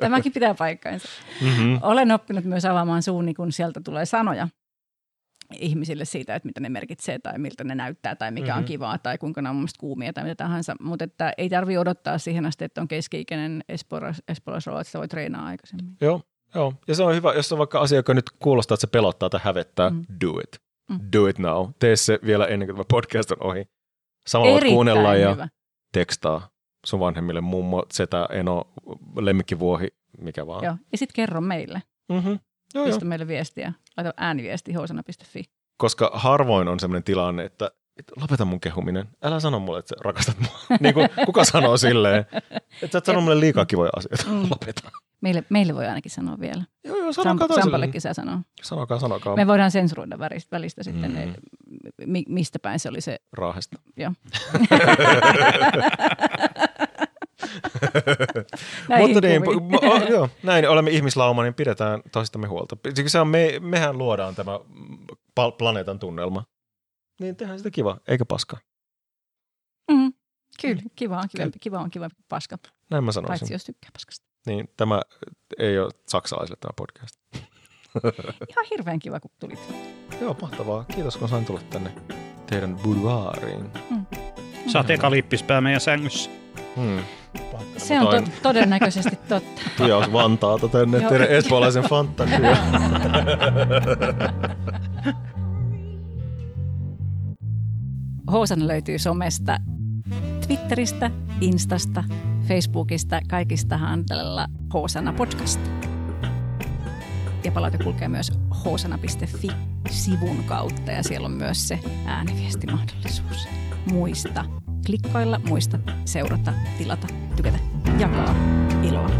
Tämäkin pitää paikkaansa. Mm-hmm. Olen oppinut myös avaamaan suuni, kun sieltä tulee sanoja ihmisille siitä, että mitä ne merkitsee tai miltä ne näyttää tai mikä mm-hmm. on kivaa tai kuinka ne on mun kuumia tai mitä tahansa. Mutta että ei tarvi odottaa siihen asti, että on keski-ikäinen espoolaisrolla, että sitä voi treenaa aikaisemmin. Joo, Joo, ja se on hyvä, jos on vaikka asia, joka nyt kuulostaa, että se pelottaa tai hävettää, mm. do it. Mm. Do it now. Tee se vielä ennen kuin tämä podcast on ohi. Samalla voit kuunnella ja hyvä. tekstaa sun vanhemmille mummo, setä, eno, lemmikkivuohi, mikä vaan. Joo, ja sitten kerro meille. Mm-hmm. Joo, Pistä joo. meille viestiä. Laita ääniviesti housana.fi. Koska harvoin on sellainen tilanne, että, että lopeta mun kehuminen. Älä sano mulle, että sä rakastat mua. niin kuin, kuka sanoo silleen, että sä et sano mulle liikaa kivoja asioita. Mm. Lopeta. Meille, meille voi ainakin sanoa vielä. Joo, joo, Samp- sanokaa toiselle. Sampallekin saa sanoa. Sanokaa, sanokaa. Me voidaan sensuroida väristä, välistä sitten, Mm. mi, mistä päin se oli se. Raahesta. Joo. Mutta niin, oh, joo, näin olemme ihmislauma, niin pidetään toisistamme huolta. Se on me, mehän luodaan tämä planeetan tunnelma. Niin tehdään sitä kiva, eikä paskaa. Mm. Kyllä, kiva on kivempi, kiva on kuin paska, Näin mä sanoisin. paitsi jos tykkää paskasta. Niin, tämä ei ole saksalaisille tämä podcast. Ihan hirveän kiva, kun tulit. Joo, mahtavaa. Kiitos, kun sain tulla tänne teidän boudoiriin. Saat eka lippispää meidän sängyssä. Hmm. Se on to- todennäköisesti totta. Tujaus Vantaata tänne, teidän espoolaisen fantasia. Housana löytyy somesta, Twitteristä, Instasta, Facebookista, kaikista handlella Housana podcast. Ja palaute kulkee myös housana.fi-sivun kautta ja siellä on myös se ääniviestimahdollisuus. Muista klikkailla, muista seurata, tilata, tykätä, jakaa iloa